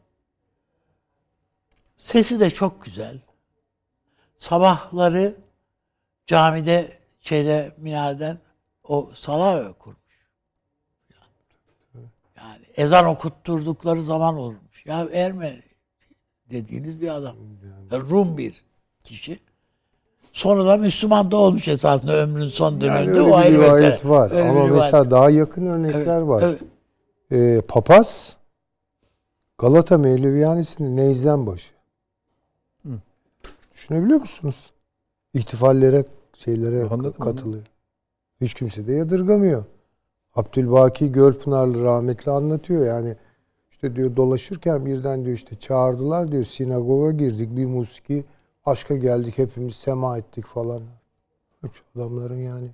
Sesi de çok güzel. Sabahları camide şeyde minareden o salah kurmuş. Yani ezan okutturdukları zaman olmuş. Ya Ermeni dediğiniz bir adam. Rum bir kişi. Sonradan Müslüman da olmuş esasında ömrünün son Yani döneminde. öyle o bir ayrı rivayet mesele. var. Öyle Ama rivayet. mesela daha yakın örnekler Evet, var. evet. Ee, papaz Galata Mevlevihanesi'nin neyzen başı. Düşünebiliyor musunuz? İhtifallere, şeylere Anladım, katılıyor. Hiç kimse de yadırgamıyor. Abdülbaki Gölpınarlı rahmetli anlatıyor yani. işte diyor dolaşırken birden diyor işte çağırdılar diyor sinagoga girdik bir musiki aşka geldik hepimiz sema ettik falan. Adamların yani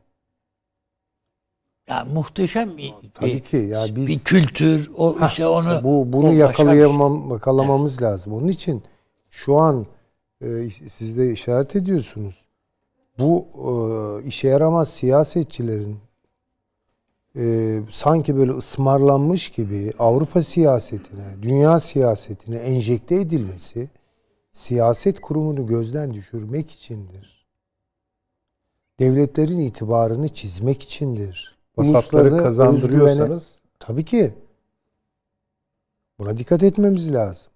Ya muhteşem bir, Tabii bir, ki, ya biz- bir kültür o işte onu bu bunu yakalayamam yakalamamız lazım. Onun için şu an e, siz de işaret ediyorsunuz. Bu e, işe yaramaz siyasetçilerin e, sanki böyle ısmarlanmış gibi Avrupa siyasetine, dünya siyasetine enjekte edilmesi siyaset kurumunu gözden düşürmek içindir. Devletlerin itibarını çizmek içindir. Uluslarını kazandırıyorsanız Tabii ki. Buna dikkat etmemiz lazım.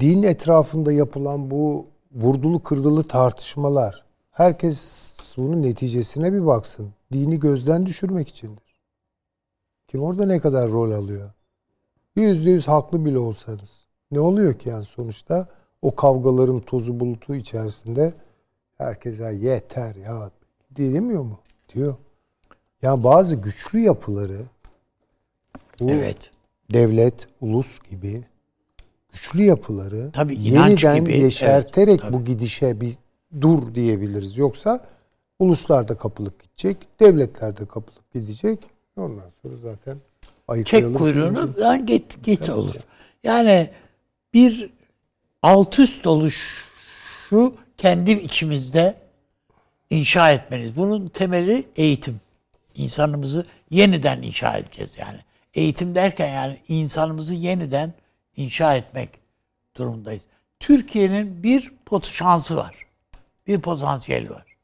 Din etrafında yapılan bu vurdulu kırdılı tartışmalar herkes bunun neticesine bir baksın. Dini gözden düşürmek içindir. Kim orada ne kadar rol alıyor? Yüzde yüz haklı bile olsanız. Ne oluyor ki yani sonuçta o kavgaların tozu bulutu içerisinde herkese yeter ya diyemiyor mu? Diyor. Yani bazı güçlü yapıları bu Evet. devlet, ulus gibi güçlü yapıları Tabii, yeniden gibi, yeşerterek evet, bu gidişe bir dur diyebiliriz. Yoksa uluslar da kapılıp gidecek, devletler de kapılıp gidecek. Ondan sonra zaten ayıklayalım. Çek kuyruğunu lan git git olur. Yani bir alt üst oluşu kendi içimizde inşa etmeniz. Bunun temeli eğitim. İnsanımızı yeniden inşa edeceğiz yani. Eğitim derken yani insanımızı yeniden inşa etmek durumundayız. Türkiye'nin bir pot şansı var. Bir potansiyeli var.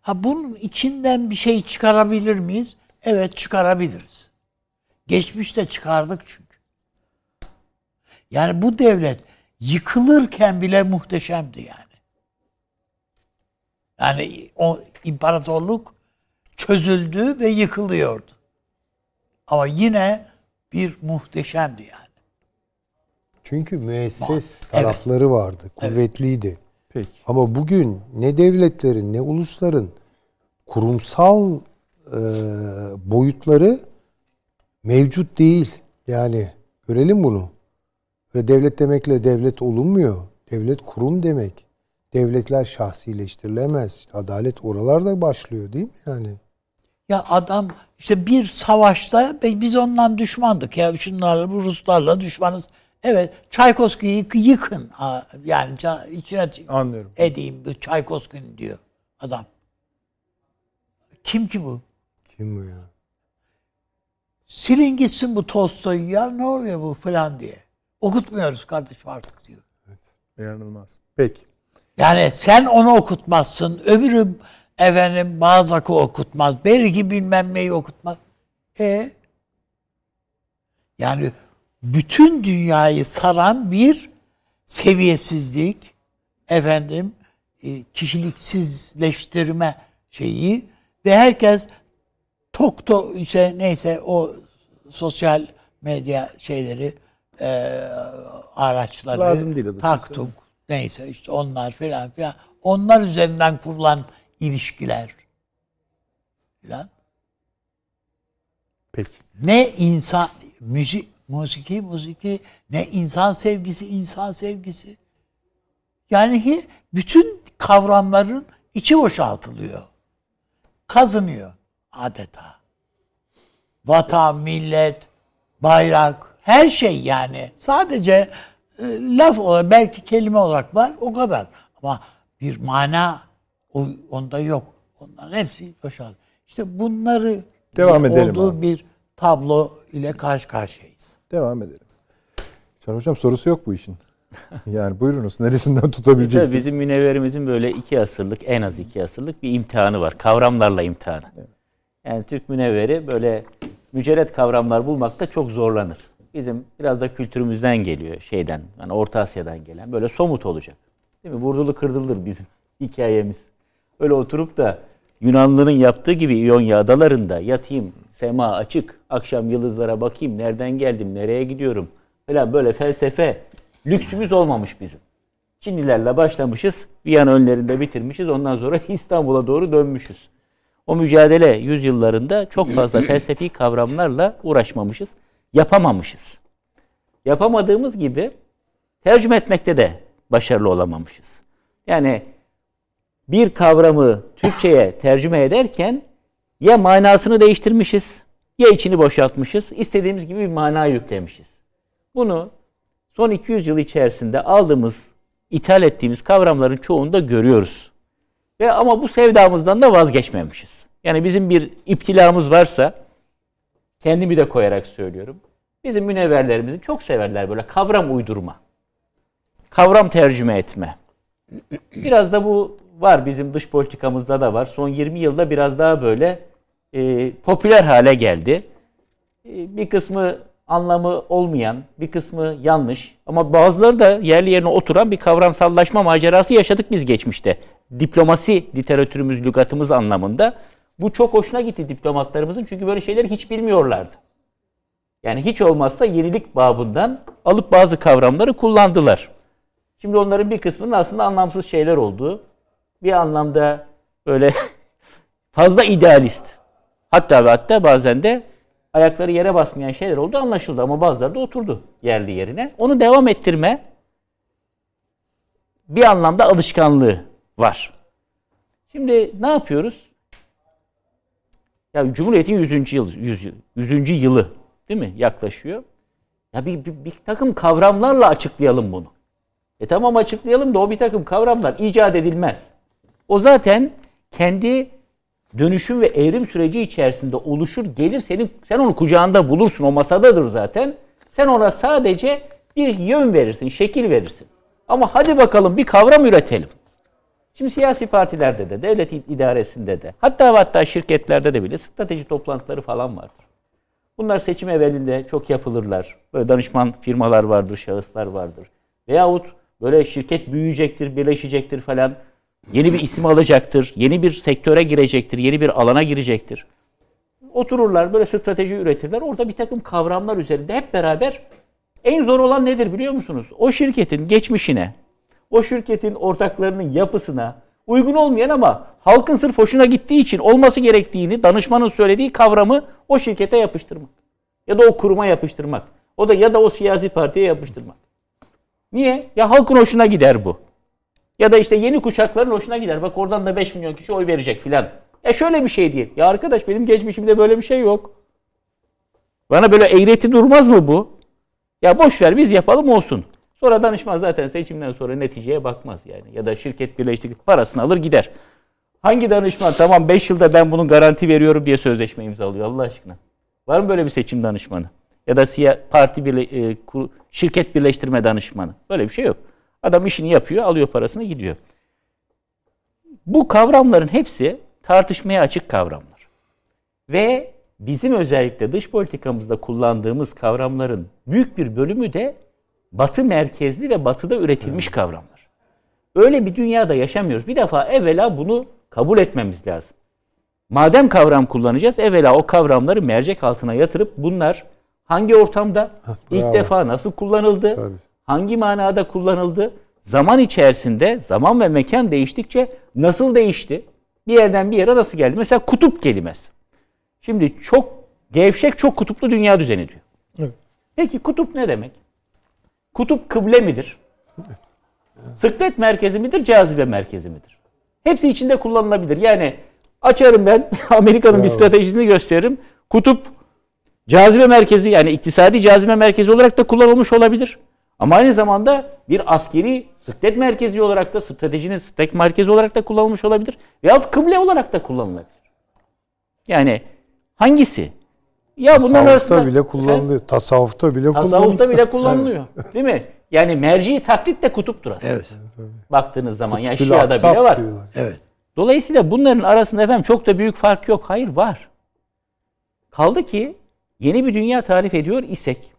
Ha bunun içinden bir şey çıkarabilir miyiz? Evet çıkarabiliriz. Geçmişte çıkardık çünkü. Yani bu devlet yıkılırken bile muhteşemdi yani. Yani o imparatorluk çözüldü ve yıkılıyordu. Ama yine bir muhteşemdi yani. Çünkü müesses Evet. tarafları vardı, kuvvetliydi. Peki. Ama bugün ne devletlerin ne ulusların kurumsal e, boyutları mevcut değil. Yani görelim bunu. Böyle devlet demekle devlet olunmuyor. Devlet kurum demek. Devletler şahsileştirilemez. İşte adalet oralarda başlıyor değil mi yani? Ya adam işte bir savaşta biz ondan düşmandık ya şunlarla bu Ruslarla düşmanız. Evet Çaykovski'yi yık- yıkın. Yani içine Anlıyorum. edeyim bu Çaykovski'nin diyor adam. Kim ki bu? Kim bu ya? Silin gitsin bu Tolstoy'u ya ne oluyor bu falan diye. Okutmuyoruz kardeşim artık diyor. İnanılmaz. Peki. Yani sen onu okutmazsın. Öbürü efendim Balzac'ı okutmaz. Belki bilmem neyi okutmaz. E yani bütün dünyayı saran bir seviyesizlik, efendim e, kişiliksizleştirme şeyi ve herkes tok tok işte neyse o sosyal medya şeyleri e, araçları Lazım değil taktuk neyse işte onlar filan filan onlar üzerinden kurulan ilişkiler filan Peki. ne insan müzik musiki musiki. Ne insan sevgisi insan sevgisi. Yani bütün kavramların içi boşaltılıyor. Kazınıyor adeta. Vatan millet bayrak her şey yani. Sadece e, laf olarak belki kelime olarak var o kadar. Ama bir mana o, onda yok. Onların hepsi boşalt işte bunları Devam edelim olduğu abi. bir tablo ile karşı karşıyayız. Devam edelim. Can Hocam sorusu yok bu işin. Yani buyurunuz. Neresinden Tabii tutabileceksiniz? bizim münevverimizin böyle iki asırlık, en az iki asırlık bir imtihanı var. Kavramlarla imtihanı. Yani Türk münevveri böyle mücerret kavramlar bulmakta çok zorlanır. Bizim biraz da kültürümüzden geliyor şeyden, hani Orta Asya'dan gelen böyle somut olacak. Değil mi? Vurdulu kırdılır bizim hikayemiz. Öyle oturup da Yunanlıların yaptığı gibi İonya adalarında yatayım, sema açık, akşam yıldızlara bakayım, nereden geldim, nereye gidiyorum falan böyle felsefe lüksümüz olmamış bizim. Çinlilerle başlamışız. Viyana önlerinde bitirmişiz. Ondan sonra İstanbul'a doğru dönmüşüz. O mücadele yüzyıllarında çok fazla felsefi kavramlarla uğraşmamışız. Yapamamışız. Yapamadığımız gibi tercüme etmekte de başarılı olamamışız. Yani bir kavramı Türkçe'ye tercüme ederken ya manasını değiştirmişiz ya içini boşaltmışız. istediğimiz gibi bir mana yüklemişiz. Bunu son 200 yıl içerisinde aldığımız, ithal ettiğimiz kavramların çoğunda görüyoruz. Ve ama bu sevdamızdan da vazgeçmemişiz. Yani bizim bir iptilamız varsa kendimi de koyarak söylüyorum. Bizim münevverlerimizi çok severler böyle kavram uydurma. Kavram tercüme etme. Biraz da bu var bizim dış politikamızda da var. Son 20 yılda biraz daha böyle e, popüler hale geldi. E, bir kısmı anlamı olmayan, bir kısmı yanlış ama bazıları da yerli yerine oturan bir kavramsallaşma macerası yaşadık biz geçmişte. Diplomasi literatürümüz, lügatımız anlamında. Bu çok hoşuna gitti diplomatlarımızın çünkü böyle şeyleri hiç bilmiyorlardı. Yani hiç olmazsa yenilik babından alıp bazı kavramları kullandılar. Şimdi onların bir kısmının aslında anlamsız şeyler olduğu, bir anlamda böyle fazla idealist, hatta ve hatta bazen de ayakları yere basmayan şeyler oldu anlaşıldı ama bazıları da oturdu yerli yerine. Onu devam ettirme bir anlamda alışkanlığı var. Şimdi ne yapıyoruz? Ya Cumhuriyet'in 100. yıl 100, 100. yılı değil mi? Yaklaşıyor. Ya bir, bir, bir takım kavramlarla açıklayalım bunu. E tamam açıklayalım da o bir takım kavramlar icat edilmez. O zaten kendi dönüşüm ve evrim süreci içerisinde oluşur, gelir senin sen onu kucağında bulursun. O masadadır zaten. Sen ona sadece bir yön verirsin, şekil verirsin. Ama hadi bakalım bir kavram üretelim. Şimdi siyasi partilerde de, devlet idaresinde de, hatta hatta şirketlerde de bile strateji toplantıları falan vardır. Bunlar seçim evvelinde çok yapılırlar. Böyle danışman firmalar vardır, şahıslar vardır. Veyahut böyle şirket büyüyecektir, birleşecektir falan. Yeni bir isim alacaktır, yeni bir sektöre girecektir, yeni bir alana girecektir. Otururlar, böyle strateji üretirler. Orada bir takım kavramlar üzerinde hep beraber en zor olan nedir biliyor musunuz? O şirketin geçmişine, o şirketin ortaklarının yapısına uygun olmayan ama halkın sırf hoşuna gittiği için olması gerektiğini danışmanın söylediği kavramı o şirkete yapıştırmak. Ya da o kuruma yapıştırmak. O da ya da o siyasi partiye yapıştırmak. Niye? Ya halkın hoşuna gider bu. Ya da işte yeni kuşakların hoşuna gider. Bak oradan da 5 milyon kişi oy verecek filan. E şöyle bir şey değil. Ya arkadaş benim geçmişimde böyle bir şey yok. Bana böyle eğreti durmaz mı bu? Ya boş ver biz yapalım olsun. Sonra danışman zaten seçimden sonra neticeye bakmaz yani. Ya da şirket birleştik parasını alır gider. Hangi danışman tamam 5 yılda ben bunun garanti veriyorum diye sözleşme imzalıyor Allah aşkına. Var mı böyle bir seçim danışmanı? Ya da parti birle, e, şirket birleştirme danışmanı. Böyle bir şey yok. Adam işini yapıyor, alıyor parasını gidiyor. Bu kavramların hepsi tartışmaya açık kavramlar. Ve bizim özellikle dış politikamızda kullandığımız kavramların büyük bir bölümü de batı merkezli ve batıda üretilmiş evet. kavramlar. Öyle bir dünyada yaşamıyoruz. Bir defa evvela bunu kabul etmemiz lazım. Madem kavram kullanacağız, evvela o kavramları mercek altına yatırıp bunlar hangi ortamda, Heh, ilk defa nasıl kullanıldı, Tabii. Hangi manada kullanıldı, zaman içerisinde, zaman ve mekan değiştikçe nasıl değişti, bir yerden bir yere nasıl geldi? Mesela kutup kelimesi. Şimdi çok gevşek, çok kutuplu dünya düzeni diyor. Evet. Peki kutup ne demek? Kutup kıble midir? Sıklet merkezi midir, cazibe merkezi midir? Hepsi içinde kullanılabilir. Yani açarım ben Amerika'nın bir stratejisini gösteririm. Kutup cazibe merkezi yani iktisadi cazibe merkezi olarak da kullanılmış olabilir. Ama aynı zamanda bir askeri sıklet merkezi olarak da stratejinin sıklet merkezi olarak da kullanılmış olabilir. Veyahut kıble olarak da kullanılabilir. Yani hangisi? Ya bunların arasında bile kullanılıyor. Efendim? Tasavvufta bile kullanılıyor. Tasavvufta bile kullanılıyor. Değil mi? Yani merci taklit de kutuptur aslında. Evet. Baktığınız zaman yani Şia'da bile var. Diyorlar. Evet. Dolayısıyla bunların arasında efendim çok da büyük fark yok. Hayır var. Kaldı ki yeni bir dünya tarif ediyor isek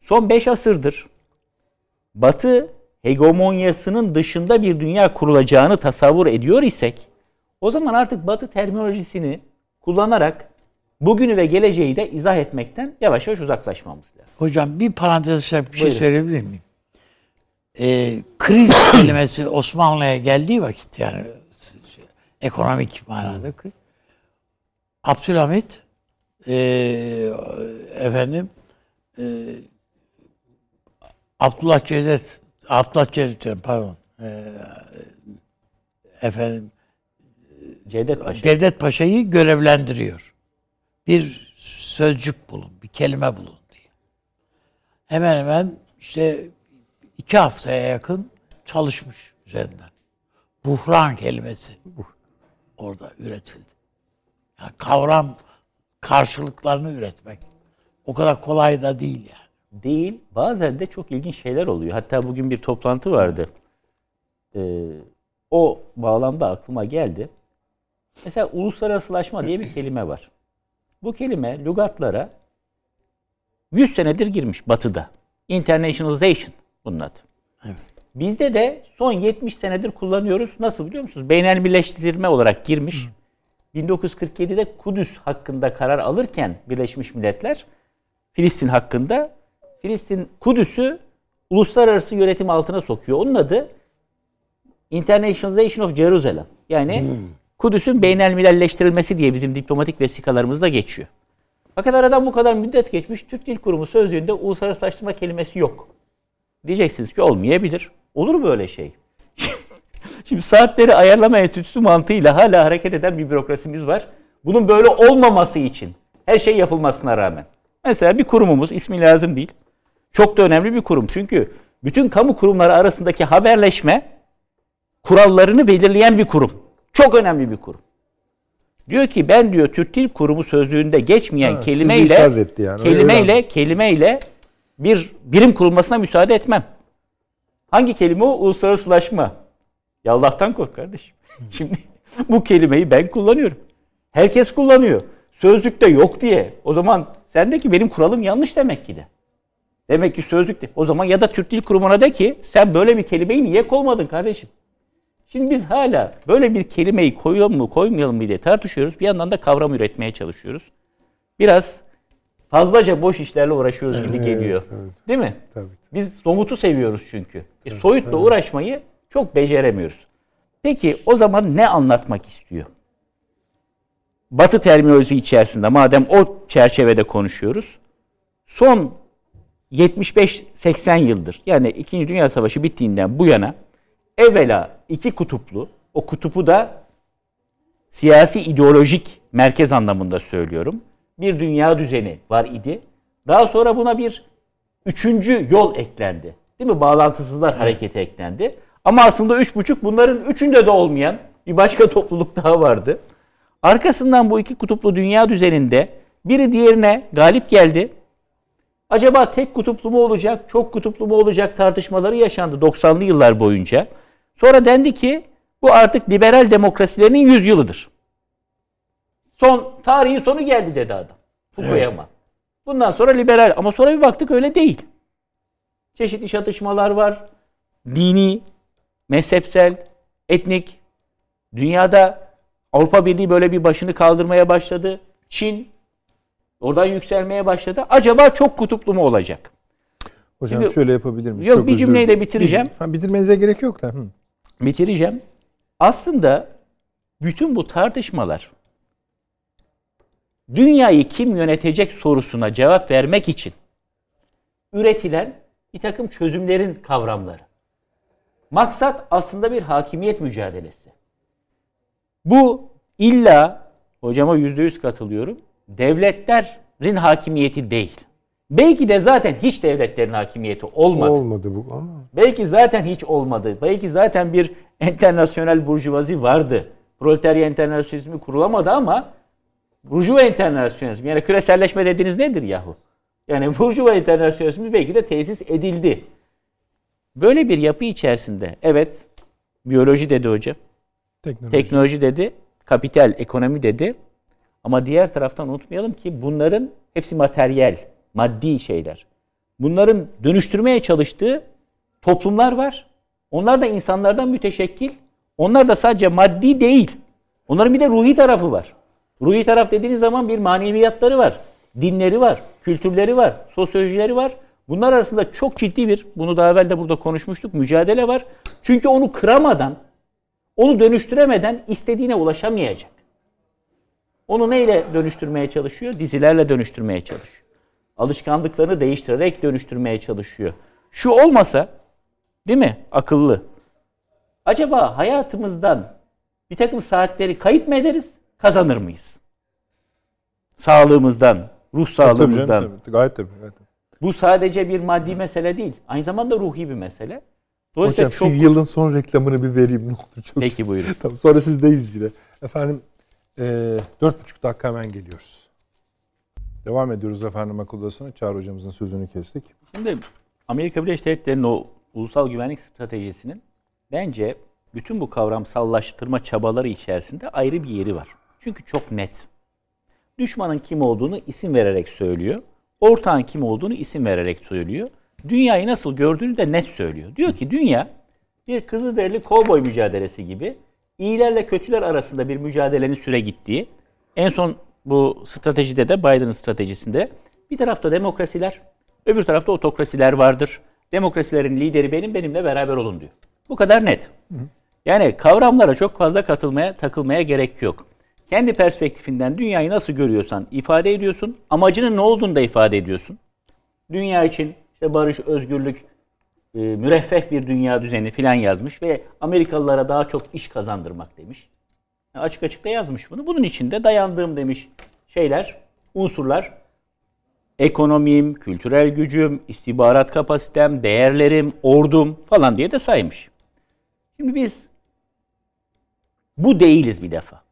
son 5 asırdır Batı hegemonyasının dışında bir dünya kurulacağını tasavvur ediyor isek o zaman artık Batı terminolojisini kullanarak bugünü ve geleceği de izah etmekten yavaş yavaş uzaklaşmamız lazım. Hocam bir parantez içinde bir şey söyleyebilir miyim? Ee, kriz kelimesi Osmanlı'ya geldiği vakit yani şey, ekonomik manada Abdülhamit e, efendim e, Abdullah Cevdet Abdullah Cevdet pardon e, efendim Cevdet Paşa. Devlet Paşa'yı görevlendiriyor. Bir sözcük bulun, bir kelime bulun diye. Hemen hemen işte iki haftaya yakın çalışmış üzerinden. Buhran kelimesi orada üretildi. Yani kavram karşılıklarını üretmek o kadar kolay da değil yani. Değil. Bazen de çok ilginç şeyler oluyor. Hatta bugün bir toplantı vardı. Ee, o bağlamda aklıma geldi. Mesela uluslararasılaşma diye bir kelime var. Bu kelime lügatlara 100 senedir girmiş batıda. Internationalization bunun adı. Bizde de son 70 senedir kullanıyoruz. Nasıl biliyor musunuz? Beynel birleştirilme olarak girmiş. 1947'de Kudüs hakkında karar alırken Birleşmiş Milletler Filistin hakkında Filistin Kudüs'ü uluslararası yönetim altına sokuyor. Onun adı Internationalization of Jerusalem. Yani Kudüs'ün beynelmilalleştirilmesi diye bizim diplomatik vesikalarımızda geçiyor. Fakat aradan bu kadar müddet geçmiş. Türk Dil Kurumu sözlüğünde uluslararasılaştırma kelimesi yok. Diyeceksiniz ki olmayabilir. Olur mu öyle şey? Şimdi saatleri ayarlama enstitüsü mantığıyla hala hareket eden bir bürokrasimiz var. Bunun böyle olmaması için her şey yapılmasına rağmen. Mesela bir kurumumuz ismi lazım değil. Çok da önemli bir kurum. Çünkü bütün kamu kurumları arasındaki haberleşme kurallarını belirleyen bir kurum. Çok önemli bir kurum. Diyor ki ben diyor Türk Dil Kurumu sözlüğünde geçmeyen Ha, kelimeyle yani. Öyle kelimeyle kelimeyle bir birim kurulmasına müsaade etmem. Hangi kelime o? Uluslararasılaşma. Ya Allah'tan kork kardeşim. Şimdi bu kelimeyi ben kullanıyorum. Herkes kullanıyor. Sözlükte yok diye. O zaman sendeki benim kuralım yanlış demek ki de. Demek ki sözlükte. O zaman ya da Türk Dil Kurumu'na de ki sen böyle bir kelimeyi niye koymadın kardeşim? Şimdi biz hala böyle bir kelimeyi koyalım mı koymayalım mı diye tartışıyoruz. Bir yandan da kavram üretmeye çalışıyoruz. Biraz fazlaca boş işlerle uğraşıyoruz gibi Evet, geliyor. evet. Değil mi? Tabii. Biz somutu seviyoruz çünkü. E, soyutla uğraşmayı çok beceremiyoruz. Peki o zaman ne anlatmak istiyor? Batı terminolojisi içerisinde madem o çerçevede konuşuyoruz. Son 75-80 yıldır yani 2. Dünya Savaşı bittiğinden bu yana evvela iki kutuplu, o kutupu da siyasi ideolojik merkez anlamında söylüyorum. Bir dünya düzeni var idi. Daha sonra buna bir üçüncü yol eklendi. Değil mi? Bağlantısızlar hareketi eklendi. Ama aslında üç buçuk bunların üçünde de olmayan bir başka topluluk daha vardı. Arkasından bu iki kutuplu dünya düzeninde biri diğerine galip geldi. Acaba tek kutuplu mu olacak, çok kutuplu mu olacak tartışmaları yaşandı 90'lı yıllar boyunca. Sonra dendi ki bu artık liberal demokrasilerinin yüzyılıdır. Son tarihin sonu geldi dedi adam. Fukuyama. Bundan sonra liberal ama sonra bir baktık öyle değil. Çeşitli çatışmalar var. Dini, mezhepsel, etnik. Dünyada Avrupa Birliği böyle bir başını kaldırmaya başladı. Çin oradan yükselmeye başladı. Acaba çok kutuplu mu olacak? Hocam Şimdi- şöyle yapabilir miyiz? Yok, Çok bir özür cümleyle dilerim. bitireceğim. Ha, bitirmenize gerek yok da. Hı. bitireceğim. Aslında bütün bu tartışmalar dünyayı kim yönetecek sorusuna cevap vermek için üretilen bir takım çözümlerin kavramları. Maksat aslında bir hakimiyet mücadelesi. Bu illa hocama yüzde yüz katılıyorum. Devletlerin hakimiyeti değil. Belki de zaten hiç devletlerin hakimiyeti olmadı. Olmadı bu ama. Belki zaten hiç olmadı. Belki zaten bir internasyonel burjuvazi vardı. Proletarya internasyonalizmi kurulamadı ama burjuva internasyonalizmi yani küreselleşme dediğiniz nedir yahu? Yani burjuva internasyonalizmi belki de tesis edildi. Böyle bir yapı içerisinde evet biyoloji dedi hocam. Teknoloji. Teknoloji dedi, kapital, ekonomi dedi. Ama diğer taraftan unutmayalım ki bunların hepsi materyal, maddi şeyler. Bunların dönüştürmeye çalıştığı toplumlar var. Onlar da insanlardan müteşekkil. Onlar da sadece maddi değil. Onların bir de ruhi tarafı var. Ruhi taraf dediğiniz zaman bir maneviyatları var. Dinleri var, kültürleri var, sosyolojileri var. Bunlar arasında çok ciddi bir, bunu daha evvel de burada konuşmuştuk, mücadele var. Çünkü onu kıramadan, onu dönüştüremeden istediğine ulaşamayacak. Onu neyle dönüştürmeye çalışıyor? Dizilerle dönüştürmeye çalışıyor. Alışkanlıklarını değiştirerek dönüştürmeye çalışıyor. Şu olmasa, değil mi? Akıllı. Acaba hayatımızdan bir takım saatleri kayıp mı ederiz, kazanır mıyız? Sağlığımızdan, ruh sağlığımızdan. Tabii canım, tabii. Gayet tabii. Gayet tabii. Bu sadece bir maddi mesele değil. Aynı zamanda ruhi bir mesele. Dolayısıyla Hocam çok... şu yılın son reklamını bir vereyim ne olur çok. Peki buyurun. Tamam, sonra sizdeyiz yine. Efendim e, dört buçuk dakika hemen geliyoruz. Devam ediyoruz efendim akıl odasına. Çağrı hocamızın sözünü kestik. Şimdi Amerika Birleşik Devletleri'nin o ulusal güvenlik stratejisinin bence bütün bu kavramsallaştırma çabaları içerisinde ayrı bir yeri var. Çünkü çok net. Düşmanın kim olduğunu isim vererek söylüyor. Ortağın kim olduğunu isim vererek söylüyor. Dünyayı nasıl gördüğünü de net söylüyor. Diyor ki dünya bir Kızılderili kovboy mücadelesi gibi iyilerle kötüler arasında bir mücadelenin süre gittiği, en son bu stratejide de Biden'ın stratejisinde bir tarafta demokrasiler, öbür tarafta otokrasiler vardır. Demokrasilerin lideri benim, benimle beraber olun diyor. Bu kadar net. Yani kavramlara çok fazla katılmaya, takılmaya gerek yok. Kendi perspektifinden dünyayı nasıl görüyorsan ifade ediyorsun. Amacının ne olduğunu da ifade ediyorsun. Dünya için işte barış, özgürlük, e, müreffeh bir dünya düzeni filan yazmış ve Amerikalılara daha çok iş kazandırmak demiş. Yani açık açık da yazmış bunu. Bunun içinde dayandığım demiş şeyler, unsurlar ekonomim, kültürel gücüm, istihbarat kapasitem, değerlerim, ordum falan diye de saymış. Şimdi biz bu değiliz bir defa.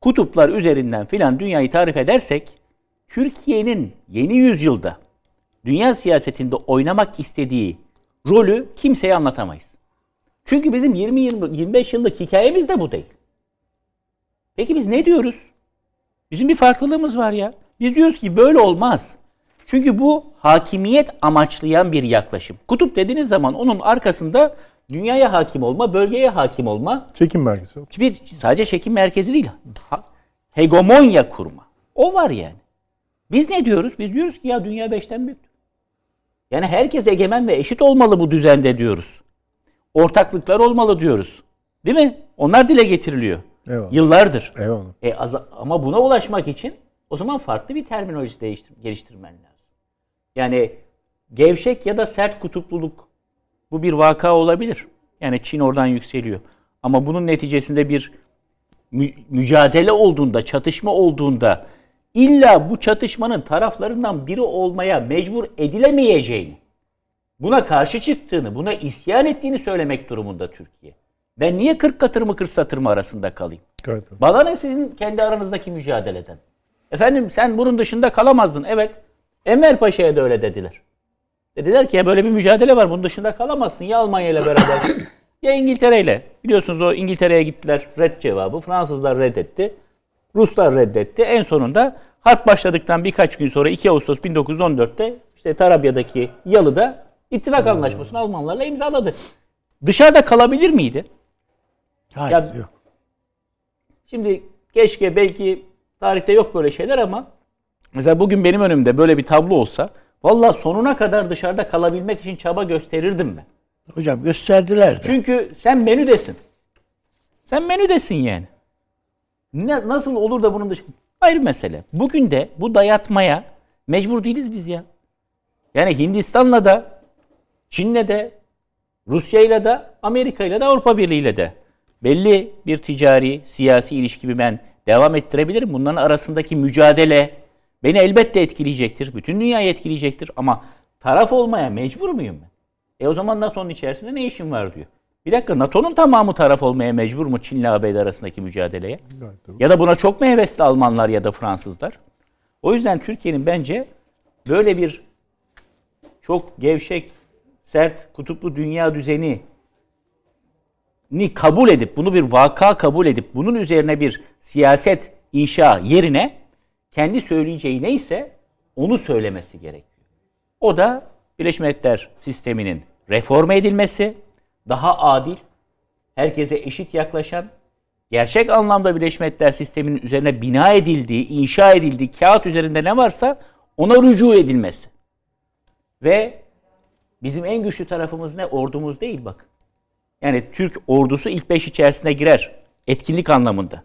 Kutuplar üzerinden filan dünyayı tarif edersek Türkiye'nin yeni yüzyılda dünya siyasetinde oynamak istediği rolü kimseye anlatamayız. Çünkü bizim 20-25 yıllık hikayemiz de bu değil. Peki biz ne diyoruz? Bizim bir farklılığımız var ya. Biz diyoruz ki böyle olmaz. Çünkü bu hakimiyet amaçlayan bir yaklaşım. Kutup dediğiniz zaman onun arkasında dünyaya hakim olma, bölgeye hakim olma, Çekim merkezi. bir sadece çekim merkezi değil, hegemonya kurma. O var yani. Biz ne diyoruz? Biz diyoruz ki ya dünya beşten büyük. Yani herkes egemen ve eşit olmalı bu düzende diyoruz. Ortaklıklar olmalı diyoruz. Değil mi? Onlar dile getiriliyor. Eyvallah. Yıllardır. Eyvallah. E, az- ama buna ulaşmak için o zaman farklı bir terminoloji değiştir, geliştirmen lazım. Yani gevşek ya da sert kutupluluk bu bir vaka olabilir. Yani Çin oradan yükseliyor. Ama bunun neticesinde bir mü- mücadele olduğunda, çatışma olduğunda illa bu çatışmanın taraflarından biri olmaya mecbur edilemeyeceğini, buna karşı çıktığını, buna isyan ettiğini söylemek durumunda Türkiye. Ben niye 40 katır mı 40 satır mı arasında kalayım? Tabii. Bana ne sizin kendi aranızdaki mücadeleden? Efendim sen bunun dışında kalamazdın. Evet. Enver Paşa'ya da öyle dediler. Dediler ki ya böyle bir mücadele var. Bunun dışında kalamazsın. Ya Almanya ile beraber ya İngiltere ile. Biliyorsunuz o İngiltere'ye gittiler. Red cevabı. Fransızlar reddetti. Ruslar reddetti. En sonunda harp başladıktan birkaç gün sonra 2 Ağustos 1914'te işte Tarabya'daki Yalı'da ittifak anlaşmasını Almanlarla imzaladı. Dışarıda kalabilir miydi? Hayır, Ya- yok. Şimdi keşke belki tarihte yok böyle şeyler ama mesela bugün benim önümde böyle bir tablo olsa valla sonuna kadar dışarıda kalabilmek için çaba gösterirdim ben. Hocam gösterdiler de. Çünkü sen menüdesin. Sen menüdesin yani. Ne, nasıl olur da bunun dışında? Ayrı mesele. Bugün de bu dayatmaya mecbur değiliz biz ya. Yani Hindistan'la da, Çin'le de, Rusya'yla da, Amerika'yla da, Avrupa Birliği'yle de belli bir ticari, siyasi ilişkimi ben devam ettirebilirim. Bunların arasındaki mücadele beni elbette etkileyecektir. Bütün dünyayı etkileyecektir. Ama taraf olmaya mecbur muyum ben? E o zaman NATO'nun içerisinde ne işim var diyor. Bir dakika NATO'nun tamamı taraf olmaya mecbur mu Çin'le ABD arasındaki mücadeleye? Tabii. Ya da buna çok mu hevesli Almanlar ya da Fransızlar? O yüzden Türkiye'nin bence böyle bir çok gevşek, sert, kutuplu dünya düzeni ni kabul edip bunu bir vaka kabul edip bunun üzerine bir siyaset inşa yerine kendi söyleyeceği neyse onu söylemesi gerekiyor. O da Birleşmiş Milletler sisteminin reforme edilmesi, daha adil, herkese eşit yaklaşan, gerçek anlamda Birleşmiş Milletler sisteminin üzerine bina edildiği, inşa edildiği kağıt üzerinde ne varsa ona rücu edilmesi. Ve bizim en güçlü tarafımız ne? Ordumuz değil bakın. Yani Türk ordusu ilk beş içerisine girer. Etkinlik anlamında.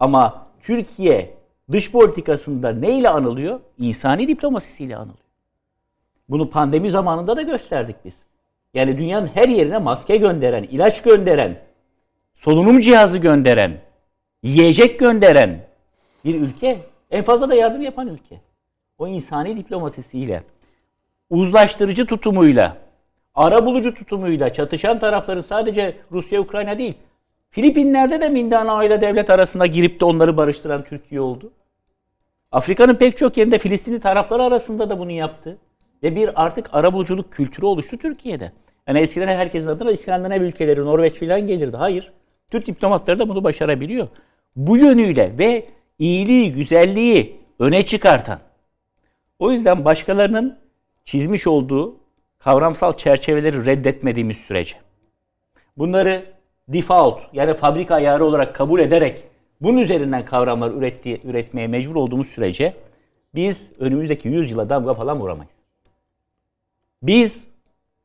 Ama Türkiye dış politikasında neyle anılıyor? İnsani diplomasisiyle anılıyor. Bunu pandemi zamanında da gösterdik biz. Yani dünyanın her yerine maske gönderen, ilaç gönderen, solunum cihazı gönderen, yiyecek gönderen bir ülke, en fazla da yardım yapan ülke. O insani diplomasisiyle, uzlaştırıcı tutumuyla, ara bulucu tutumuyla çatışan tarafları sadece Rusya, Ukrayna değil, Filipinler'de de Mindanao ile devlet arasında girip de onları barıştıran Türkiye oldu. Afrika'nın pek çok yerinde Filistinli tarafları arasında da bunu yaptı. Ve bir artık arabuluculuk kültürü oluştu Türkiye'de. Yani eskiden herkesin adına İskandinav ülkeleri, Norveç filan gelirdi. Hayır. Türk diplomatları da bunu başarabiliyor. Bu yönüyle ve iyiliği, güzelliği öne çıkartan. O yüzden başkalarının çizmiş olduğu kavramsal çerçeveleri reddetmediğimiz sürece bunları default yani fabrika ayarı olarak kabul ederek bunun üzerinden kavramlar ürettiği, üretmeye mecbur olduğumuz sürece biz önümüzdeki 100 yıla damga falan vuramayız. Biz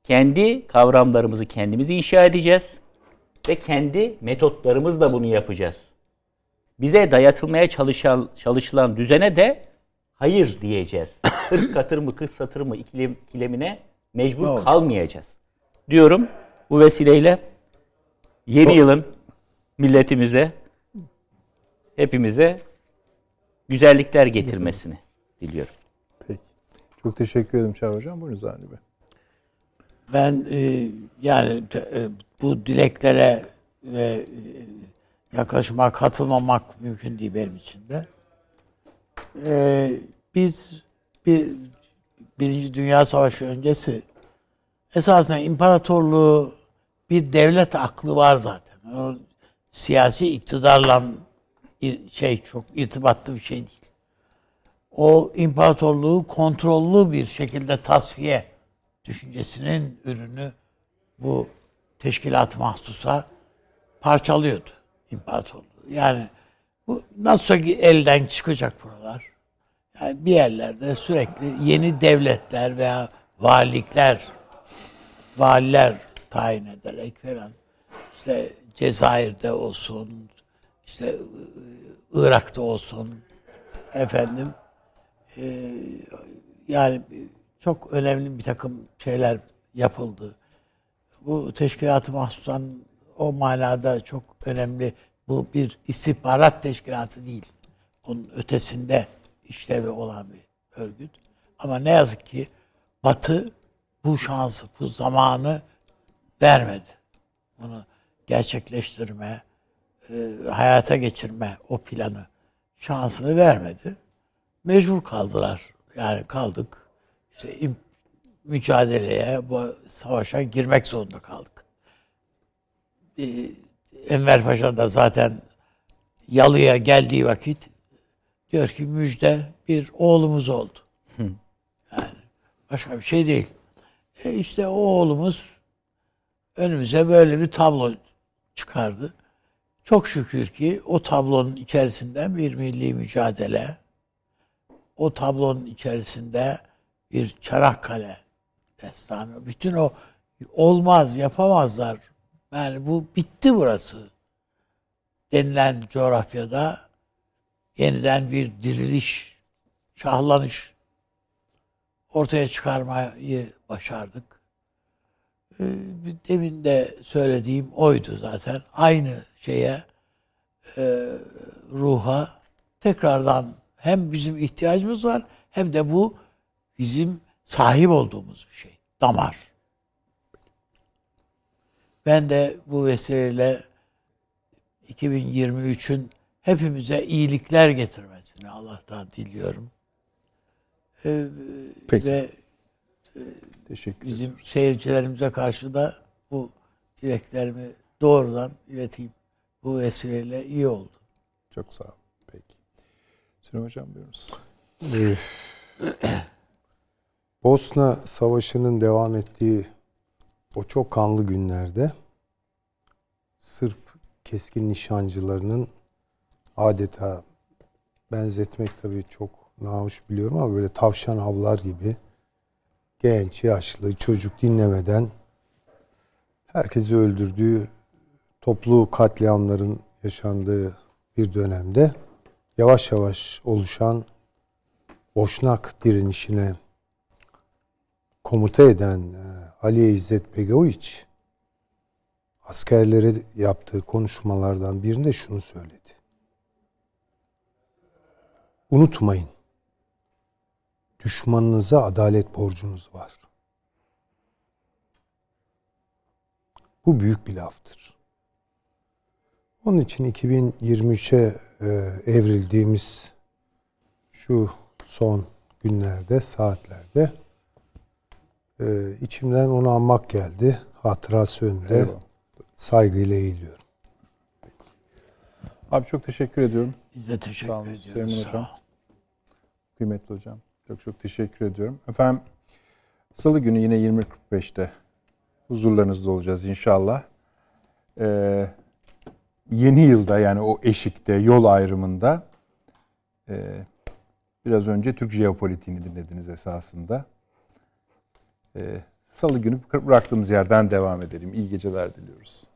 kendi kavramlarımızı kendimiz inşa edeceğiz ve kendi metotlarımızla bunu yapacağız. Bize dayatılmaya çalışan, çalışılan düzene de hayır diyeceğiz. Kırk katır mı, kırk satır mı ikilem, ikilemine mecbur Doğru. kalmayacağız. Diyorum bu vesileyle yeni yılın milletimize, hepimize güzellikler getirmesini diliyorum. Peki. Çok teşekkür ederim Çağrı Hocam. Buyurun Zahri Bey. Ben e, yani e, bu dileklere ve e, yaklaşıma katılmamak mümkün değil benim için de. E, biz bir Birinci Dünya Savaşı öncesi esasında imparatorluğu bir devlet aklı var zaten. O siyasi iktidarla şey çok irtibatlı bir şey değil. O imparatorluğu kontrollü bir şekilde tasfiye düşüncesinin ürünü bu teşkilat mahsusa parçalıyordu imparatorluğu. Yani bu nasıl elden çıkacak buralar? Yani bir yerlerde sürekli yeni devletler veya valilikler, valiler tayin ederek falan işte Cezayir'de olsun, işte Irak'ta olsun, efendim e, yani çok önemli bir takım şeyler yapıldı. Bu teşkilat-ı mahsusan o manada çok önemli. Bu bir istihbarat teşkilatı değil. Onun ötesinde işlevi olan bir örgüt. Ama ne yazık ki Batı bu şansı, bu zamanı vermedi. Bunu gerçekleştirme, e, hayata geçirme o planı şansını vermedi. Mecbur kaldılar. Yani kaldık. İşte mücadeleye, bu savaşa girmek zorunda kaldık. Ee, Enver Paşa da zaten Yalı'ya geldiği vakit diyor ki müjde bir oğlumuz oldu. Yani başka bir şey değil. E işte o oğlumuz önümüze böyle bir tablo çıkardı. Çok şükür ki o tablonun içerisinden bir milli mücadele, o tablonun içerisinde bir Çanakkale destanı, bütün o olmaz, yapamazlar. Yani bu bitti burası denilen coğrafyada yeniden bir diriliş, şahlanış ortaya çıkarmayı başardık. Ee, Demin de söylediğim oydu zaten. Aynı şeye, e, ruha tekrardan hem bizim ihtiyacımız var hem de bu bizim sahip olduğumuz bir şey. Damar. Ben de bu vesileyle 2023'ün hepimize iyilikler getirmesini Allah'tan diliyorum. Ee, Peki. Ve Teşekkür ederim. bizim seyircilerimize karşı da bu dileklerimi doğrudan ileteyim. Bu vesileyle iyi oldu. Çok sağ olun. Peki. Süleyman Hocam buyurunuz. Bosna Savaşı'nın devam ettiği o çok kanlı günlerde Sırp keskin nişancılarının adeta benzetmek tabii çok nahoş biliyorum ama böyle tavşan avlar gibi genç, yaşlı, çocuk dinlemeden herkesi öldürdüğü toplu katliamların yaşandığı bir dönemde yavaş yavaş oluşan Boşnak direnişine komuta eden e, Ali İzzet Begoviç askerlere yaptığı konuşmalardan birinde şunu söyledi. Unutmayın. Düşmanınıza adalet borcunuz var. Bu büyük bir laftır. Onun için 2023'e e, evrildiğimiz şu son günlerde, saatlerde e, içimden onu anmak geldi. Hatırası önünde Eyvallah. saygıyla eğiliyorum. Abi çok teşekkür ediyorum. Biz de teşekkür Sağ olun ediyoruz. Süleyman Sağ Hocam. Kıymetli hocam. Çok çok teşekkür ediyorum. Efendim Salı günü yine 20.45'te huzurlarınızda olacağız inşallah. Ee, yeni yılda yani o eşikte, yol ayrımında e, biraz önce Türk jeopolitiğini dinlediniz esasında. Ee, Salı günü bıraktığımız yerden devam edelim. İyi geceler diliyoruz.